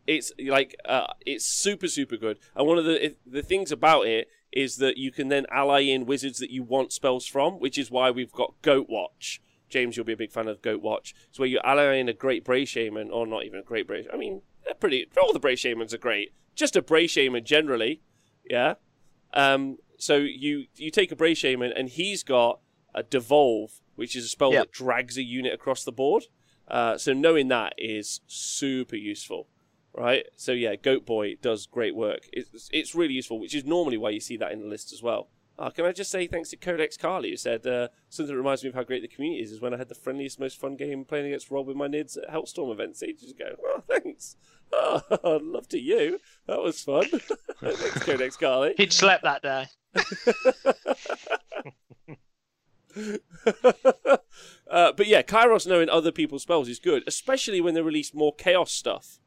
it's like uh, it's super super good. And one of the the things about it is that you can then ally in wizards that you want spells from, which is why we've got Goat Watch. James, you'll be a big fan of Goat Watch. It's where you ally in a great Bray Shaman, or not even a great Bray. I mean, they're pretty. All the Bray Shamans are great. Just a Bray Shaman generally, yeah. Um, so you you take a Bray Shaman, and he's got a Devolve, which is a spell Yep. that drags a unit across the board. Uh, so knowing that is super useful, right? So yeah, Goat Boy does great work. It's it's really useful, which is normally why you see that in the list as well. Uh, can I just say thanks to Codex Carly who said uh, something that reminds me of how great the community is is when I had the friendliest, most fun game playing against Rob with my nids at Hellstorm events ages ago. Oh, thanks. Oh, <laughs> I'd love to you. That was fun. <laughs> thanks, Codex Carly. He'd slept that day. <laughs> uh, but yeah, Kairos knowing other people's spells is good, especially when they release more chaos stuff.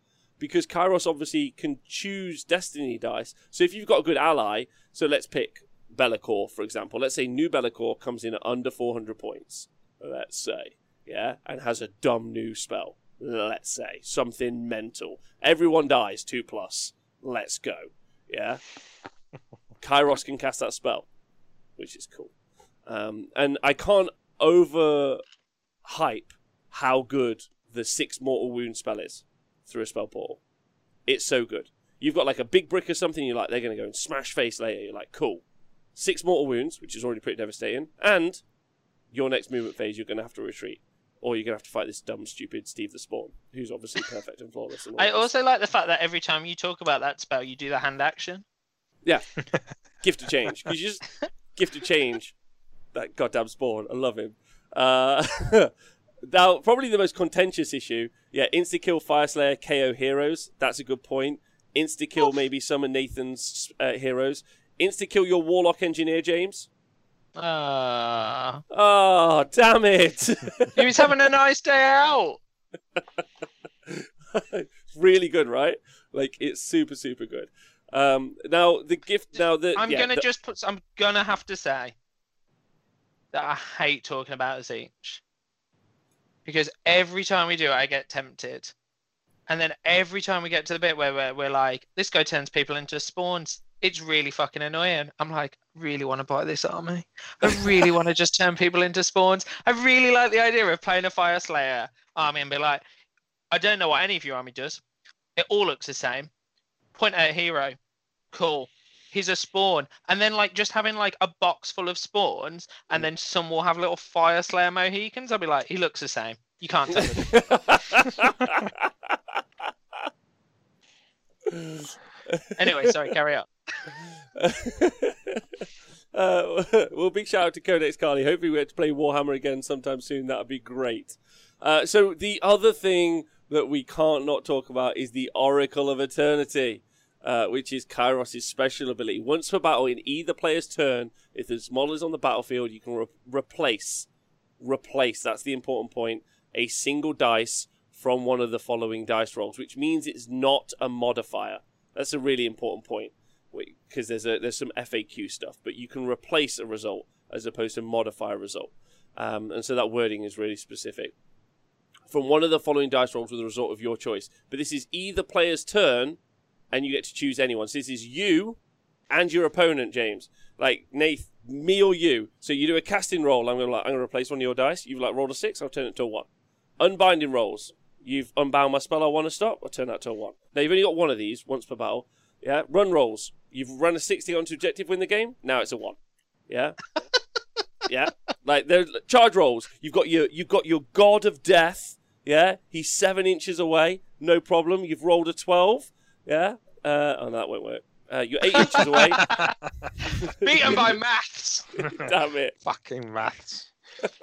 Because Kairos obviously can choose destiny dice. So if you've got a good ally, so let's pick Be'lakor, for example. Let's say new Be'lakor comes in at under 400 points, let's say, yeah, and has a dumb new spell. Let's say something mental. Everyone dies, 2 plus. Let's go, yeah. <laughs> Kairos can cast that spell, which is cool. Um, and I can't over hype how good the six mortal wound spell is through a spell portal. It's so good. You've got like a big brick or something, you're like, they're going to go and smash face later. You're like, cool. Six mortal wounds, which is already pretty devastating, and your next movement phase, you're going to have to retreat. Or you're going to have to fight this dumb, stupid Steve the Spawn, who's obviously perfect and flawless. And I also like the fact that every time you talk about that spell, you do the hand action. Yeah. <laughs> gift of change. You just gift of change that goddamn spawn. I love him. Uh, <laughs> now, probably the most contentious issue. Yeah, insta kill Fyreslayer, KO heroes. That's a good point. Insta kill maybe some of Nathan's uh, heroes. Insta kill your Warlock Engineer, James. Ah, Oh, damn it. <laughs> he was having a nice day out. <laughs> really good, right? Like, it's super, super good. Um, now, the gift. Now, the. I'm yeah, gonna the- just put. I'm gonna have to say that I hate talking about Tzeentch because every time we do it, I get tempted, and then every time we get to the bit where we're, we're like, this guy turns people into spawns. It's really fucking annoying. I'm like, I really want to buy this army. I really want to just <laughs> turn people into spawns. I really like the idea of playing a Fyreslayer army and be like, I don't know what any of your army does. It all looks the same. Point at a hero. Cool. He's a spawn. And then like just having like a box full of spawns and then some will have little Fyreslayer Mohicans. I'll be like, he looks the same. You can't tell the <laughs> <laughs> Anyway, sorry, carry on. <laughs> uh, well, big shout out to Codex Carly. Hopefully, we get to play Warhammer again sometime soon. That would be great. Uh, so, the other thing that we can't not talk about is the Oracle of Eternity, uh, which is Kairos' special ability. Once per battle, in either player's turn, if the model is on the battlefield, you can re- replace, replace, that's the important point, a single dice from one of the following dice rolls, which means it's not a modifier. That's a really important point because there's a there's some FAQ stuff, but you can replace a result as opposed to modify a result, um, and so that wording is really specific. From one of the following dice rolls with a result of your choice, but this is either player's turn, and you get to choose anyone. So this is you and your opponent, James. Like Nath, me or you. So you do a casting roll. I'm gonna like, I'm gonna replace one of your dice. You've like rolled a six. I'll turn it to a one. Unbinding rolls. You've unbound my spell I want to stop. I'll turn that to a one. Now you've only got one of these once per battle. Yeah. Run rolls. You've run a sixty onto objective, win the game. Now it's a one. Yeah. <laughs> yeah. Like there's charge rolls. You've got your you've got your god of death. Yeah. He's seven inches away. No problem. You've rolled a twelve. Yeah. Uh, oh, that won't work. Uh, you're eight inches away. <laughs> Beaten by maths. <laughs> Damn it. Fucking maths.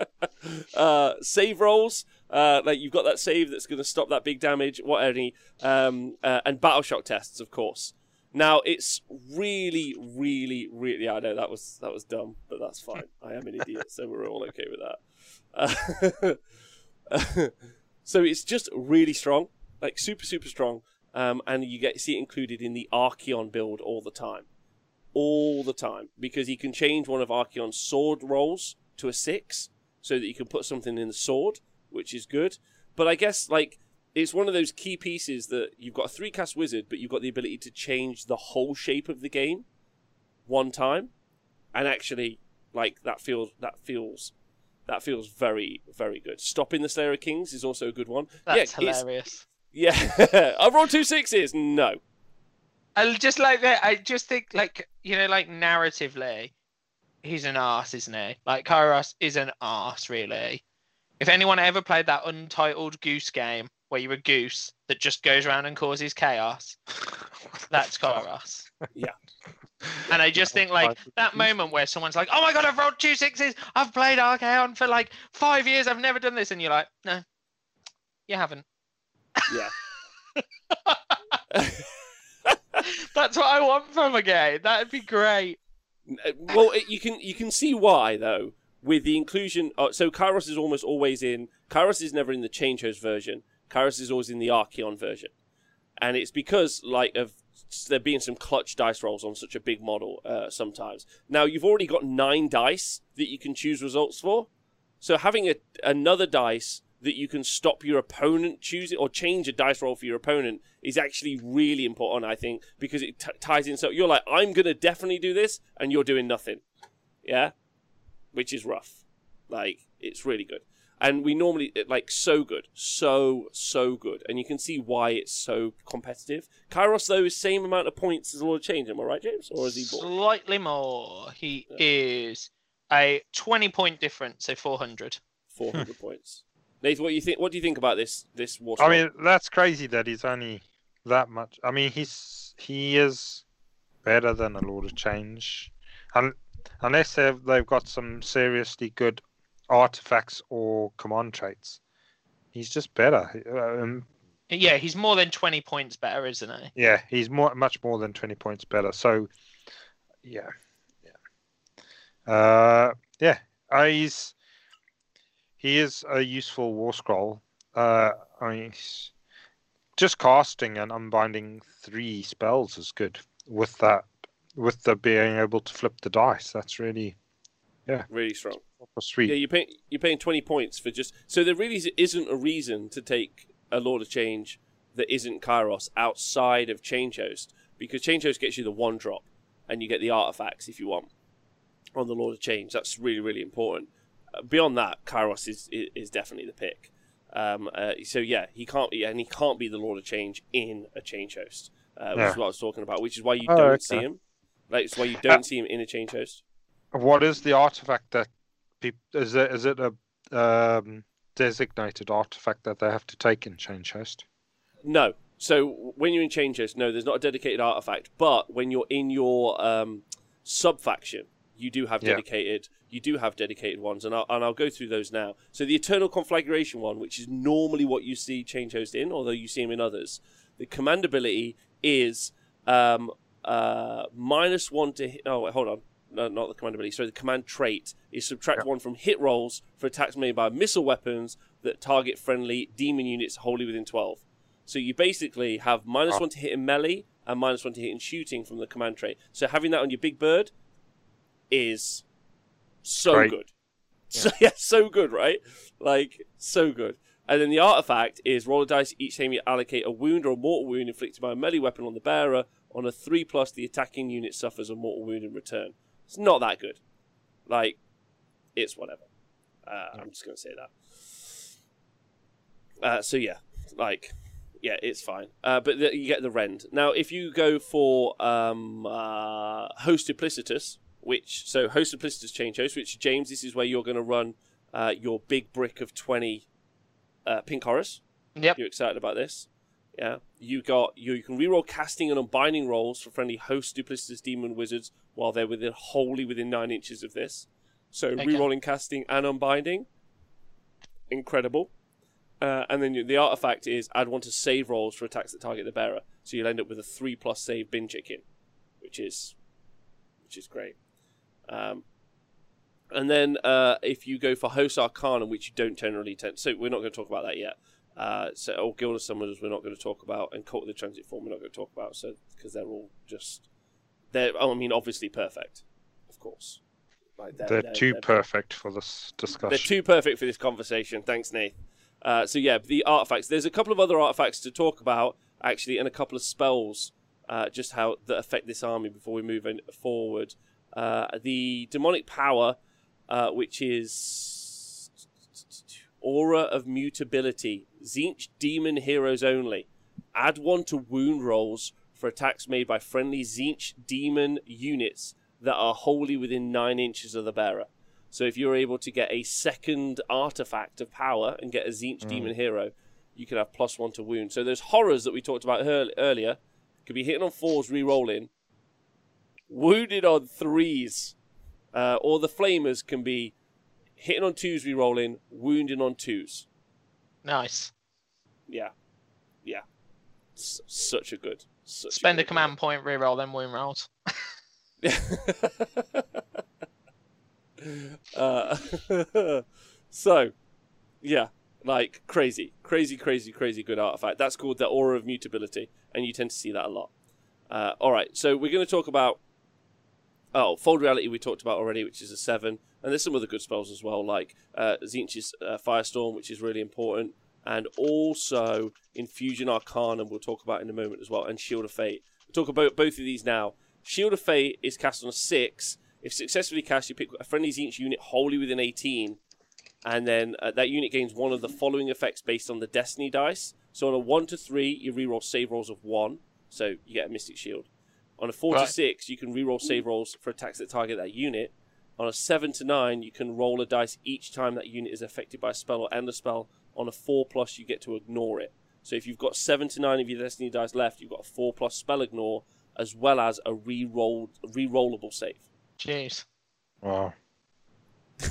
<laughs> uh, save rolls. Uh, like you've got that save that's going to stop that big damage, what any, um, uh, and battle shock tests, of course. Now it's really, really, really. I know that was that was dumb, but that's fine. I am an idiot, so we're all okay with that. Uh, so it's just really strong, like super super strong. Um, and you get see it included in the Archaon build all the time, all the time because you can change one of Archaon's sword rolls to a six, so that you can put something in the sword, which is good. But I guess like it's one of those key pieces that you've got a three cast wizard, but you've got the ability to change the whole shape of the game one time, and actually like that feels that feels that feels very very good. Stopping the Slayer of Kings is also a good one. That's yeah, hilarious. Yeah, <laughs> I've rolled two sixes. No, I just like that. I just think, like you know, like narratively, he's an ass, isn't he? Like Kairos is an ass, really. If anyone ever played that untitled goose game where you're a goose that just goes around and causes chaos, <laughs> that's Kairos. Yeah. And I just think like that moment where someone's like, "Oh my god, I've rolled two sixes. I've played Archaon for like five years. I've never done this," and you're like, "No, you haven't." Yeah, <laughs> <laughs> That's what I want from a game. That'd be great. Uh, well, it, you can you can see why though with the inclusion. Uh, so Kairos is almost always in. Kairos is never in the change host version. Kairos is always in the Archaon version, and it's because like of there being some clutch dice rolls on such a big model uh, sometimes. Now you've already got nine dice that you can choose results for, so having a, another dice that you can stop your opponent choosing or change a dice roll for your opponent is actually really important, I think, because it t- ties in. So you're like, I'm going to definitely do this, and you're doing nothing. Yeah? Which is rough. Like, it's really good. And we normally, like, so good. So, so good. And you can see why it's so competitive. Kairos, though, is same amount of points as Lord of Change. Am I right, James? Or is he more? Slightly more. He is a 20 point difference, so 400. 400 <laughs> points. Nathan, what do you think? What do you think about this this war? I mean, that's crazy that he's only that much. I mean, he's he is better than a Lord of Change, and unless they've they've got some seriously good artifacts or command traits. He's just better. Um, Yeah, he's more than 20 points better, isn't he? yeah, he's more much more than twenty points better. So, yeah, yeah, uh, yeah. Uh, he's he is a useful war scroll. Uh, I mean, just casting and unbinding three spells is good with that. With the being able to flip the dice, that's really yeah, really strong. sweet. Yeah, you're paying you're paying twenty points for just so there really isn't a reason to take a Lord of Change that isn't Kairos outside of Change Host because Change Host gets you the one drop and you get the artifacts if you want on the Lord of Change. That's really really important. Uh, beyond that, Kairos is is, definitely the pick. Um, uh, so yeah, he can't and he can't be the Lord of Change in a Change Host, uh, which Yeah. is what I was talking about. Which is why you Oh, don't okay. see him. Like it's why you don't see him in a Change Host. What is the artifact that peop is it? Is it a um, designated artifact that they have to take in Change Host? No. So when you're in Change Host, no, there's not a dedicated artifact. But when you're in your um, sub faction, you do have Yeah. dedicated. You do have dedicated ones, and I'll, and I'll go through those now. So the Eternal Conflagration one, which is normally what you see Change Host in, although you see him in others, the command ability is um, uh, minus one to hit. Oh, wait, hold on. No, not the command ability. Sorry, the command trait is subtract Yeah. one from hit rolls for attacks made by missile weapons that target friendly demon units wholly within 12. So you basically have minus Oh. one to hit in melee and minus one to hit in shooting from the command trait. So having that on your big bird is so Great. good. So <laughs> yeah, so good, right? Like so good. And then the artifact is roll a dice each time you allocate a wound or a mortal wound inflicted by a melee weapon on the bearer. On a three plus, the attacking unit suffers a mortal wound in return. It's not that good. Like, it's whatever. Uh, I'm just gonna say that. Uh, so yeah, like, yeah, it's fine. Uh, but the, you get the rend. Now, if you go for um, uh, Host Duplicitous, which so Host Duplicitous change host, which James, this is where you're going to run uh, your big brick of twenty uh, pink horrors. Yep. You're excited about this? Yeah. You got you, you can reroll casting and unbinding rolls for friendly host duplicitous demon wizards while they're within wholly within nine inches of this. So Okay. rerolling casting and unbinding. Incredible. Uh, and then you- the artifact is add one to save rolls for attacks that target the bearer. So you'll end up with a three plus save bin chicken, which is which is great. Um, And then uh, if you go for Host Arcana, which you don't generally tend, so we're not going to talk about that yet. Uh, so or Guild of Summoners, we're not going to talk about, and Cult of the Transient Form, we're not going to talk about. So because they're all just, they're. Oh, I mean, obviously perfect, of course. Like They're, too they're- perfect for this discussion. they're too perfect for this conversation. Thanks, Nate. Uh, so yeah, the artifacts. There's a couple of other artifacts to talk about actually, and a couple of spells. Uh, just how that affect this army before we move in forward. Uh, the demonic power, uh, which is aura of mutability. Tzeentch demon heroes only. Add one to wound rolls for attacks made by friendly Tzeentch demon units that are wholly within nine inches of the bearer. So if you're able to get a second artifact of power and get a Tzeentch demon hero, you can have plus one to wound. So those horrors that we talked about earlier could be hitting on fours, re-rolling, wounded on threes, uh, or the flamers can be hitting on twos, re-rolling, wounding on twos. Nice. Yeah, yeah, S- such a good. Such Spend a good command point, reroll then wound rolls. <laughs> <laughs> uh, <laughs> so, yeah, like crazy, crazy, crazy, crazy good artifact. That's called the Aura of Mutability, and you tend to see that a lot. Uh, all right, so we're going to talk about. Oh, Fold Reality we talked about already, which is a seven, and there's some other good spells as well, like uh, Tzeentch's uh, Firestorm, which is really important, and also Infusion Arcanum. We'll talk about in a moment as well, and Shield of Fate. We'll talk about both of these now. Shield of Fate is cast on a six. If successfully cast, you pick a friendly Tzeentch unit wholly within 18, and then uh, that unit gains one of the following effects based on the Destiny dice. So on a 1 to 3, you reroll save rolls of 1, so you get a Mystic Shield. On a 4 Right. to 6, you can reroll save rolls for attacks that target that unit. On a 7 to 9, you can roll a dice each time that unit is affected by a spell or end a spell. On a 4 plus, you get to ignore it. So if you've got 7 to 9 of your Destiny dice left, you've got a 4 plus spell ignore, as well as a re-rolled, re-rollable save. Jeez. Wow. <laughs>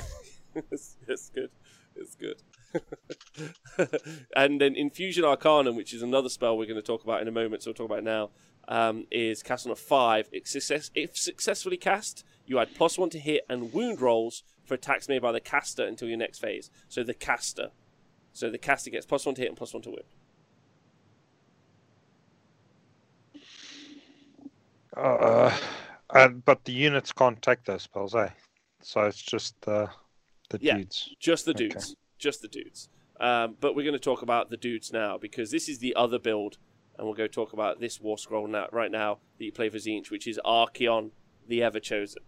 it's, it's good. It's good. <laughs> and then Infusion Arcanum, which is another spell we're going to talk about in a moment, so we'll talk about it now, um, is cast on a 5. If, success- if successfully cast, you add plus 1 to hit and wound rolls for attacks made by the caster until your next phase. So the caster. So the caster gets plus 1 to hit and plus 1 to wound. Uh, and, but the units can't take those spells, eh? So it's just the the Yeah. dudes. Just the Okay. dudes. Just the dudes. Um, but we're going to talk about the dudes now because this is the other build, and we'll go talk about this War Scroll now, right now that you play for Tzeentch, which is Archaon, the Ever Chosen.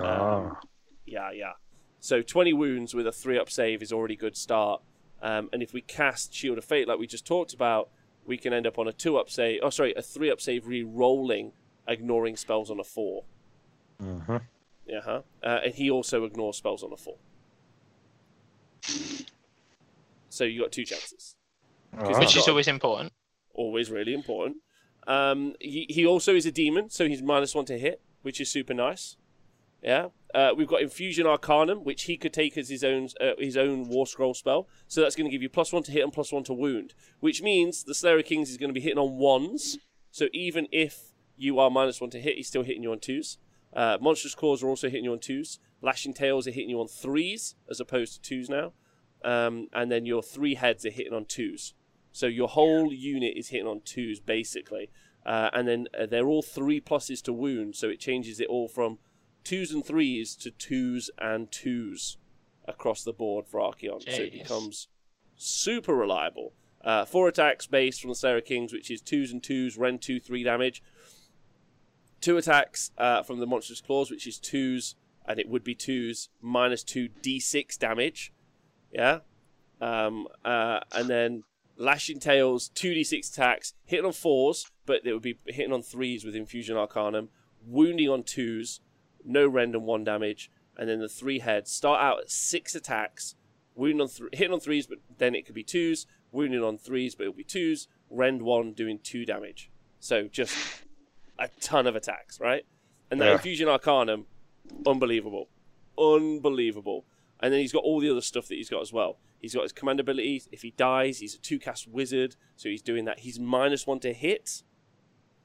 Ah. Yeah, yeah. So 20 wounds with a 3 up save is already a good start. Um, and if we cast Shield of Fate like we just talked about, we can end up on a 2 up save. Oh, sorry, a 3 up save re rolling, ignoring spells on a 4. hmm Yeah, huh? Uh, and he also ignores spells on a 4. So you got two chances. Ah. Which is always important. Always really important. Um, he, he also is a demon, so he's minus one to hit, which is super nice. Yeah, uh, we've got Infusion Arcanum, which he could take as his own uh, his own War Scroll spell. So that's going to give you plus one to hit and plus one to wound, which means the Slayer of Kings is going to be hitting on ones. So even if you are minus one to hit, he's still hitting you on twos. Uh, Monstrous Claws are also hitting you on twos. Lashing Tails are hitting you on threes as opposed to twos now. Um, and then your three heads are hitting on twos. So your whole unit is hitting on twos basically, uh, and then uh, they're all three pluses to wound, so it changes it all from twos and threes to twos and twos across the board for Archeon. So it becomes super reliable. Uh, four attacks based from the of Kings, which is twos and twos, rend two, three damage. Two attacks uh, from the Monstrous Claws, which is twos, and it would be twos minus two d6 damage. Yeah. Um, uh, and then Lashing Tails, 2d6 attacks, hitting on fours, but it would be hitting on threes with Infusion Arcanum, wounding on twos, no rend and one damage, and then the three heads start out at six attacks, wounding on th- hitting on threes, but then it could be twos, wounding on threes, but it'll be twos, rend one, doing two damage. So just a ton of attacks, right? And that Yeah. Infusion Arcanum, unbelievable, unbelievable. And then he's got all the other stuff that he's got as well. He's got his command ability. If he dies, he's a two cast wizard, so he's doing that. He's minus one to hit.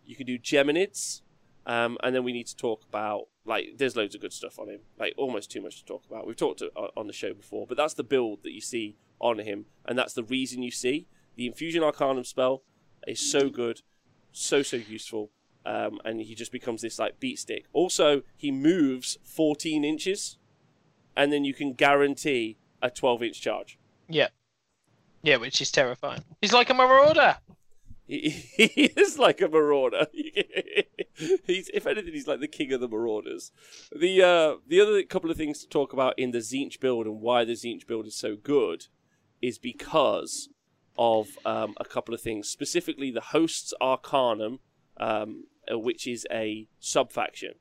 You can do Geminids, Um, and then we need to talk about like there's loads of good stuff on him, like almost too much to talk about. We've talked to, on the show before, but that's the build that you see on him, and that's the reason you see the Infusion Arcanum spell is so good, so so useful, um, and he just becomes this like beat stick. Also, he moves 14 inches, and then you can guarantee a 12 inch charge. Yeah. Yeah, which is terrifying. He's like a marauder. He, he is like a marauder. <laughs> he's, if anything, he's like the king of the marauders. The uh, the other couple of things to talk about in the Tzeentch build and why the Tzeentch build is so good is because of um, a couple of things, specifically the host's Arcanum, um, uh, which is a sub faction.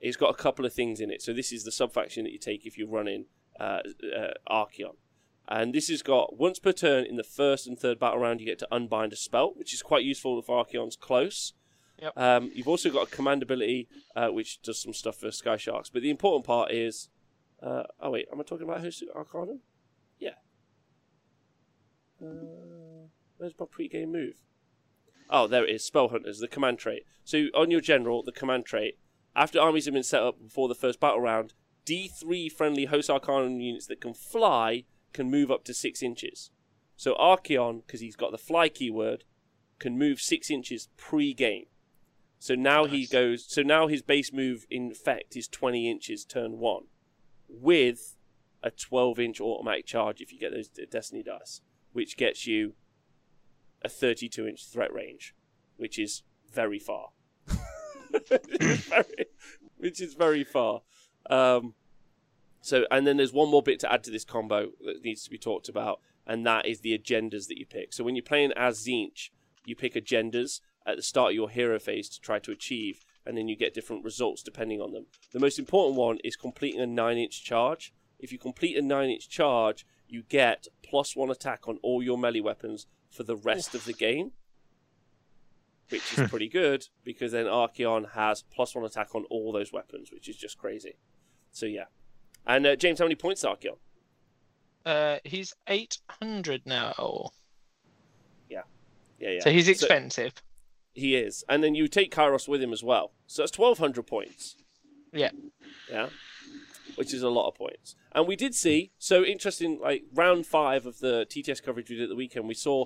It's got a couple of things in it. So this is the sub faction that you take if you're running uh, uh, Archaon. And this has got once per turn in the first and third battle round, you get to unbind a spell, which is quite useful if Archaon's close. Yep. Um, you've also got a command ability, uh, which does some stuff for Sky Sharks. But the important part is. Uh, oh, wait, am I talking about Host Arcanum? Yeah. Uh, where's my pre-game move? Oh, there it is. Spell Hunters, the command trait. So on your general, the command trait, after armies have been set up before the first battle round, D3 friendly Host Arcanum units that can fly can move up to six inches. So Archaon, because he's got the fly keyword, can move six inches pre-game. So now nice. he goes. So now his base move in effect is twenty inches turn one, with a twelve-inch automatic charge if you get those Destiny dice, which gets you a thirty-two-inch threat range, which is very far. <laughs> very, which is very far. Um, so, and then there's one more bit to add to this combo that needs to be talked about, and that is the agendas that you pick. So, when you're playing as Tzeentch, you pick agendas at the start of your hero phase to try to achieve, and then you get different results depending on them. The most important one is completing a 9 inch charge. If you complete a 9 inch charge, you get plus 1 attack on all your melee weapons for the rest of the game. Which is hmm. pretty good because then Archaon has plus 1 attack on all those weapons, which is just crazy. So, yeah, and uh, James, how many points is Archaon? Uh, he's 800 now. Yeah. Yeah, yeah. So he's expensive. So he is. And then you take Kairos with him as well. So that's 1,200 points. Yeah. Yeah. Which is a lot of points. And we did see, so interesting, like round five of the TTS coverage we did at the weekend, we saw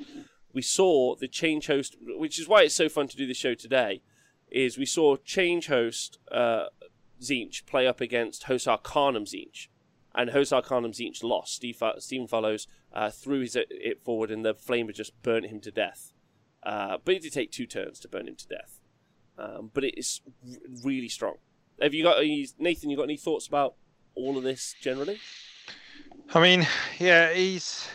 we saw the change host, which is why it's so fun to do the show today, is we saw change host uh, Tzeentch play up against Hosts Arcanum Tzeentch. And Hosts Arcanum Tzeentch lost. Steve, Stephen Fallows uh, threw his, it forward and the flamer just burnt him to death. Uh, but it did take two turns to burn him to death. Um, but it is really strong. Have you got any, Nathan? You got any thoughts about all of this generally? I mean, yeah, he's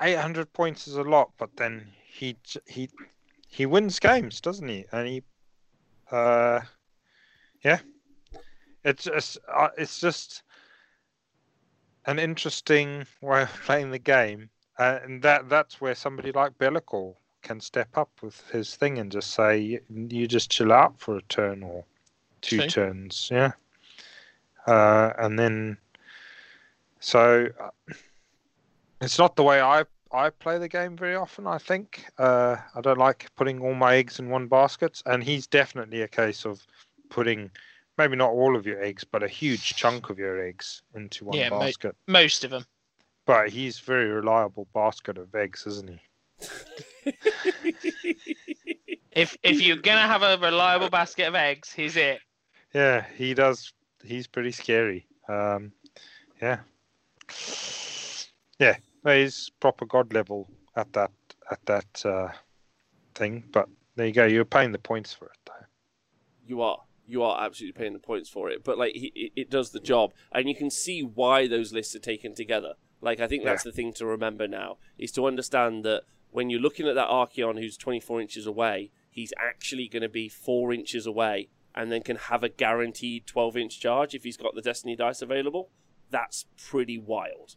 800 points is a lot, but then he he he wins games, doesn't he? And he, uh, yeah, it's just uh, it's just an interesting way of <laughs> playing the game, uh, and that that's where somebody like Be'lakor can step up with his thing and just say you just chill out for a turn or two See? turns, yeah, uh, and then so uh, it's not the way I I play the game very often. I think uh, I don't like putting all my eggs in one basket, and he's definitely a case of putting maybe not all of your eggs, but a huge chunk of your eggs into one yeah, basket. Mo- most of them. But he's very reliable basket of eggs, isn't he? <laughs> if if you're gonna have a reliable basket of eggs, he's it. Yeah, he does. He's pretty scary. Um, yeah, yeah. He's proper god level at that at that uh, thing. But there you go. You're paying the points for it, though. You are you are absolutely paying the points for it. But like, he, it does the job, and you can see why those lists are taken together. Like, I think that's yeah. the thing to remember now is to understand that when you're looking at that Archaon who's 24 inches away, he's actually going to be four inches away, and then can have a guaranteed 12 inch charge if he's got the Destiny dice available. That's pretty wild.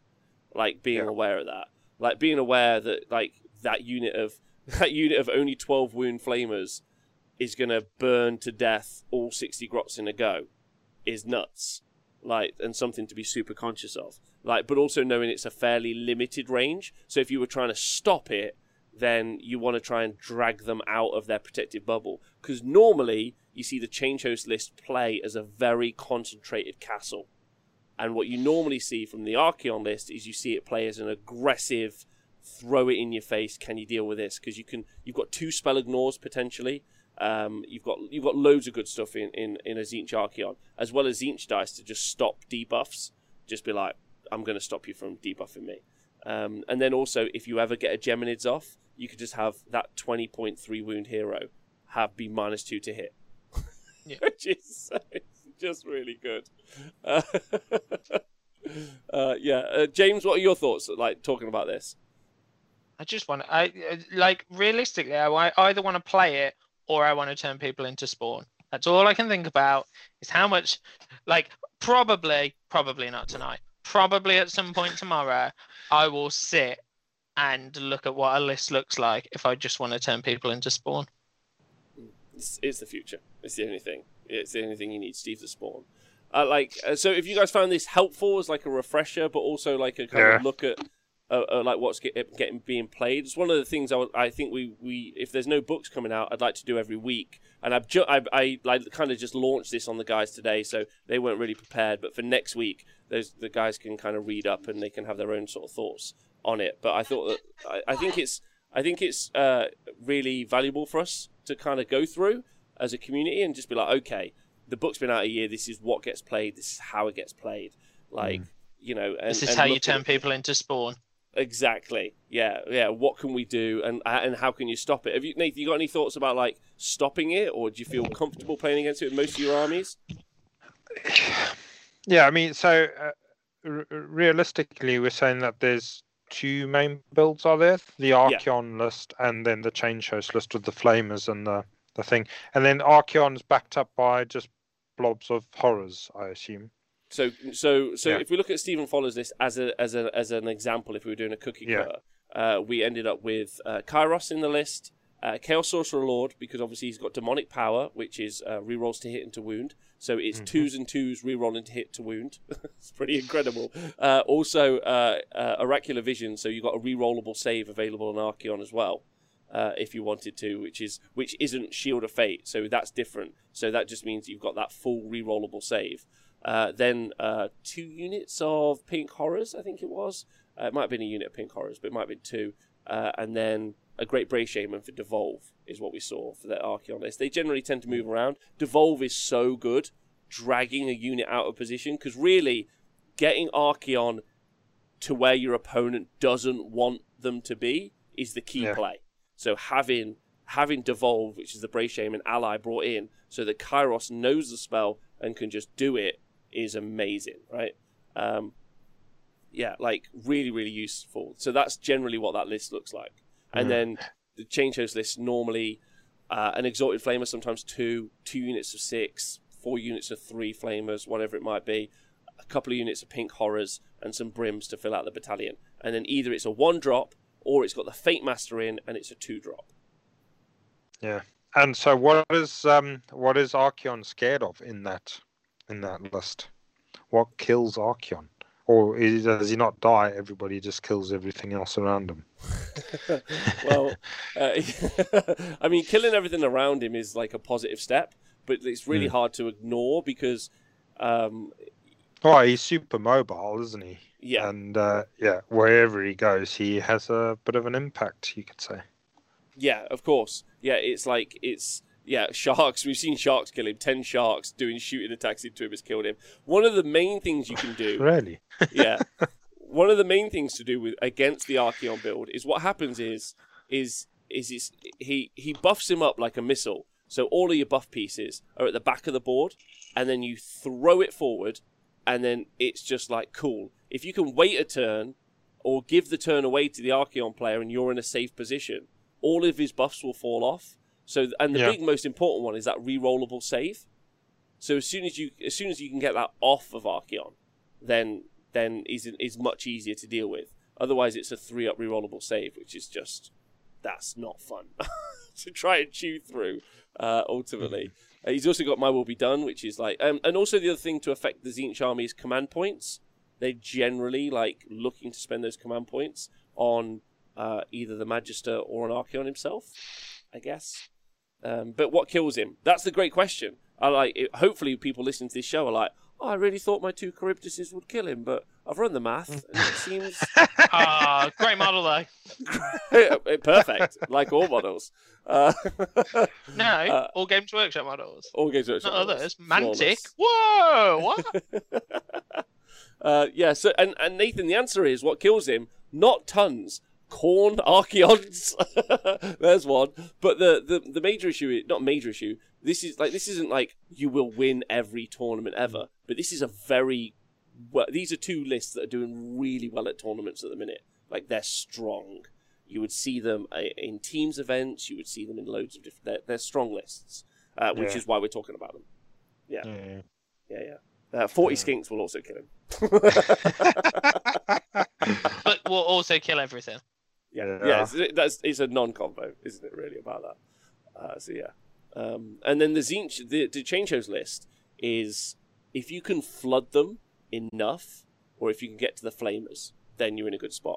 Like being yeah. aware of that, like being aware that like that unit of <laughs> that unit of only 12 wound flamers is going to burn to death all 60 grots in a go is nuts. Like, and something to be super conscious of. Like, but also knowing it's a fairly limited range. So if you were trying to stop it, then you want to try and drag them out of their protective bubble. Because normally you see the change host list play as a very concentrated castle. And what you normally see from the Archaon list is you see it play as an aggressive, throw it in your face. Can you deal with this? Because you can, you've got two spell ignores potentially. Um, you've got you've got loads of good stuff in in, in a Tzeentch Archaon, as well as Tzeentch dice to just stop debuffs. Just be like, I'm going to stop you from debuffing me. Um, and then also, if you ever get a Geminids off, you could just have that 20.3 wound hero have be minus two to hit, Yeah. <laughs> which is just really good. Uh, <laughs> uh, yeah, uh, James, what are your thoughts like talking about this? I just want I uh, like realistically, I either want to play it or I want to turn people into spawn. That's all I can think about is how much, like probably, probably not tonight. Probably at some point tomorrow, I will sit and look at what a list looks like if I just want to turn people into spawn. It's, it's the future. It's the only thing. It's the only thing you need, Steve the Spawn. Uh, like, uh, so if you guys found this helpful as like a refresher, but also like a kind of look at uh, uh, like what's get, getting being played, it's one of the things I, I think we, we if there's no books coming out, I'd like to do every week. And I've ju- I, I like kind of just launched this on the guys today, so they weren't really prepared. But for next week, those the guys can kind of read up and they can have their own sort of thoughts on it. But I thought that I, I think it's I think it's uh, really valuable for us to kind of go through as a community and just be like, okay, the book's been out a year. This is what gets played. This is how it gets played. Like you know, and, This is and how you turn people into spawn. Exactly. Yeah. Yeah. What can we do, and uh, and how can you stop it? Have you, Nathan? You got any thoughts about like stopping it, or do you feel comfortable playing against it with most of your armies? <sighs> Yeah, I mean, so uh, r- realistically, we're saying that there's two main builds are there: the Archaon list and then the Change Host list with the Flamers and the the thing. And then Archaon is backed up by just blobs of horrors, I assume. So so so Yeah. if we look at Stephen Follows this as a as a as an example, if we were doing a cookie Yeah. cutter, uh, we ended up with uh, Kairos in the list, uh, Chaos Sorcerer Lord because obviously he's got demonic power, which is uh, rerolls to hit and to wound. So it's Mhm. twos and twos rerolling to hit to wound. <laughs> it's pretty incredible. Uh, also uh, uh, Oracular Vision, so you've got a rerollable save available on Archaon as well. Uh, if you wanted to, which is which isn't Shield of Fate, so that's different. So that just means you've got that full rerollable save. Uh, then uh, two units of Pink Horrors, I think it was. Uh, it might have been a unit of Pink Horrors, but it might have been two. Uh, and then a Great Bray Shaman for Devolve is what we saw for their Archaon list. They generally tend to move around. Devolve is so good, dragging a unit out of position, because really, getting Archaon to where your opponent doesn't want them to be is the key Yeah. play. So having having Devolve, which is the Bray Shaman ally, brought in so that Kairos knows the spell and can just do it is amazing, right? Um, yeah, like really, really useful. So that's generally what that list looks like. And Mhm. then the change host list normally uh, an exalted flamer, sometimes two, two units of six, four units of three flamers, whatever it might be, a couple of units of pink horrors, and some brims to fill out the battalion. And then either it's a one drop or it's got the Fate Master in and it's a two drop. Yeah. And so, what is um what is Archaon scared of in that in that list? What kills Archaon? Or is, does he not die? Everybody just kills everything else around him. <laughs> well, uh, <laughs> I mean, killing everything around him is like a positive step, but it's really Mm. hard to ignore because, um, Oh, he's super mobile, isn't he? yeah, And uh, yeah, wherever he goes, he has a bit of an impact, you could say. yeah, of course, yeah. It's like it's yeah, sharks. We've seen sharks kill him. Ten sharks doing shooting attacks into him has killed him. One of the main things you can do <laughs> Really? <laughs> yeah. One of the main things to do with against the Archaon build is what happens is is is he he buffs him up like a missile. So all of your buff pieces are at the back of the board, and then you throw it forward, and then it's just like cool. If you can wait a turn, or give the turn away to the Archaon player, and you're in a safe position, all of his buffs will fall off. So and the Yeah. big most important one is that re-rollable save. So as soon as you as soon as you can get that off of Archaon, then then is is much easier to deal with. Otherwise, it's a three up rerollable save, which is just that's not fun <laughs> to try and chew through. Uh, ultimately, uh, he's also got my will be done, which is like, um, and also the other thing to affect the Tzeentch army is command points. They're generally like looking to spend those command points on uh, either the Magister or an Archaon himself, I guess. Um, but what kills him? That's the great question. I like. It, hopefully, people listening to this show are like, "Oh, I really thought my two Kharibdysses would kill him, but I've run the math, and it <laughs> seems Ah, great model though. <laughs> perfect, like all models." Uh, <laughs> No, Uh, all Games Workshop models. all games are Not others. Mantic. Flawless. Whoa! What? Uh, yeah. So, and, and Nathan, the answer is what kills him. Not tons. Khorne Archaons. <laughs> There's one. But the, the the major issue, not major issue. This is like this isn't like you will win every tournament ever. But this is a very well. These are two lists that are doing really well at tournaments at the minute. Like they're strong. You would see them uh, in teams events. You would see them in loads of different. They're, they're strong lists, uh, which Yeah. is why we're talking about them. Yeah, Yeah, yeah. Uh, Forty skinks will also kill him. <laughs> <laughs> but will also kill everything. Yeah, Yeah. it's, that's it's a non-combo, isn't it? Really about that. Uh, so yeah, um, and then the Tzeentch, the the change host list is if you can flood them enough, or if you can get to the flamers, then you're in a good spot.